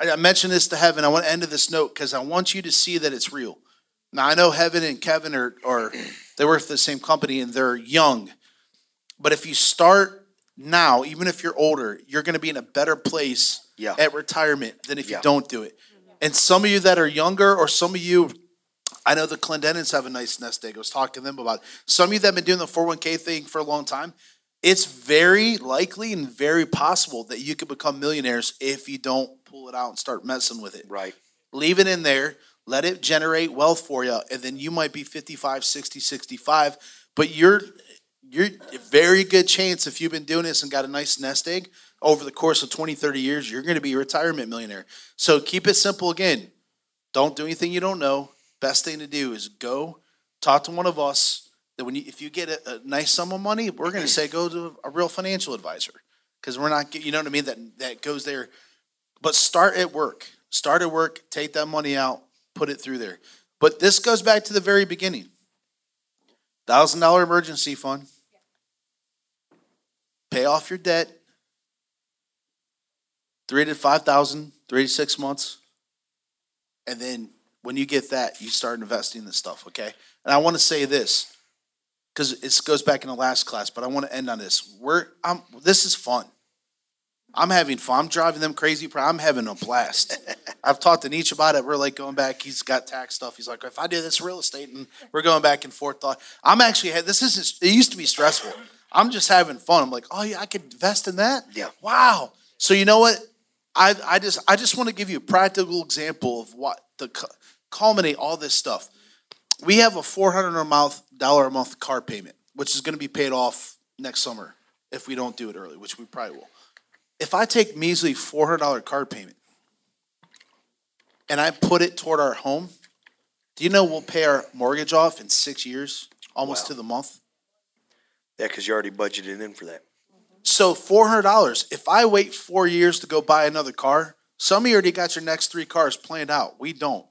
I mentioned this to Heaven. I want to end of this note because I want you to see that it's real. Now I know Heaven and Kevin are, are they work for the same company and they're young, but if you start now, even if you're older, you're going to be in a better place Yeah. at retirement than if Yeah. you don't do it. And some of you that are younger, or some of you, I know the Clendennans have a nice nest egg. I was talking to them about it. some of you that have been doing the 401k thing for a long time. It's very likely and very possible that you could become millionaires if you don't pull it out and start messing with it. Right. leave it in there let it generate wealth for you and then you might be 55 60 65 but you're you're a very good chance if you've been doing this and got a nice nest egg over the course of 20 30 years you're going to be a retirement millionaire. So keep it simple again. Don't do anything you don't know. Best thing to do is go talk to one of us that when you if you get a, a nice sum of money we're going to say go to a real financial advisor because we're not you know what i mean? That that goes there but start at work. Start at work, take that money out, put it through there. But this goes back to the very beginning. Thousand dollar emergency fund. Pay off your debt. Three to five thousand, three to six months. And then when you get that, you start investing in this stuff, okay? And I want to say this, because it goes back in the last class, but I want to end on this. We're I'm this is fun. I'm having fun. I'm driving them crazy. I'm having a blast. <laughs> I've talked to Nietzsche about it. We're like going back. He's got tax stuff. He's like, if I do this real estate, and we're going back and forth. Thought I'm actually. This isn't. It used to be stressful. I'm just having fun. I'm like, oh yeah, I could invest in that. Yeah. Wow. So you know what? I I just I just want to give you a practical example of what the culminate all this stuff. We have a four hundred a month dollar a month car payment, which is going to be paid off next summer if we don't do it early, which we probably will if I take measly four hundred dollar card payment and I put it toward our home, do you know we'll pay our mortgage off in six years, almost Wow. to the month? Yeah, because you already budgeted in for that. So four hundred dollars. If I wait four years to go buy another car, some of you already got your next three cars planned out. We don't.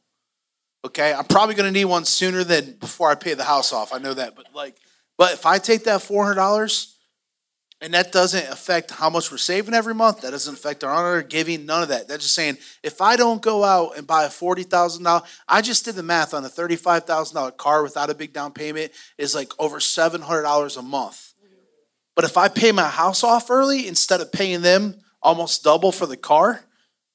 Okay, I'm probably going to need one sooner than before I pay the house off. I know that, but like, but if I take that four hundred dollars, and that doesn't affect how much we're saving every month. That doesn't affect our honor giving. None of that. That's just saying if I don't go out and buy a forty thousand dollar, I just did the math on a thirty five thousand dollar car without a big down payment is like over seven hundred dollars a month. But if I pay my house off early instead of paying them almost double for the car,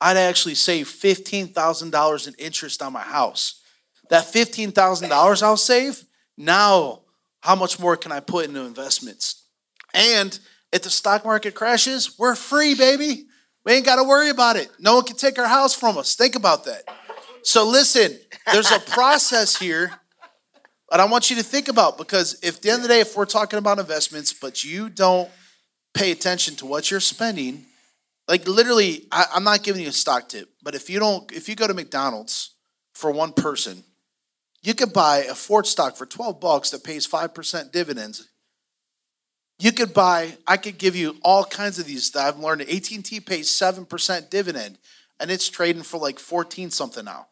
I'd actually save fifteen thousand dollars in interest on my house. That fifteen thousand dollars I'll save now. How much more can I put into investments? And if the stock market crashes, we're free, baby. We ain't got to worry about it. No one can take our house from us. Think about that. So listen, there's a process here that I want you to think about because if the end of the day, if we're talking about investments, but you don't pay attention to what you're spending, like literally, I, I'm not giving you a stock tip, but if you don't, if you go to McDonald's for one person, you could buy a Ford stock for 12 bucks that pays 5% dividends you could buy, I could give you all kinds of these that I've learned. AT&T pays 7% dividend and it's trading for like 14 something now.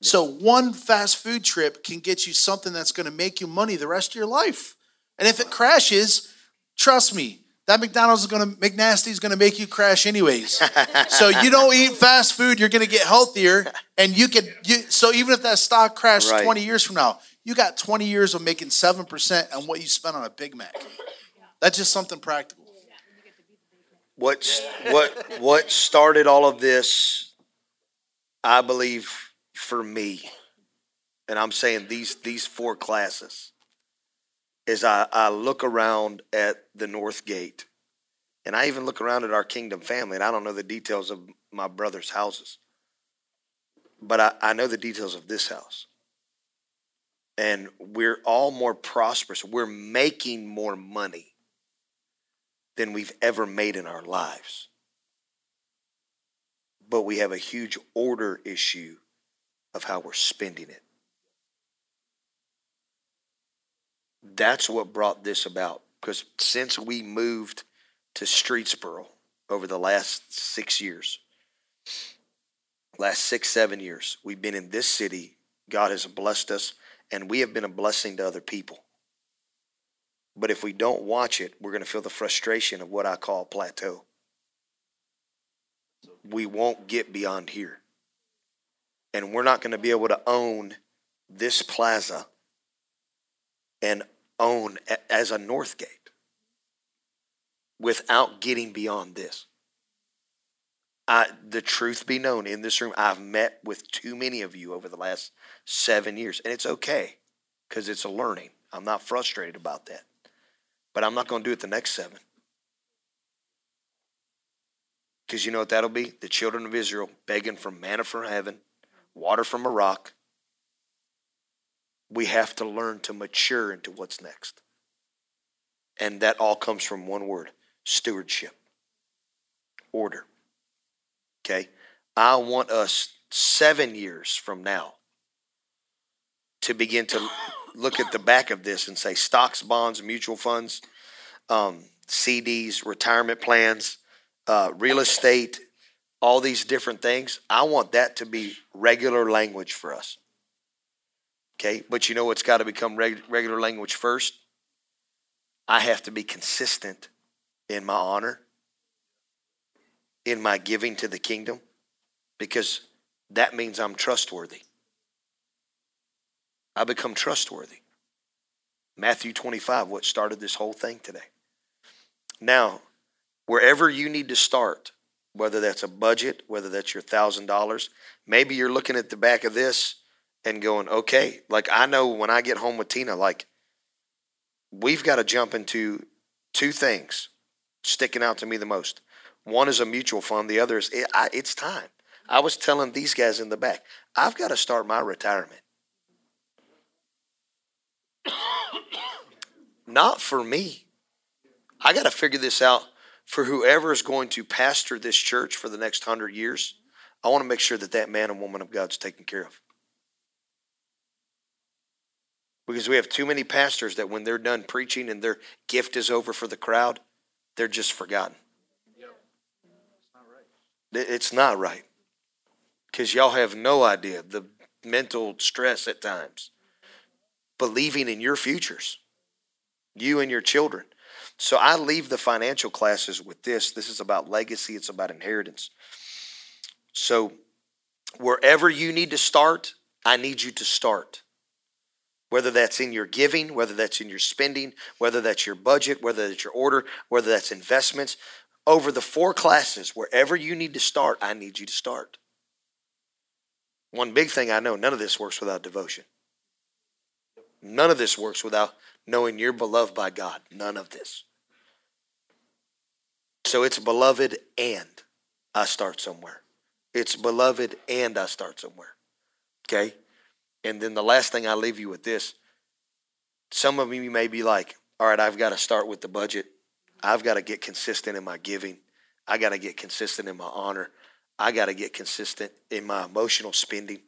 So one fast food trip can get you something that's going to make you money the rest of your life. And if it crashes, trust me, that McDonald's is going to McNasty is going to make you crash anyways. <laughs> so you don't eat fast food, you're going to get healthier and you can you so even if that stock crashed Right. 20 years from now, you got 20 years of making 7% on what you spent on a Big Mac. That's just something practical. What's what what started all of this, I believe, for me, and I'm saying these these four classes, is I, I look around at the North Gate, and I even look around at our kingdom family, and I don't know the details of my brother's houses, but I, I know the details of this house. And we're all more prosperous. We're making more money than we've ever made in our lives. But we have a huge order issue of how we're spending it. That's what brought this about. Because since we moved to Streetsboro over the last six years, last six, seven years, we've been in this city. God has blessed us, and we have been a blessing to other people. But if we don't watch it, we're going to feel the frustration of what I call plateau. We won't get beyond here. And we're not going to be able to own this plaza and own as a Northgate without getting beyond this. I, the truth be known in this room, I've met with too many of you over the last seven years, and it's okay because it's a learning. I'm not frustrated about that, but I'm not going to do it the next seven. Because you know what that'll be? The children of Israel begging for manna from heaven, water from a rock. We have to learn to mature into what's next. And that all comes from one word stewardship, order. Okay? I want us seven years from now to begin to look at the back of this and say stocks, bonds, mutual funds, um, CDs, retirement plans, uh, real estate, all these different things. I want that to be regular language for us. Okay, but you know what's got to become reg- regular language first? I have to be consistent in my honor, in my giving to the kingdom, because that means I'm trustworthy. I become trustworthy. Matthew 25, what started this whole thing today. Now, wherever you need to start, whether that's a budget, whether that's your $1,000, maybe you're looking at the back of this and going, okay, like I know when I get home with Tina, like we've got to jump into two things sticking out to me the most. One is a mutual fund, the other is it, I, it's time. I was telling these guys in the back, I've got to start my retirement. Not for me. I got to figure this out for whoever is going to pastor this church for the next hundred years. I want to make sure that that man and woman of God's taken care of. Because we have too many pastors that when they're done preaching and their gift is over for the crowd, they're just forgotten. It's not right. It's not right. Because y'all have no idea the mental stress at times. Believing in your futures, you and your children. So I leave the financial classes with this. This is about legacy, it's about inheritance. So wherever you need to start, I need you to start. Whether that's in your giving, whether that's in your spending, whether that's your budget, whether that's your order, whether that's investments, over the four classes, wherever you need to start, I need you to start. One big thing I know none of this works without devotion. None of this works without knowing you're beloved by God. None of this. So it's beloved and I start somewhere. It's beloved and I start somewhere. Okay? And then the last thing I leave you with this some of you may be like, all right, I've got to start with the budget. I've got to get consistent in my giving. I got to get consistent in my honor. I got to get consistent in my emotional spending.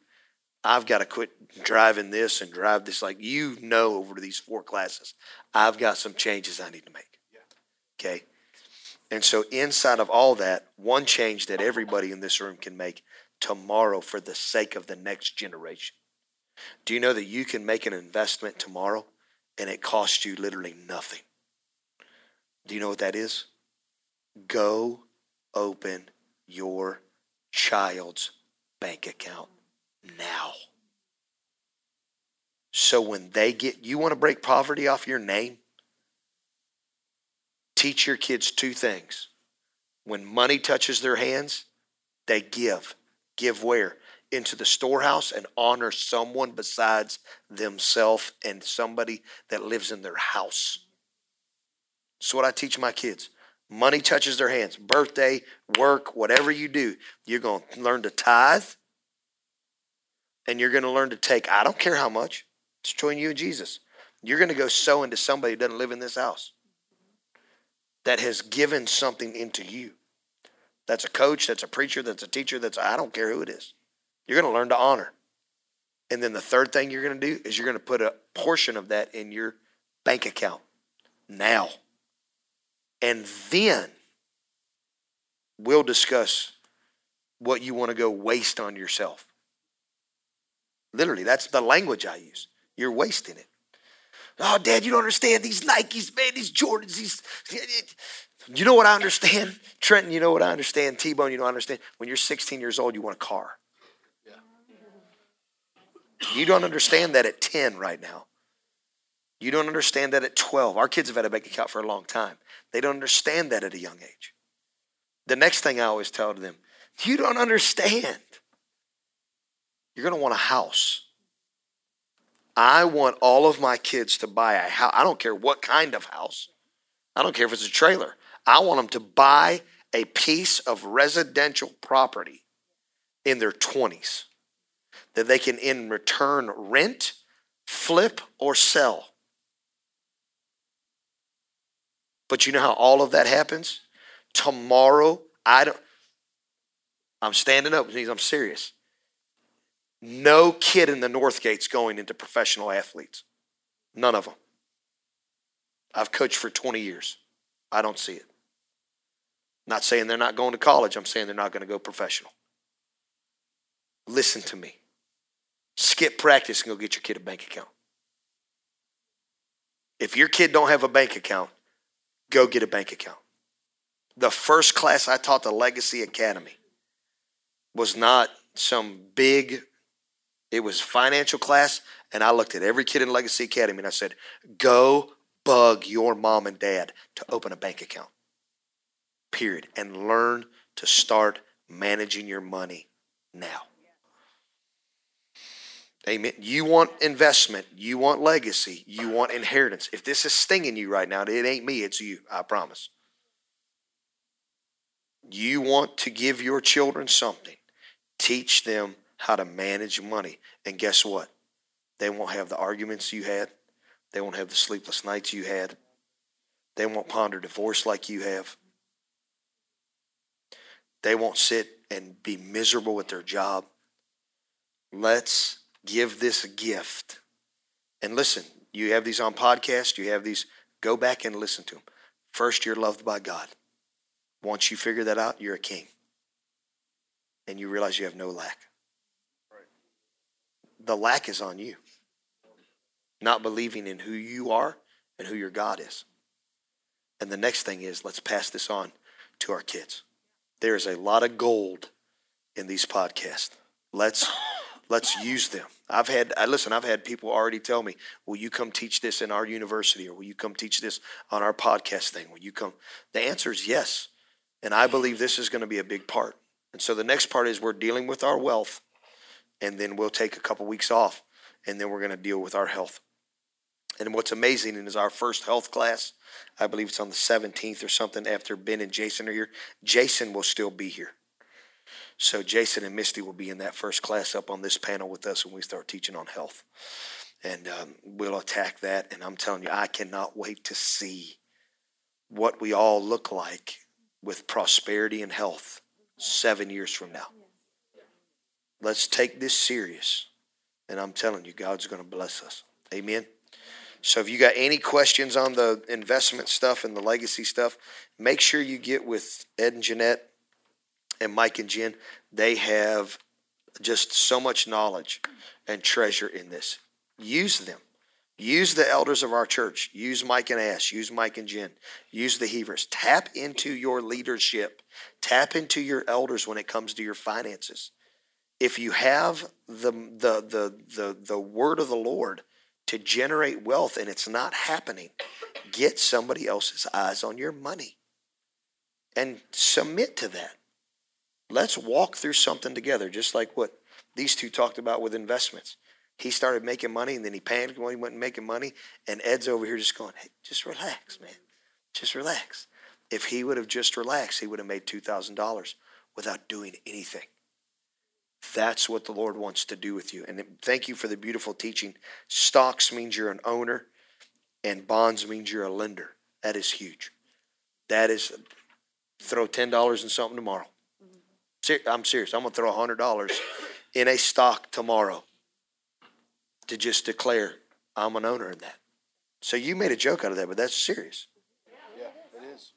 I've got to quit driving this and drive this. Like you know, over to these four classes, I've got some changes I need to make. Okay. And so, inside of all that, one change that everybody in this room can make tomorrow for the sake of the next generation. Do you know that you can make an investment tomorrow and it costs you literally nothing? Do you know what that is? Go open your child's bank account now. So when they get, you want to break poverty off your name? Teach your kids two things. When money touches their hands, they give. Give where? Into the storehouse and honor someone besides themselves and somebody that lives in their house. That's what I teach my kids. Money touches their hands. Birthday, work, whatever you do, you're going to learn to tithe and you're going to learn to take. I don't care how much. It's between you and Jesus. You're going to go sow into somebody who doesn't live in this house. that has given something into you. That's a coach, that's a preacher, that's a teacher, that's I don't care who it is. You're going to learn to honor. And then the third thing you're going to do is you're going to put a portion of that in your bank account now. And then we'll discuss what you want to go waste on yourself. Literally, that's the language I use. You're wasting it. Oh, Dad, you don't understand these Nikes, man, these Jordans, these. You know what I understand? <laughs> Trenton, you know what I understand? T Bone, you know I understand? When you're 16 years old, you want a car. Yeah. You don't understand that at 10 right now. You don't understand that at 12. Our kids have had a bank account for a long time. They don't understand that at a young age. The next thing I always tell them, you don't understand. You're going to want a house. I want all of my kids to buy a house. I don't care what kind of house. I don't care if it's a trailer. I want them to buy a piece of residential property in their 20s that they can in return rent, flip, or sell. But you know how all of that happens? Tomorrow, I don't. I'm standing up I'm serious. No kid in the Northgate's going into professional athletes. None of them. I've coached for 20 years. I don't see it. Not saying they're not going to college, I'm saying they're not going to go professional. Listen to me. Skip practice and go get your kid a bank account. If your kid don't have a bank account, go get a bank account. The first class I taught the Legacy Academy was not some big it was financial class and I looked at every kid in Legacy Academy and I said, "Go bug your mom and dad to open a bank account." Period. And learn to start managing your money now. Amen. You want investment. You want legacy. You want inheritance. If this is stinging you right now, it ain't me, it's you. I promise. You want to give your children something. Teach them how to manage money. And guess what? They won't have the arguments you had. They won't have the sleepless nights you had. They won't ponder divorce like you have. They won't sit and be miserable with their job. Let's give this a gift. And listen, you have these on podcast, you have these, go back and listen to them. First, you're loved by God. Once you figure that out, you're a king. And you realize you have no lack. The lack is on you. Not believing in who you are and who your God is. And the next thing is let's pass this on to our kids. There is a lot of gold in these podcasts. Let's let's use them. I've had I listen, I've had people already tell me, "Will you come teach this in our university or will you come teach this on our podcast thing? Will you come?" The answer is yes. And I believe this is going to be a big part. And so the next part is we're dealing with our wealth and then we'll take a couple weeks off and then we're going to deal with our health. And what's amazing is our first health class, I believe it's on the 17th or something after Ben and Jason are here. Jason will still be here. So Jason and Misty will be in that first class up on this panel with us when we start teaching on health. And um, we'll attack that. And I'm telling you, I cannot wait to see what we all look like with prosperity and health seven years from now. Let's take this serious. And I'm telling you, God's going to bless us. Amen. So if you got any questions on the investment stuff and the legacy stuff, make sure you get with Ed and Jeanette and Mike and Jen. They have just so much knowledge and treasure in this. Use them. Use the elders of our church. Use Mike and Ash. Use Mike and Jen. Use the Heavers. Tap into your leadership. Tap into your elders when it comes to your finances. If you have the, the, the, the, the word of the Lord to generate wealth and it's not happening, get somebody else's eyes on your money and submit to that. Let's walk through something together, just like what these two talked about with investments. He started making money and then he panicked when he wasn't making money. And Ed's over here just going, hey, just relax, man. Just relax. If he would have just relaxed, he would have made $2,000 without doing anything. That's what the Lord wants to do with you. And thank you for the beautiful teaching. Stocks means you're an owner, and bonds means you're a lender. That is huge. That is, throw ten dollars in something tomorrow. Mm-hmm. I'm serious. I'm gonna throw hundred dollars in a stock tomorrow to just declare I'm an owner in that. So you made a joke out of that, but that's serious. Yeah, it is.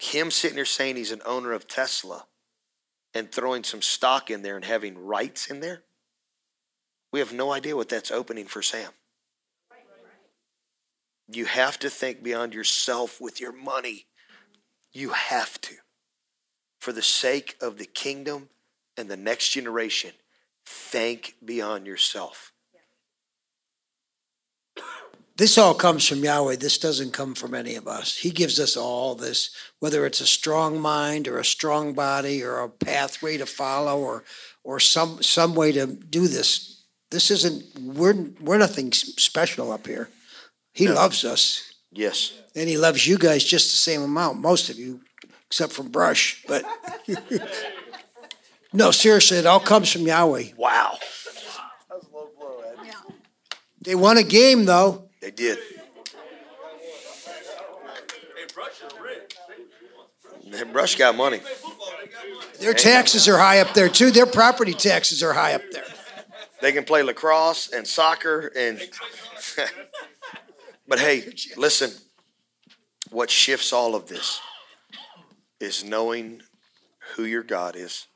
Him sitting there saying he's an owner of Tesla and throwing some stock in there and having rights in there, we have no idea what that's opening for Sam. You have to think beyond yourself with your money. You have to. For the sake of the kingdom and the next generation, think beyond yourself. This all comes from Yahweh. This doesn't come from any of us. He gives us all this, whether it's a strong mind or a strong body or a pathway to follow or or some some way to do this. This isn't we're we're nothing special up here. He loves us. Yes. And he loves you guys just the same amount, most of you, except for Brush. But <laughs> no, seriously, it all comes from Yahweh. Wow. That was a low blow, Ed. They won a game though. They did. That Brush got money. Their taxes are high up there too. Their property taxes are high up there. They can play lacrosse and soccer and <laughs> But hey, listen. What shifts all of this is knowing who your God is.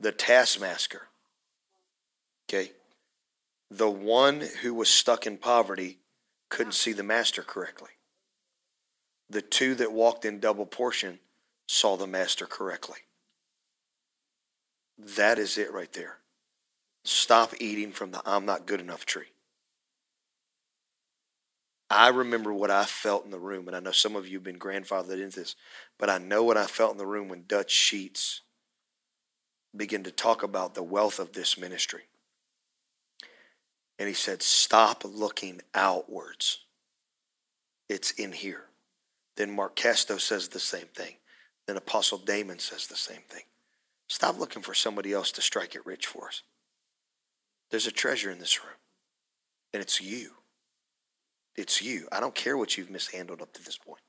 The taskmaster. Okay? The one who was stuck in poverty couldn't see the master correctly. The two that walked in double portion saw the master correctly. That is it right there. Stop eating from the I'm not good enough tree. I remember what I felt in the room, and I know some of you have been grandfathered into this, but I know what I felt in the room when Dutch Sheets began to talk about the wealth of this ministry. And he said, Stop looking outwards. It's in here. Then Mark Casto says the same thing. Then Apostle Damon says the same thing. Stop looking for somebody else to strike it rich for us. There's a treasure in this room, and it's you. It's you. I don't care what you've mishandled up to this point.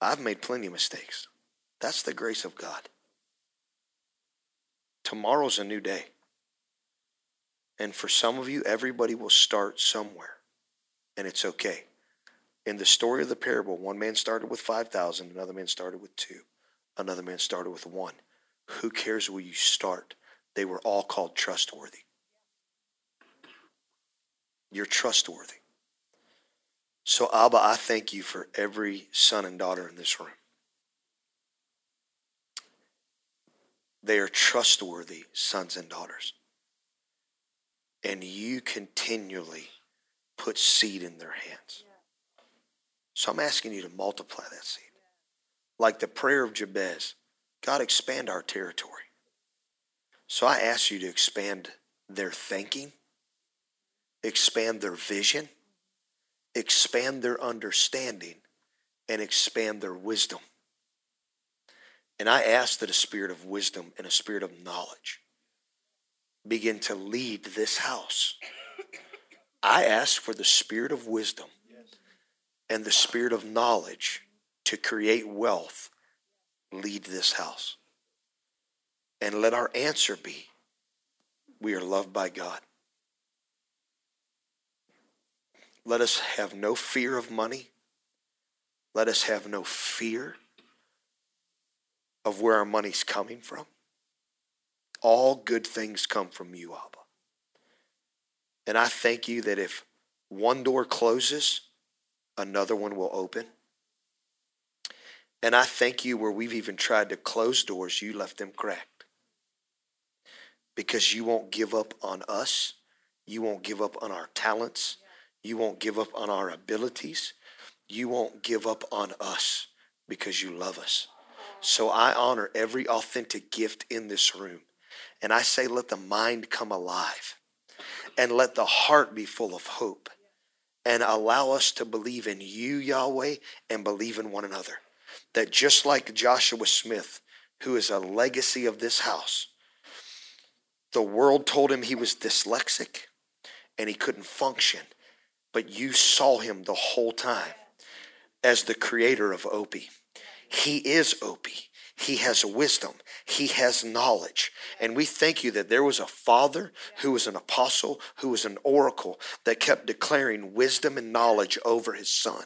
I've made plenty of mistakes. That's the grace of God. Tomorrow's a new day. And for some of you, everybody will start somewhere, and it's okay. In the story of the parable, one man started with 5,000, another man started with two, another man started with one. Who cares where you start? They were all called trustworthy. You're trustworthy. So, Abba, I thank you for every son and daughter in this room. They are trustworthy sons and daughters. And you continually put seed in their hands. So I'm asking you to multiply that seed. Like the prayer of Jabez God, expand our territory. So I ask you to expand their thinking, expand their vision, expand their understanding, and expand their wisdom. And I ask that a spirit of wisdom and a spirit of knowledge begin to lead this house. I ask for the spirit of wisdom and the spirit of knowledge to create wealth lead this house. And let our answer be we are loved by God. Let us have no fear of money. Let us have no fear of where our money's coming from. All good things come from you, Abba. And I thank you that if one door closes, another one will open. And I thank you where we've even tried to close doors, you left them cracked. Because you won't give up on us. You won't give up on our talents. You won't give up on our abilities. You won't give up on us because you love us. So I honor every authentic gift in this room. And I say, let the mind come alive and let the heart be full of hope and allow us to believe in you, Yahweh, and believe in one another. That just like Joshua Smith, who is a legacy of this house, the world told him he was dyslexic and he couldn't function, but you saw him the whole time. as the creator of Opie. He is Opie. He has wisdom. He has knowledge. And we thank you that there was a father who was an apostle, who was an oracle that kept declaring wisdom and knowledge over his son.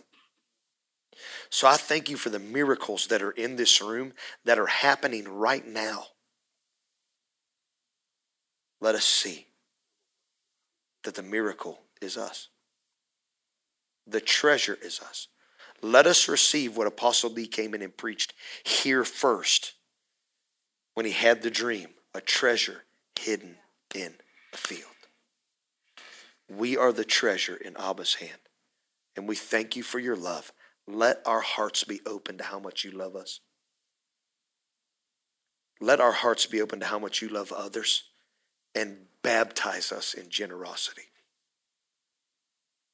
So I thank you for the miracles that are in this room that are happening right now. Let us see that the miracle is us. The treasure is us. Let us receive what Apostle Lee came in and preached here first when he had the dream a treasure hidden in a field. We are the treasure in Abba's hand, and we thank you for your love. Let our hearts be open to how much you love us. Let our hearts be open to how much you love others and baptize us in generosity.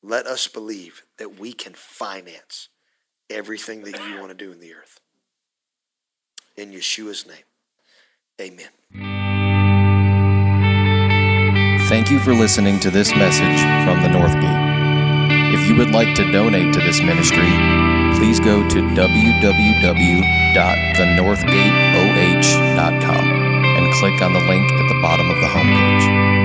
Let us believe that we can finance everything that you want to do in the earth. In Yeshua's name, amen. Thank you for listening to this message from the North Gate. If you would like to donate to this ministry, please go to www.thenorthgateoh.com and click on the link at the bottom of the homepage.